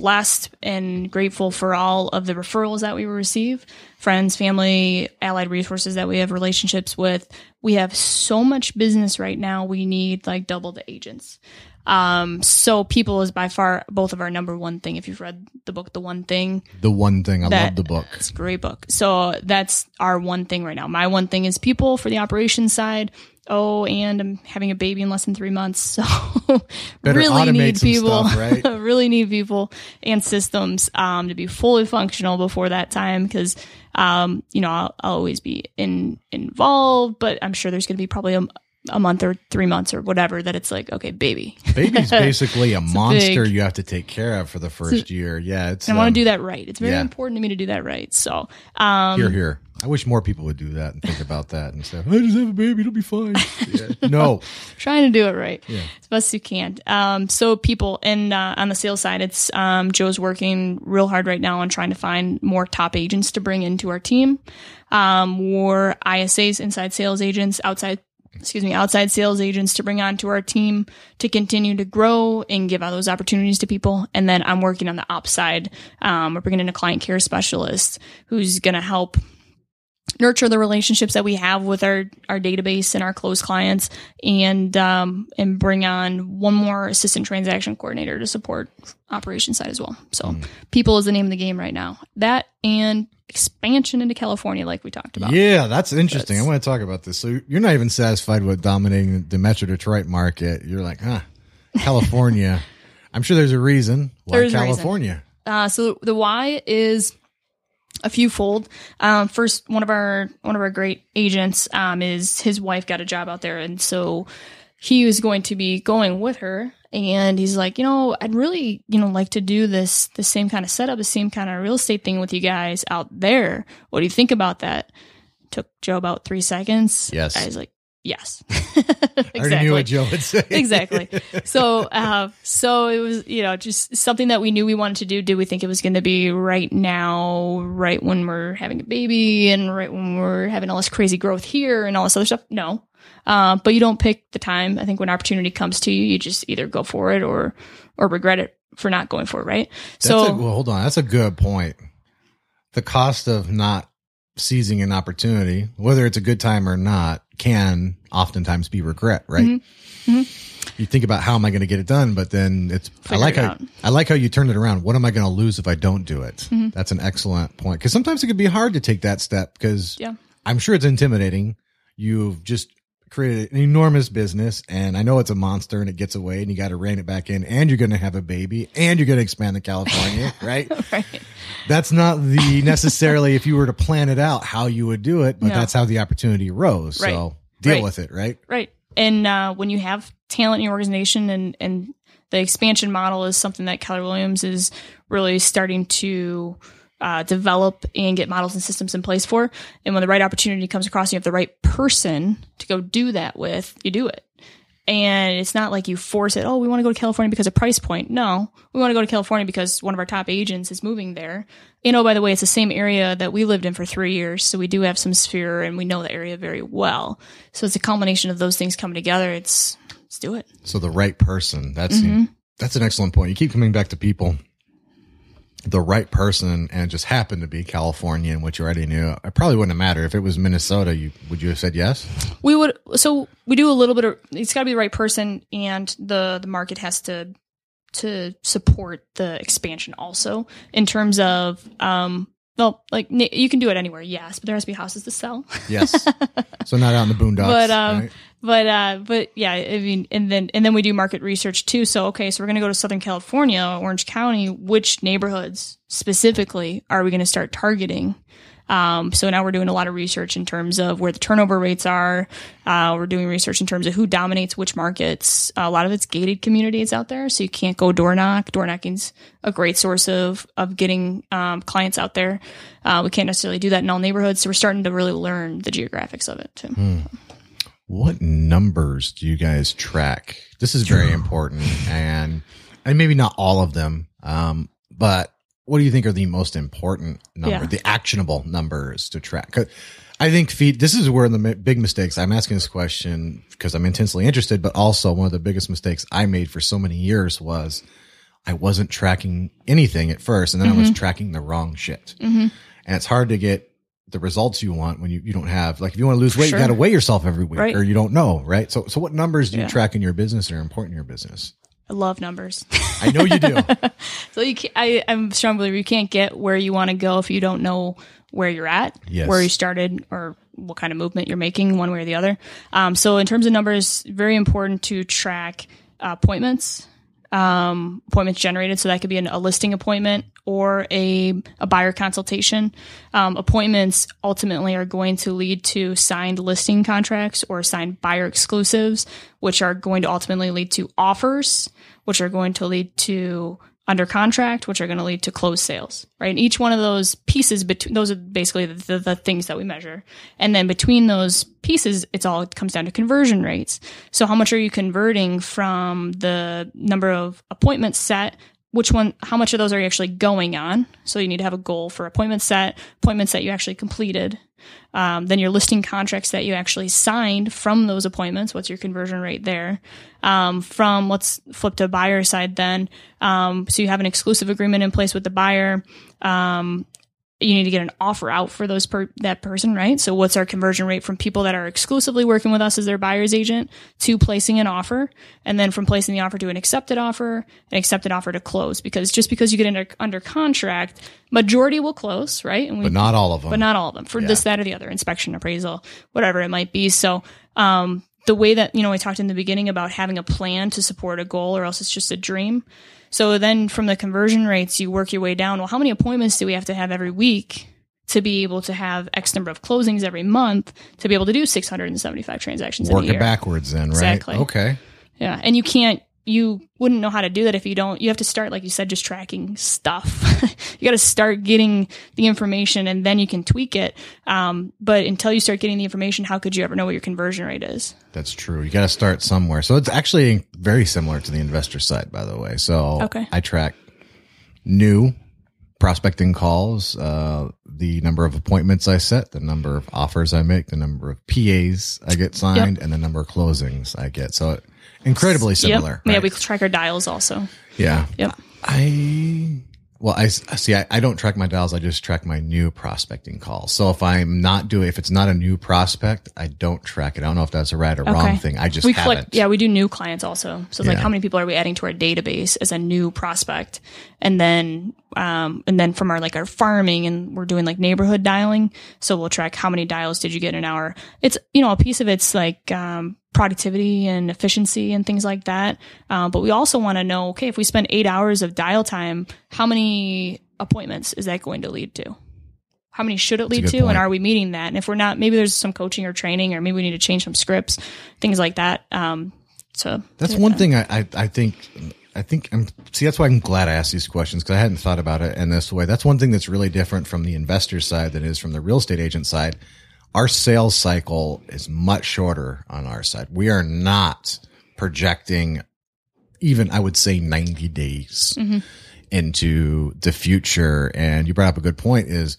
blessed and grateful for all of the referrals that we receive, friends, family, allied resources that we have relationships with. We have so much business right now. We need like double the agents. Um, so people is by far both of our number one thing. If you've read the book, The One Thing, the one thing I That- love the book. it's a great book. So that's our one thing right now. My one thing is people for the operations side. Oh, and I'm having a baby in less than three months. So really need people, stuff, right? really need people and systems, um, to be fully functional before that time. Cause, um, you know, I'll, I'll always be in, involved, but I'm sure there's going to be probably a, a month or three months or whatever that it's like, okay, baby. Baby's basically a monster big- you have to take care of for the first year. Yeah, it's. I want um, to do that right. It's very yeah. important to me to do that right. So, um, Here, here. I wish more people would do that and think about that and of, I just have a baby; it'll be fine. Yeah. No, trying to do it right as best you can. Um, so people and uh, on the sales side, it's um, Joe's working real hard right now on trying to find more top agents to bring into our team, um, more ISAs, inside sales agents, outside. Excuse me, outside sales agents to bring onto our team to continue to grow and give out those opportunities to people. And then I'm working on the ops side. Um, we're bringing in a client care specialist who's going to help nurture the relationships that we have with our our database and our close clients and um and bring on one more assistant transaction coordinator to support operations side as well so people is the name of the game right now that and expansion into california like we talked about yeah, that's interesting. That's- I want to talk about this. So you're not even satisfied with dominating the Metro Detroit market. You're like, huh, California. I'm sure there's a reason why There is a reason. California. Uh, so the why is a few fold. Um, first, one of our one of our great agents um, is his wife got a job out there, and so he was going to be going with her. And he's like, you know, I'd really, you know, like to do this the same kind of setup, the same kind of real estate thing with you guys out there. What do you think about that? Took Joe about three seconds. Yes. I was like, yes, I already knew what Joe would say. exactly. So, uh, so it was, you know, just something that we knew we wanted to do. Did we think it was going to be right now, right when we're having a baby and right when we're having all this crazy growth here and all this other stuff? No. Uh, but you don't pick the time. I think when opportunity comes to you, you just either go for it or, or regret it for not going for it. Right. That's so a, well, hold on. That's a good point. The cost of not seizing an opportunity, whether it's a good time or not, can oftentimes be regret, right? Mm-hmm. You think about how am I going to get it done, but then it's. I like it how out. I like how you turned it around. What am I going to lose if I don't do it? Mm-hmm. That's an excellent point because sometimes it can be hard to take that step because Yeah. I'm sure it's intimidating. You've just created an enormous business and I know it's a monster and it gets away and you got to rein it back in and you're going to have a baby and you're going to expand to California, right? right. That's not the necessarily if you were to plan it out how you would do it, but No. that's how the opportunity arose. Right. So deal Right. with it, right? Right. And uh, when you have talent in your organization and and the expansion model is something that Keller Williams is really starting to uh, develop and get models and systems in place for. And when the right opportunity comes across, you have the right person to go do that with, you do it. And it's not like you force it. Oh, we want to go to California because of price point. No, we want to go to California because one of our top agents is moving there. You oh, know, by the way, it's the same area that we lived in for three years. So we do have some sphere and we know the area very well. So it's a combination of those things coming together. It's, let's do it. So the right person. That's mm-hmm. that's an excellent point. You keep coming back to people. The right person, and just happened to be California, which you already knew. It probably wouldn't have mattered if it was Minnesota. You would you have said yes? We would, so we do a little bit of, it's got to be the right person and the, the market has to, to support the expansion also in terms of, um, well, like you can do it anywhere, yes, but there has to be houses to sell. Yes. so not out in the boondocks. but um right? But uh but yeah i mean and then and then we do market research too so okay so we're going to go to southern california orange county which neighborhoods specifically are we going to start targeting um, so now we're doing a lot of research in terms of where the turnover rates are. Uh, we're doing research in terms of who dominates which markets. a lot of it's gated communities out there, so you can't go door knock. Door knocking's a great source of of getting um, clients out there. Uh, we can't necessarily do that in all neighborhoods, so we're starting to really learn the geographics of it too. What numbers do you guys track? This is very important, and and maybe not all of them, um, but what do you think are the most important number, Yeah. the actionable numbers to track? I think feed. This is where the big mistakes. I'm asking this question because I'm intensely interested, but also one of the biggest mistakes I made for so many years was I wasn't tracking anything at first, and then I was tracking the wrong shit. And it's hard to get the results you want when you, you don't have like if you want to lose weight, Sure. you got to weigh yourself every week, Right. or you don't know, right? So so what numbers do you track in your business that are important in your business? I love numbers. I know you do. so you can I, I'm a strong believer you can't get where you want to go if you don't know where you're at, Yes. where you started, or what kind of movement you're making, one way or the other. Um, so in terms of numbers, very important to track uh, appointments, um, appointments generated. So that could be an, a listing appointment or a, a buyer consultation. Um, appointments ultimately are going to lead to signed listing contracts or signed buyer exclusives, which are going to ultimately lead to offers, which are going to lead to under contract, which are going to lead to closed sales, right? And each one of those pieces between those are basically the, the, the things that we measure. And then between those pieces, it's all it comes down to conversion rates. So how much are you converting from the number of appointments set? Which one, how much of those are you actually going on? So you need to have a goal for appointment set, appointments that you actually completed. Um, then your listing contracts that you actually signed from those appointments. What's your conversion rate there? Um, from let's flip to buyer side then. Um, so you have an exclusive agreement in place with the buyer. You need to get an offer out for those per that person, right? So what's our conversion rate from people that are exclusively working with us as their buyer's agent to placing an offer, and then from placing the offer to an accepted offer, an accepted offer to close? Because just because you get under under contract, majority will close, right? And we but not all of them. but not all of them for this, that, or the other inspection, appraisal, whatever it might be. So, um, the way that, you know, we talked in the beginning about having a plan to support a goal or else it's just a dream. So then from the conversion rates, you work your way down. Well, how many appointments do we have to have every week to be able to have X number of closings every month to be able to do 675 transactions Work it year? backwards then, right? Exactly. Okay. Yeah. And you can't, you wouldn't know how to do that if you don't, you have to start, like you said, just tracking stuff. you got to start getting the information and then you can tweak it. Um, but until you start getting the information, how could you ever know what your conversion rate is? That's true. You got to start somewhere. So it's actually very similar to the investor side, by the way. So Okay. I track new prospecting calls, uh, the number of appointments I set, the number of offers I make, the number of PAs I get signed, and the number of closings I get. So incredibly similar. Yep. Yeah. We track our dials also. yeah. Yep. I well, I see. I, I don't track my dials. I just track my new prospecting calls. So if I'm not doing, if it's not a new prospect, I don't track it. I don't know if that's a right or wrong thing. I just we haven't. collect, yeah, we do new clients also. So it's like how many people are we adding to our database as a new prospect, and then um, and then from our like our farming and we're doing like neighborhood dialing. So we'll track how many dials did you get an hour. It's you know a piece of it's like um, productivity and efficiency and things like that. Uh, but we also want to know okay if we spend eight hours of dial time, how many appointments is that going to lead to? How many should it lead to, point. and are we meeting that? And if we're not, maybe there's some coaching or training, or maybe we need to change some scripts, things like that. Um, so That's one thing I, I, I think I think I'm see that's why I'm glad I asked these questions because I hadn't thought about it in this way. That's one thing that's really different from the investor side than it is from the real estate agent side. Our sales cycle is much shorter on our side. We are not projecting even I would say 90 days mm-hmm. into the future. And you brought up a good point is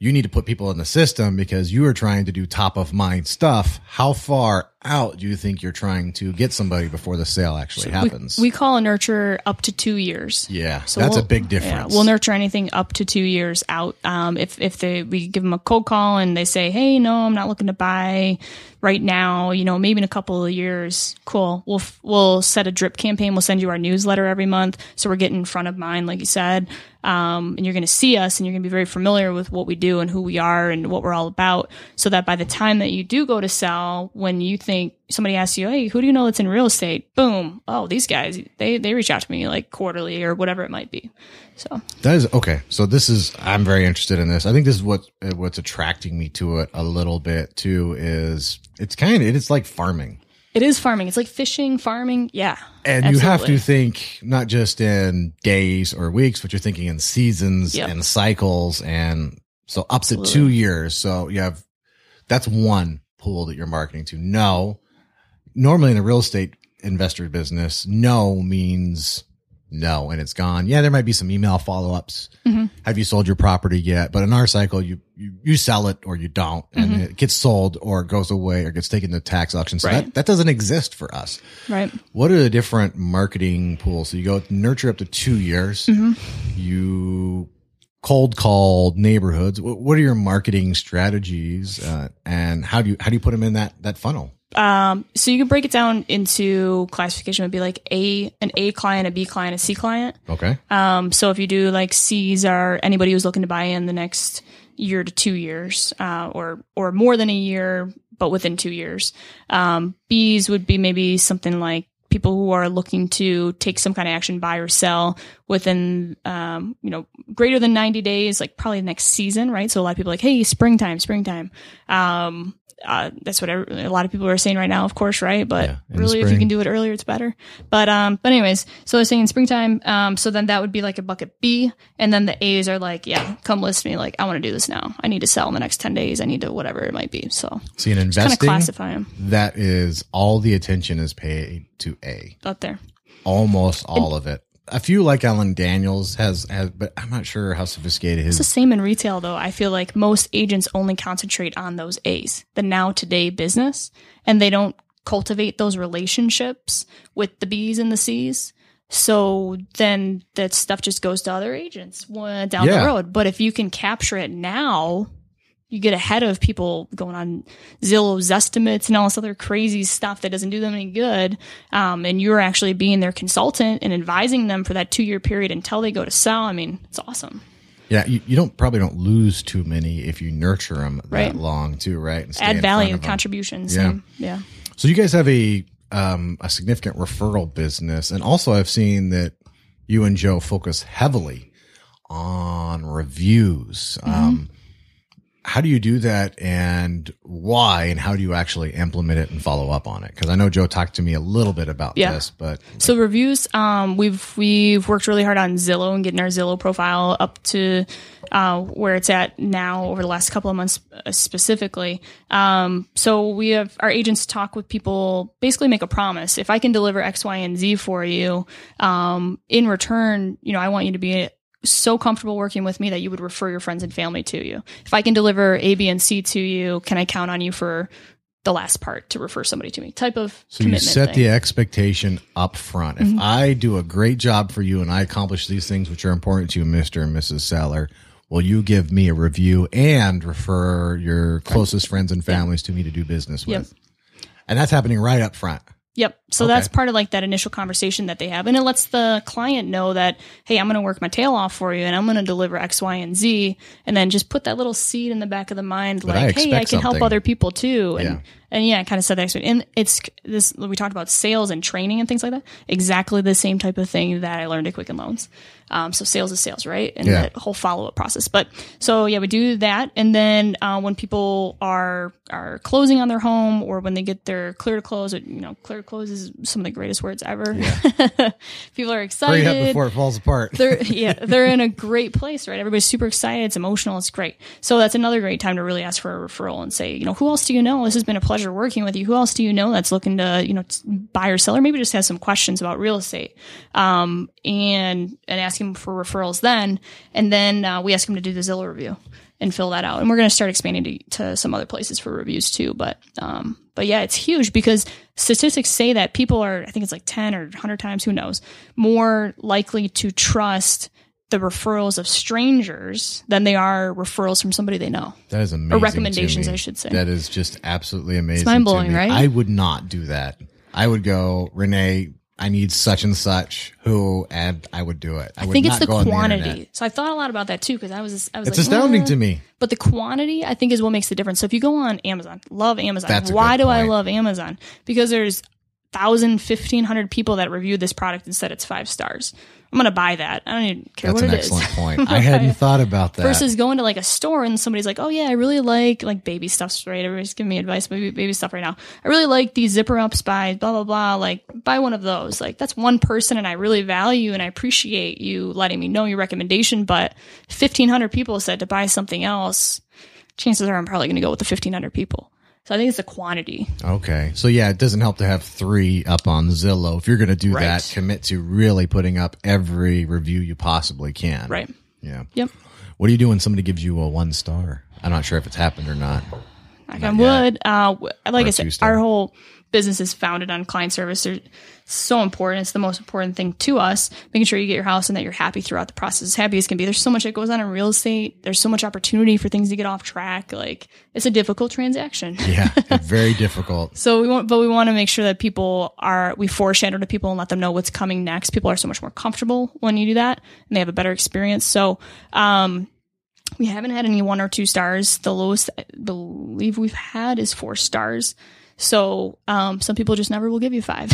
you need to put people in the system because you are trying to do top of mind stuff. How far out do you think you're trying to get somebody before the sale actually We, happens? we call a nurture up to two years. yeah, So that's a we'll- big Yeah, difference. we'll nurture anything up to two years out. Um, if if they we give them a cold call and they say, "Hey, no, I'm not looking to buy right now," you know, maybe in a couple of years, cool. We'll f- we'll set a drip campaign. We'll send you our newsletter every month, so we're getting in front of mind, like you said. Um, and you're going to see us, and you're going to be very familiar with what we do and who we are and what we're all about, so that by the time that you do go to sell, when you think somebody asks you, "Hey, who do you know that's in real estate?" Boom, oh, these guys, they they reach out to me like quarterly or whatever it might be. So That is okay. So this is I'm very interested in this. I think this is what uh, what's attracting me to it a little bit too. Is it's kind of it's like farming. it is farming. It's like fishing, farming. Yeah, And you have to think not just in days or weeks, but you're thinking in seasons Yep. and cycles. And so up to two years. So you have, that's one pool that you're marketing to. No, normally in the real estate investor business, no means no, and it's gone. Yeah, there might be some email follow ups. Mhm. Have you sold your property yet? But in our cycle, you, you, you sell it or you don't, and Mm-hmm. it gets sold or goes away or gets taken to tax auction. So Right. that, that doesn't exist for us. right. What are the different marketing pools? So you go nurture up to two years. Mm-hmm. You cold call neighborhoods. What, what are your marketing strategies, uh, and how do you how do you put them in that that funnel? Um, so you can break it down into classification. Would be like a an A client, a B client, a C client. Okay, Um, so if you do like C's are anybody who's looking to buy in the next year to two years, uh, or or more than a year, but within two years. Um, B's would be maybe something like people who are looking to take some kind of action, buy or sell within, um, you know, greater than 90 days, like probably the next season, right? So a lot of people are like, hey, springtime, springtime. Um, uh, that's what a lot of people are saying right now, of course, right? But Yeah, really, if you can do it earlier, it's better. But um, but anyways, so I was saying springtime. Um, so then that would be like a bucket B, and then the A's are like, yeah, come list me. Like I want to do this now. I need to sell in the next ten days. I need to whatever it might be. So see, in kind of investing, classify them that is all the attention is paid to A, out there. almost all of it. A few like Ellen Daniels has has, but I'm not sure how sophisticated It's the same in retail, though. I feel like most agents only concentrate on those A's, the now today business, and they don't cultivate those relationships with the B's and the C's. So then that stuff just goes to other agents down Yeah. the road. But if you can capture it now, you get ahead of people going on Zillow's estimates and all this other crazy stuff that doesn't do them any good. Um, and you're actually being their consultant and advising them for that two year period until they go to sell. I mean, it's awesome. Yeah, you, you don't probably don't lose too many if you nurture them that Right. long too, right? And add value contributions. Yeah. and- yeah. So you guys have a um, a significant referral business, and also I've seen that you and Joe focus heavily on reviews. Mm-hmm. Um, how do you do that, and why, and how do you actually implement it and follow up on it? Because I know Joe talked to me a little bit about Yeah. this, but So reviews, um, we've we've worked really hard on Zillow and getting our Zillow profile up to uh, where it's at now over the last couple of months uh, specifically. Um, so we have our agents talk with people, basically make a promise. If I can deliver X, Y, and Z for you, um, in return, you know, I want you to be so comfortable working with me that you would refer your friends and family to you. If I can deliver A, B, and C to you, can I count on you for the last part to refer somebody to me? Type of so you set thing. Mm-hmm. the expectation up front. If I do a great job for you and I accomplish these things which are important to you, Mister and Mrs. Seller. Will you give me a review and refer your closest friends and families to me to do business Yep. with? And that's happening right up front. Yep. So Okay. that's part of like that initial conversation that they have. And it lets the client know that, hey, I'm going to work my tail off for you and I'm going to deliver X, Y, and Z. And then just put that little seed in the back of the mind But I like, hey, I can help other people too. And, Yeah. And yeah, I kind of said that. And it's this, we talked about sales and training and things like that. Exactly the same type of thing that I learned at Quicken Loans. Um, so sales is sales, right? And Yeah. that whole follow up process. But so yeah, we do that. And then, uh, when people are, are closing on their home or when they get their clear to close, or, you know, clear to close is some of the greatest words ever. people are Hurry excited up before it falls apart. they're yeah they're in a great place right everybody's super excited it's emotional it's great so that's another great time to really ask for a referral and say you know who else do you know this has been a pleasure working with you. Who else do you know that's looking to you know buy or sell? Or maybe just has some questions about real estate um, and and ask him for referrals then. And then uh, we ask him to do the zillow review and fill that out. And we're going to start expanding to, to some other places for reviews too but um but yeah it's huge because statistics say that people are i think it's like 10 or 100 times who knows more likely to trust the referrals of strangers than they are referrals from somebody they know That is amazing. Or recommendations. I should say. That is just absolutely amazing. mind-blowing, right? I would not do that. I would go, Renee, I need such and such who, and I would do it. I, I think it's the quantity. internet. so I thought a lot about that too because I was I was It's like, astounding "Eh." to me. But the quantity, I think, is what makes the difference. So if you go on Amazon, love Amazon. That's Why do I love Amazon? Because there's 1,000, 1,500 people that reviewed this product and said it's five stars. I'm going to buy that. I don't even care what it is. That's what an it is. excellent point. I hadn't thought about that. Versus going to like a store and somebody's like, "Oh yeah, I really like like baby stuffs." Right? Everybody's giving me advice, baby baby stuff right now. I really like these zipper ups by blah blah blah. Like buy one of those. Like that's one person, and I really value and I appreciate you letting me know your recommendation. But 1,500 people said to buy something else. Chances are I'm probably going to go with the 1,500 people. So I think it's the quantity. Okay. So yeah, it doesn't help to have three up on Zillow. If you're going to do Right. that, commit to really putting up every review you possibly can. Right. Yeah. Yep. What do you do when somebody gives you a one star? I'm not sure if it's happened or not. Knock on wood. Uh, like Or I a said, our whole business is founded on client service. They're so important. It's the most important thing to us, making sure you get your house and that you're happy throughout the process, as happy as can be. There's so much that goes on in real estate. There's so much opportunity for things to get off track. Like it's a difficult transaction. Yeah. very difficult. So we want, but we want to make sure that people are, we foreshadow to people and let them know what's coming next. People are so much more comfortable when you do that and they have a better experience. So, um, we haven't had any one or two stars. The lowest I believe we've had is four stars. So, um, some people just never will give you five.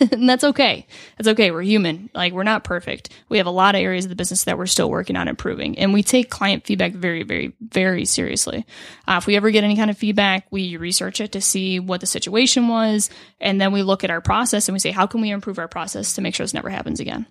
and that's okay. That's okay. We're human. Like, we're not perfect. We have a lot of areas of the business that we're still working on improving. And we take client feedback very, very, very seriously. Uh, if we ever get any kind of feedback, we research it to see what the situation was. And then we look at our process and we say, how can we improve our process to make sure this never happens again?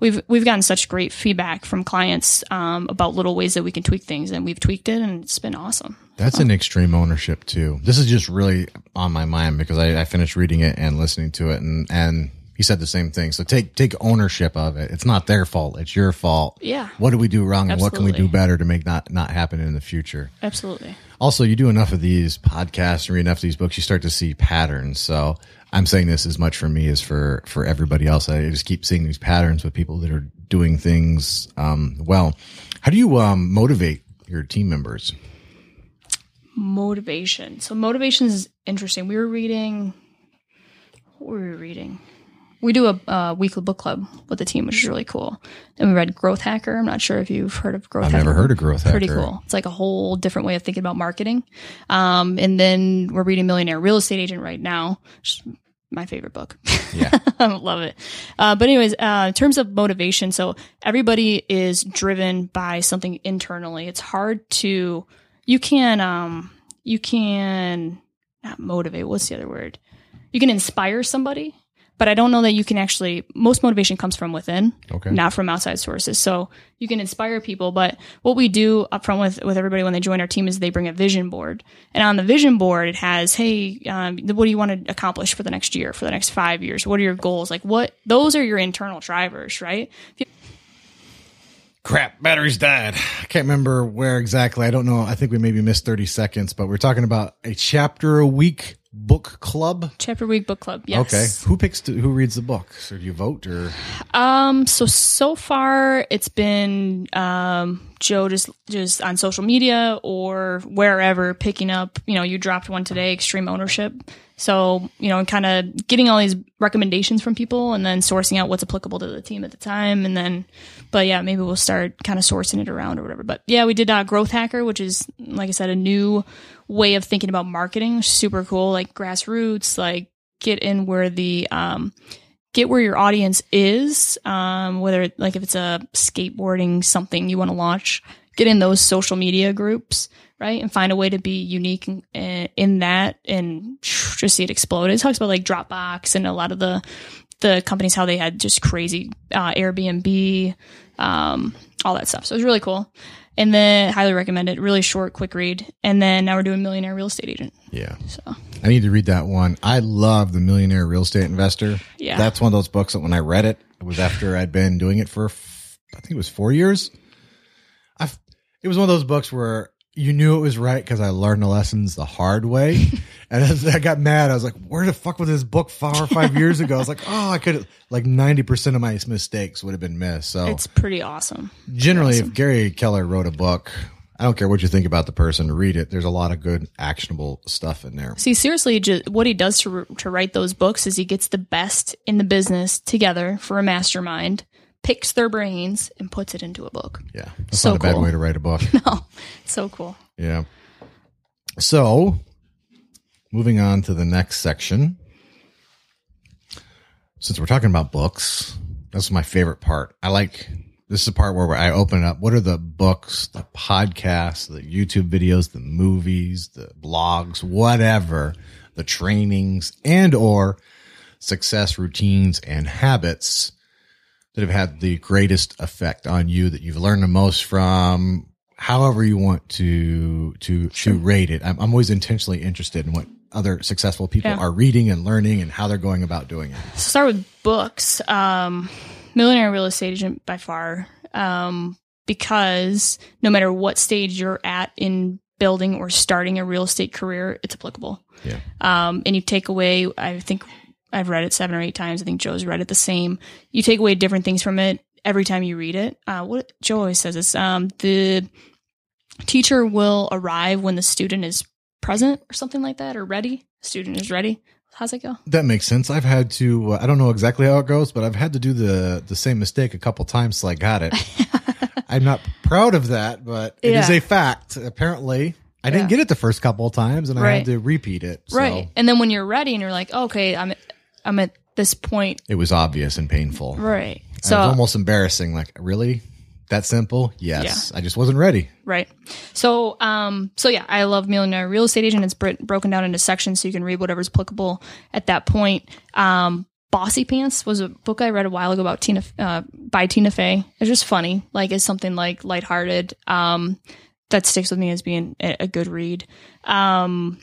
We've, we've gotten such great feedback from clients, um, about little ways that we can tweak things and we've tweaked it and it's been awesome. That's an extreme ownership too. This is just really on my mind because I, I finished reading it and listening to it, and and he said the same thing. So take take ownership of it. It's not their fault. It's your fault. Yeah. What do we do wrong, and what can we do better to make not not happen in the future? Absolutely. Also, you do enough of these podcasts and read enough of these books, you start to see patterns. So I'm saying this as much for me as for for everybody else. I just keep seeing these patterns with people that are doing things um, well. How do you um, motivate your team members? Motivation. So motivation is interesting. We were reading. What were we reading? We do a uh, weekly book club with the team, which is really cool. And we read Growth Hacker. I'm not sure if you've heard of Growth Hacker. I've Hacker. never heard of Growth Pretty Hacker. Pretty cool. It's like a whole different way of thinking about marketing. Um, and then we're reading Millionaire Real Estate Agent right now. Which is my favorite book. Yeah. I love it. Uh, but anyways, uh, in terms of motivation, so everybody is driven by something internally. It's hard to, you can, um, you can not motivate. What's the other word? You can inspire somebody, but I don't know that you can actually, most motivation comes from within, Okay. not from outside sources. So you can inspire people, but what we do up front with, with everybody when they join our team is they bring a vision board. And on the vision board, it has, hey, um, what do you want to accomplish for the next year, for the next five years? What are your goals? Like what, those are your internal drivers, right? If you- Crap, battery's died. I can't remember where exactly. I don't know. I think we maybe missed 30 seconds, but we're talking about a chapter a week book club. Chapter Week Book Club. Yes. Okay. Who picks, who reads the books? Or do you vote or? Um, so so far it's been um Joe just just on social media or wherever picking up, you know, you dropped one today, extreme ownership. So, you know, and kind of getting all these recommendations from people and then sourcing out what's applicable to the team at the time. And then, but yeah, maybe we'll start kind of sourcing it around or whatever. But yeah, we did uh, Growth Hacker, which is, like I said, a new way of thinking about marketing. Super cool, like grassroots, like get in where the, um, get where your audience is, um, whether like if it's a skateboarding something you want to launch, get in those social media groups right? And find a way to be unique in, in that and just see it explode. It talks about like Dropbox and a lot of the the companies how they had just crazy uh, Airbnb, um, all that stuff. So it was really cool. And then highly recommend it. Really short, quick read. And then now we're doing Millionaire Real Estate Agent. Yeah. So I need to read that one. I love the Millionaire Real Estate Investor. Yeah. That's one of those books that when I read it, it was after I'd been doing it for, I think it was four years. I, it was one of those books where you knew it was right because I learned the lessons the hard way. and as I got mad, I was like, where the fuck was this book four or five years ago? I was like, oh, I could, like 90% of my mistakes would have been missed. So it's pretty awesome. Generally, awesome. if Gary Keller wrote a book, I don't care what you think about the person, read it. There's a lot of good, actionable stuff in there. See, seriously, just, what he does to, to write those books is he gets the best in the business together for a mastermind picks their brains and puts it into a book. Yeah. That's so not a cool. bad way to write a book. no. So cool. Yeah. So moving on to the next section. Since we're talking about books, that's my favorite part. I like this is the part where I open up. What are the books, the podcasts, the YouTube videos, the movies, the blogs, whatever, the trainings and or success routines and habits that have had the greatest effect on you that you've learned the most from however you want to to sure. to rate it. I'm, I'm, always intentionally interested in what other successful people yeah. are reading and learning and how they're going about doing it. So start with books. Um, millionaire real estate agent by far um, because no matter what stage you're at in building or starting a real estate career it's applicable. Yeah. Um, and you take away i think I've read it seven or eight times. I think Joe's read it the same. You take away different things from it every time you read it. Uh, what Joe always says is um, the teacher will arrive when the student is present or something like that or ready. Student is ready. How's it go? That makes sense. I've had to. Uh, I don't know exactly how it goes, but I've had to do the the same mistake a couple times till I got it. I'm not proud of that, but it yeah. is a fact. Apparently, I didn't get it the first couple of times, and right. I had to repeat it. So. Right, and then when you're ready and you're like, okay, I'm I'm at this point. It was obvious and painful. Right. So it was almost embarrassing. Like, really? That simple? Yes. Yeah. I just wasn't ready. Right. So, um, so yeah, I love Millionaire Real Estate Agent. It's broken down into sections so you can read whatever's applicable at that point. Um, Bossypants was a book I read a while ago about Tina, uh, by Tina Fey. It's just funny. Like, it's something like lighthearted. Um, that sticks with me as being a good read. Um,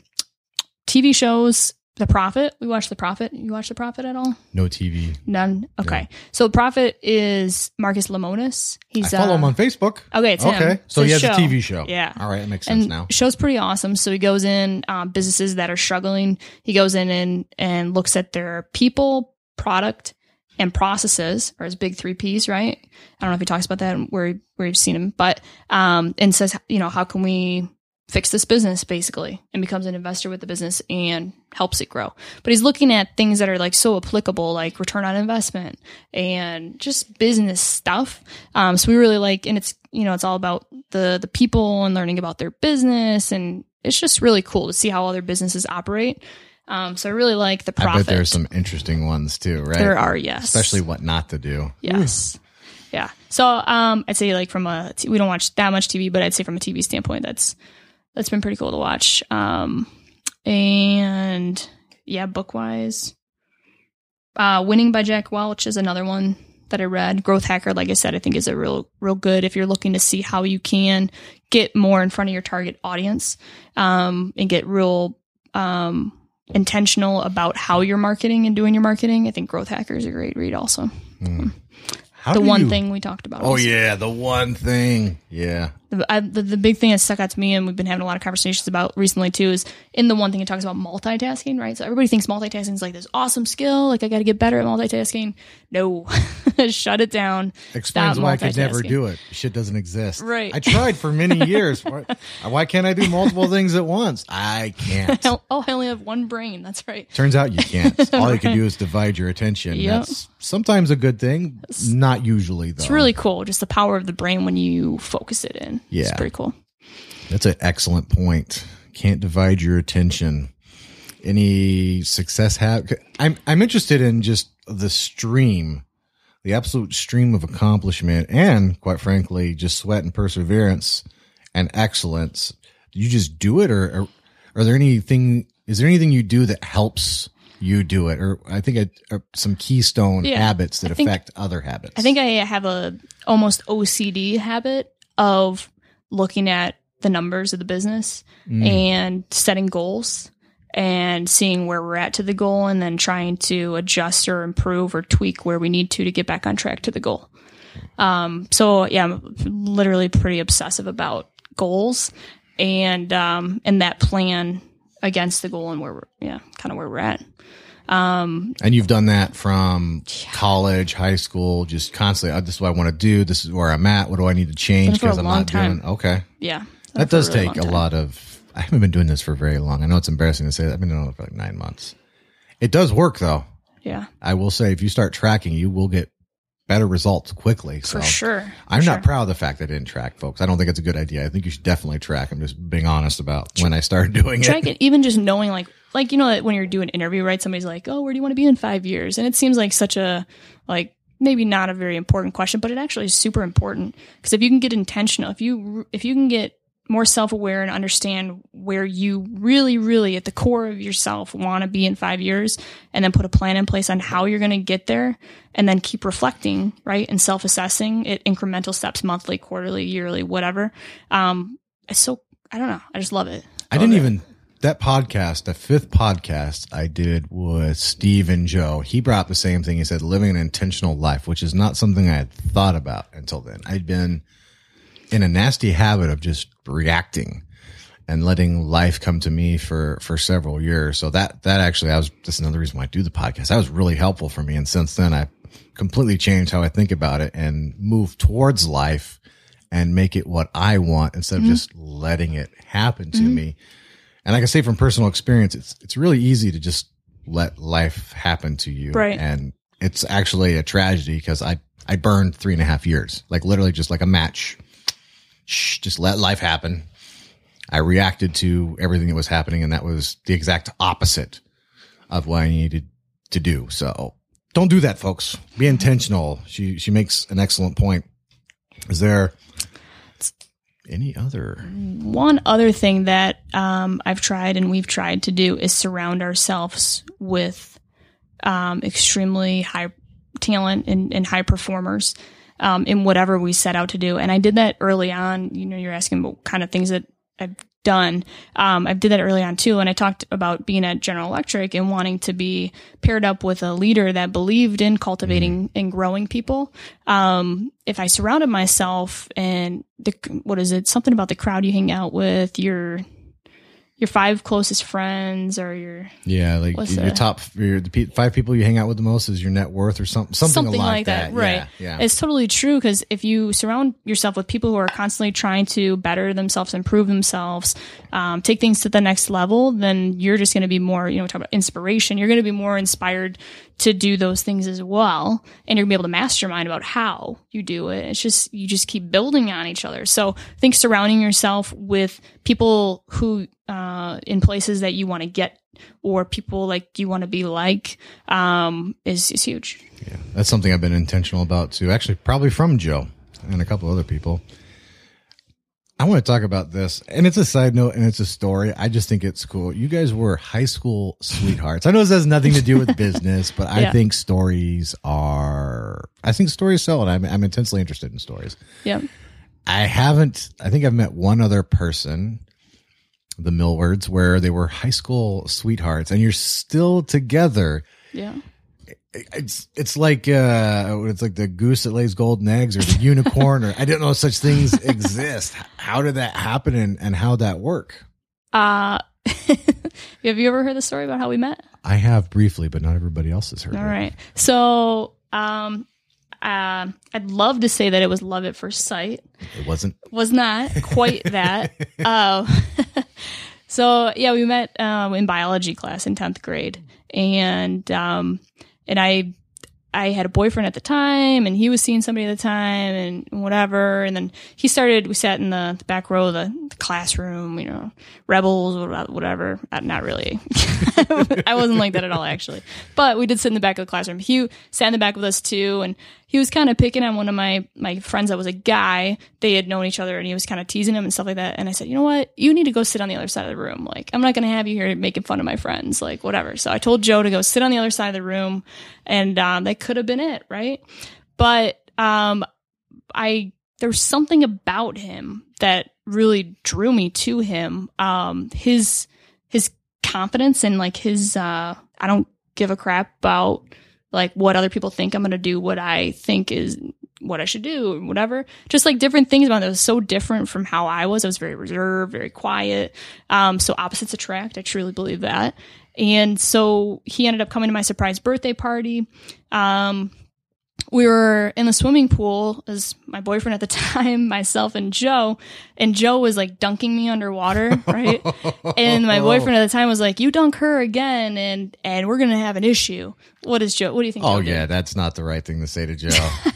TV shows, the Profit. We watched The Profit. You watch The Profit at all? No TV. None. Okay. No. So The Profit is Marcus Lemonis. He's I follow uh, him on Facebook. Okay, it's him. okay. Him. So he has show. a TV show. Yeah. All right, it makes sense and now. Show's pretty awesome. So he goes in um, businesses that are struggling. He goes in and and looks at their people, product, and processes, or his big three P's. Right. I don't know if he talks about that where where you've seen him, but um, and says you know how can we fix this business basically and becomes an investor with the business and helps it grow. But he's looking at things that are like so applicable, like return on investment and just business stuff. Um, so we really like, and it's, you know, it's all about the, the people and learning about their business. And it's just really cool to see how other businesses operate. Um, so I really like the profit. I bet there's some interesting ones too, right? There are, yes. Especially what not to do. Yes. Yeah. So um, I'd say like from a, we don't watch that much TV, but I'd say from a TV standpoint, that's that's been pretty cool to watch. Um, and yeah, book wise, uh, Winning by Jack Welch is another one that I read. Growth Hacker, like I said, I think is a real, real good if you're looking to see how you can get more in front of your target audience, um, and get real, um, intentional about how you're marketing and doing your marketing. I think Growth Hacker is a great read also. Mm. the one you, thing we talked about. Oh also. yeah, the one thing. Yeah, the, I, the the big thing that stuck out to me, and we've been having a lot of conversations about recently too, is in the one thing it talks about multitasking, right? So everybody thinks multitasking is like this awesome skill, like I got to get better at multitasking. No, shut it down. Explains why I could never do it. Shit doesn't exist. Right. I tried for many years. why, why can't I do multiple things at once? I can't. Oh, I only have one brain. That's right. Turns out you can't. All you can do is divide your attention. Yep. That's sometimes a good thing, not usually though. It's really cool, just the power of the brain when you focus it in. It's Yeah. pretty cool. That's an excellent point. Can't divide your attention. Any success have I'm I'm interested in just the stream, the absolute stream of accomplishment and quite frankly, just sweat and perseverance and excellence. Do you just do it or, or are there anything is there anything you do that helps you do it or I think or uh, some keystone Yeah. habits that think- affect other habits? I think I have a almost OCD habit of looking at the numbers of the business Mm. and setting goals and seeing where we're at to the goal and then trying to adjust or improve or tweak where we need to to get back on track to the goal. Um, so yeah, I'm literally pretty obsessive about goals and um, and that plan against the goal and where we're yeah kind of where we're at. Um, and you've done that from college, high school, just constantly. "Oh, This is what I want to do. This is where I'm at. What do I need to change Been for a because I'm not time. doing? Okay, Yeah, that does really take a lot of. I haven't been doing this for very long. I know it's embarrassing to say that. I've been doing it for like nine months. It does work though. Yeah, I will say, if you start tracking, you will get better results quickly. So for sure. I'm For not sure. proud of the fact that I didn't track, folks. I don't think it's a good idea. I think you should definitely track. I'm just being honest about when I started doing it. track it even just knowing like like you know that when you're doing an interview right somebody's like oh where do you want to be in five years? And it seems like such a like maybe not a very important question but it actually is super important. Because if you can get intentional if you if you can get more self-aware and understand where you really really at the core of yourself want to be in five years and then put a plan in place on how you're going to get there and then keep reflecting right and self-assessing it incremental steps monthly quarterly yearly whatever um it's so i don't know i just love it. I didn't even that podcast, the fifth podcast I did with Steve and Joe. He brought the same thing. He said living an intentional life, which is not something I had thought about until then. I'd been in a nasty habit of just reacting and letting life come to me for for several years. So that that actually I was that's another reason why I do the podcast. That was really helpful for me. And since then I completely changed how I think about it and move towards life and make it what I want instead Mm-hmm. of just letting it happen to me. And I can say from personal experience, it's it's really easy to just let life happen to you. Right. And it's actually a tragedy because I I burned three and a half years, like literally just like a match. Shh, just let life happen. I reacted to everything that was happening, and that was the exact opposite of what I needed to do. So don't do that, folks. Be intentional. She she makes an excellent point. Is there any other? one other thing that um, I've tried and we've tried to do is surround ourselves with um, extremely high talent and, and high performers um, in whatever we set out to do. And I did that early on. You know, you're asking about kind of things that I've done. Um, I did that early on too. And I talked about being at General Electric and wanting to be paired up with a leader that believed in cultivating and growing people. Um, if I surrounded myself and the, what is it? Something about the crowd you hang out with, your, your five closest friends or your Yeah, like your that? top, your, the five people you hang out with the most is your net worth or something, something, something like, like that, right? Yeah, yeah. It's totally true because if you surround yourself with people who are constantly trying to better themselves, improve themselves, um, take things to the next level, then you're just going to be more, you know, talk about inspiration. You're going to be more inspired to do those things as well, and you're going to be able to mastermind about how you do it. It's just you just keep building on each other. So think surrounding yourself with people who uh, in places that you want to get or people like you want to be like um, is is huge. Yeah. That's something I've been intentional about too. Actually, probably from Joe and a couple other people. I want to talk about this, and it's a side note and it's a story. I just think it's cool. You guys were high school sweethearts. I know this has nothing to do with business, but I Yeah. think stories are. I think stories sell, and I'm, I'm intensely interested in stories. Yeah. I haven't. I think I've met one other person, the Millwards, where they were high school sweethearts, and you're still together. Yeah. It's it's like uh it's like the goose that lays golden eggs or the unicorn or I didn't know such things exist. How did that happen and, and how that work? Uh, have you ever heard the story about how we met? I have briefly, but not everybody else has heard All it. right. So, um, uh, I'd love to say that it was love at first sight. It wasn't. Was not quite that. Uh, so yeah, we met um, in biology class in tenth grade, and um, and I I had a boyfriend at the time, and he was seeing somebody at the time, and whatever. And then he started. We sat in the, the back row of the, the classroom, you know, rebels, whatever. Uh, Not really. I wasn't like that at all, actually. But we did sit in the back of the classroom. He sat in the back with us too, and he was kind of picking on one of my my friends that was a guy. They had known each other, and he was kind of teasing him and stuff like that. And I said, you know what? You need to go sit on the other side of the room. Like, I'm not going to have you here making fun of my friends. Like, whatever. So I told Joe to go sit on the other side of the room, and um, that could have been it, right? But um, I there's something about him that really drew me to him. Um, his his confidence and like his uh, I don't give a crap about like what other people think I'm going to do, what I think is what I should do, or whatever. Just like different things about it. it was so different from how I was. I was very reserved, very quiet. Um, so opposites attract. I truly believe that. And so he ended up coming to my surprise birthday party. Um, we were in the swimming pool as my boyfriend at the time, myself and Joe, and Joe was like dunking me underwater, right? and my boyfriend at the time was like, "You dunk her again, and and we're gonna have an issue." What is Joe? What do you think? Oh Joe did? yeah, that's not the right thing to say to Joe.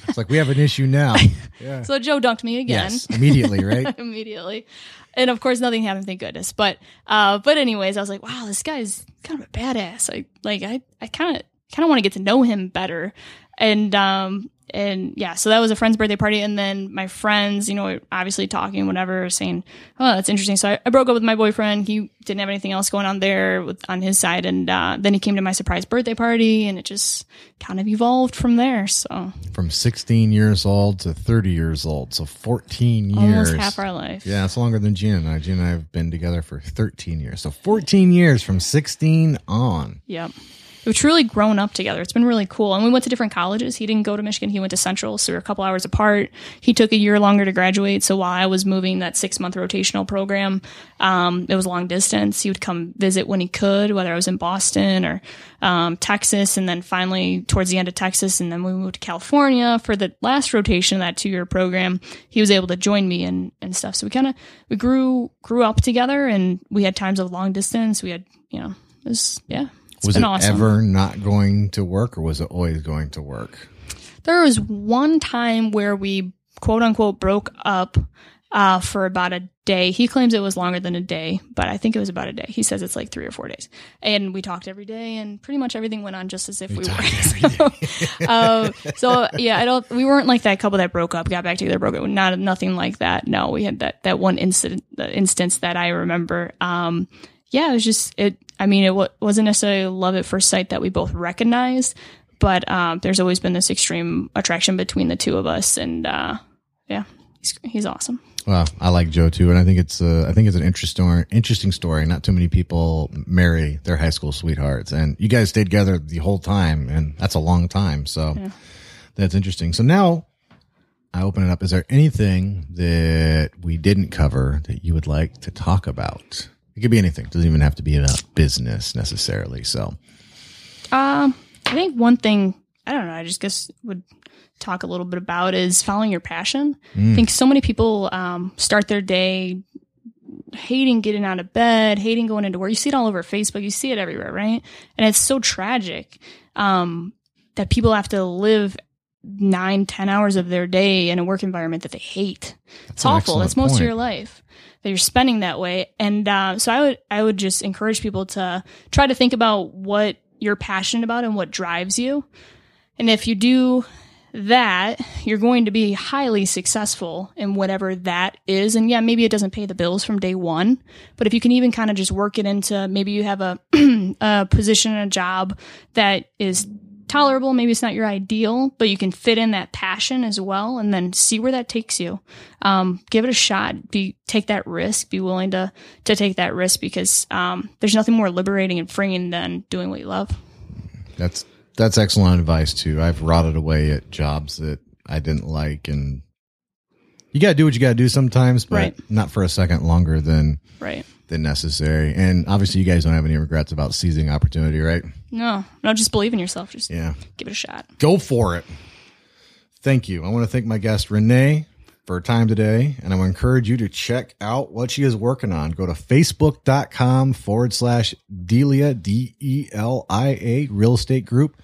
it's like we have an issue now. Yeah. So Joe dunked me again. Yes, immediately, right? immediately. And of course, nothing happened, thank goodness. But, uh, but anyways, I was like, wow, this guy's kind of a badass. I, like, I, I kind of, kind of want to get to know him better. And, um, and yeah, so that was a friend's birthday party. And then my friends, you know, obviously talking, whatever, saying, oh, that's interesting. So I, I broke up with my boyfriend. He didn't have anything else going on there with, on his side. And, uh, then he came to my surprise birthday party and it just kind of evolved from there. So From 16 years old to 30 years old, so 14 years. almost half our life. Yeah, it's longer than Gina and I. Gina and I have been together for 13 years. So 14 years from 16 on. Yep. We've truly grown up together. It's been really cool. And we went to different colleges. He didn't go to Michigan. He went to Central. So we were a couple hours apart. He took a year longer to graduate. So while I was moving that six month rotational program, um, it was long distance. He would come visit when he could, whether I was in Boston or um, Texas. And then finally, towards the end of Texas, and then we moved to California for the last rotation of that two year program. He was able to join me and, and stuff. So we kind of, we grew, grew up together and we had times of long distance. We had, you know, it was, yeah. Was it awesome. ever not going to work or was it always going to work? There was one time where we quote unquote broke up uh, for about a day. He claims it was longer than a day, but I think it was about a day. He says it's like three or four days. And we talked every day, and pretty much everything went on just as if we, were. So, um, so yeah, I don't. We weren't like that couple that broke up, got back together, broke up. Not nothing like that. No, we had that that one incident, the instance that I remember. Um, yeah, it was just it. I mean, it w- wasn't necessarily love at first sight that we both recognized, but um, there's always been this extreme attraction between the two of us, and uh, yeah, he's he's awesome. Well, I like Joe too, and I think it's uh, I think it's an interesting interesting story. Not too many people marry their high school sweethearts, and you guys stayed together the whole time, and that's a long time. So Yeah. that's interesting. So now I open it up. Is there anything that we didn't cover that you would like to talk about? It could be anything. It doesn't even have to be about business necessarily. So Um, I think one thing I don't know. I just guess would talk a little bit about is following your passion. I think so many people um, start their day hating getting out of bed, hating going into work. You see it all over Facebook. You see it everywhere, right? And it's so tragic um, that people have to live nine, ten hours of their day in a work environment that they hate. it's awful. It's most point. of your life that you're spending that way. And uh, so I would I would just encourage people to try to think about what you're passionate about and what drives you. And if you do that, you're going to be highly successful in whatever that is. And yeah, maybe it doesn't pay the bills from day one, but if you can even kind of just work it into maybe you have a, a position and a job that is tolerable, maybe it's not your ideal, but you can fit in that passion as well and then see where that takes you. Um, give it a shot. Be take that risk. Be willing to to take that risk because um, there's nothing more liberating and freeing than doing what you love. that's That's excellent advice too. I've rotted away at jobs that I didn't like and you got to do what you got to do sometimes, but Right. not for a second longer than Right. than necessary. And obviously you guys don't have any regrets about seizing opportunity, right? No, no, just believe in yourself. Just Yeah. give it a shot. Go for it. Thank you. I want to thank my guest Renee for her time today. And I want to encourage you to check out what she is working on. Go to facebook.com forward slash Delia, D E L I A, real estate group.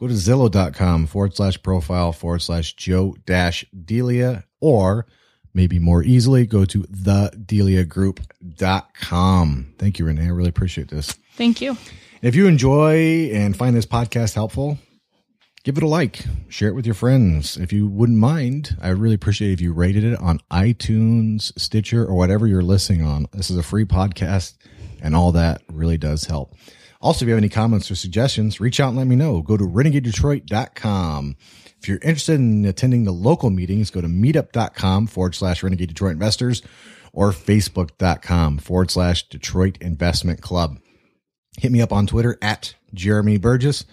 Go to zillow.com forward slash profile forward slash Joe dash Delia, or maybe more easily, go to thedeliagroup.com. Thank you, Renee. I really appreciate this. Thank you. If you enjoy and find this podcast helpful, give it a like, share it with your friends. If you wouldn't mind, I really appreciate if you rated it on iTunes, Stitcher, or whatever you're listening on. This is a free podcast, and all that really does help. Also, if you have any comments or suggestions, reach out and let me know. Go to renegadedetroit.com. If you're interested in attending the local meetings, go to meetup.com forward slash renegade Detroit investors or facebook.com forward slash Detroit investment club hit me up on Twitter at Jeremy Burgess.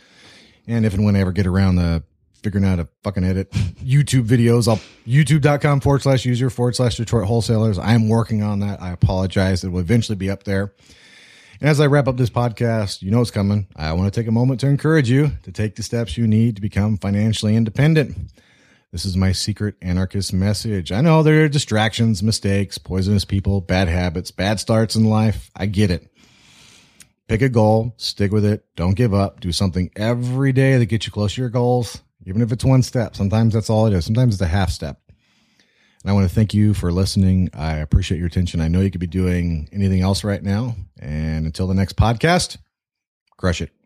And if and when I ever get around to figuring out how to fucking edit YouTube videos, I'll youtube.com forward slash user forward slash Detroit wholesalers. I'm working on that. I apologize. It will eventually be up there. And as I wrap up this podcast, you know it's coming. I want to take a moment to encourage you to take the steps you need to become financially independent. This is my secret anarchist message. I know there are distractions, mistakes, poisonous people, bad habits, bad starts in life. I get it. Pick a goal, stick with it, don't give up, do something every day that gets you close to your goals, even if it's one step. Sometimes that's all it is. Sometimes it's a half step. And I want to thank you for listening. I appreciate your attention. I know you could be doing anything else right now. And until the next podcast, crush it.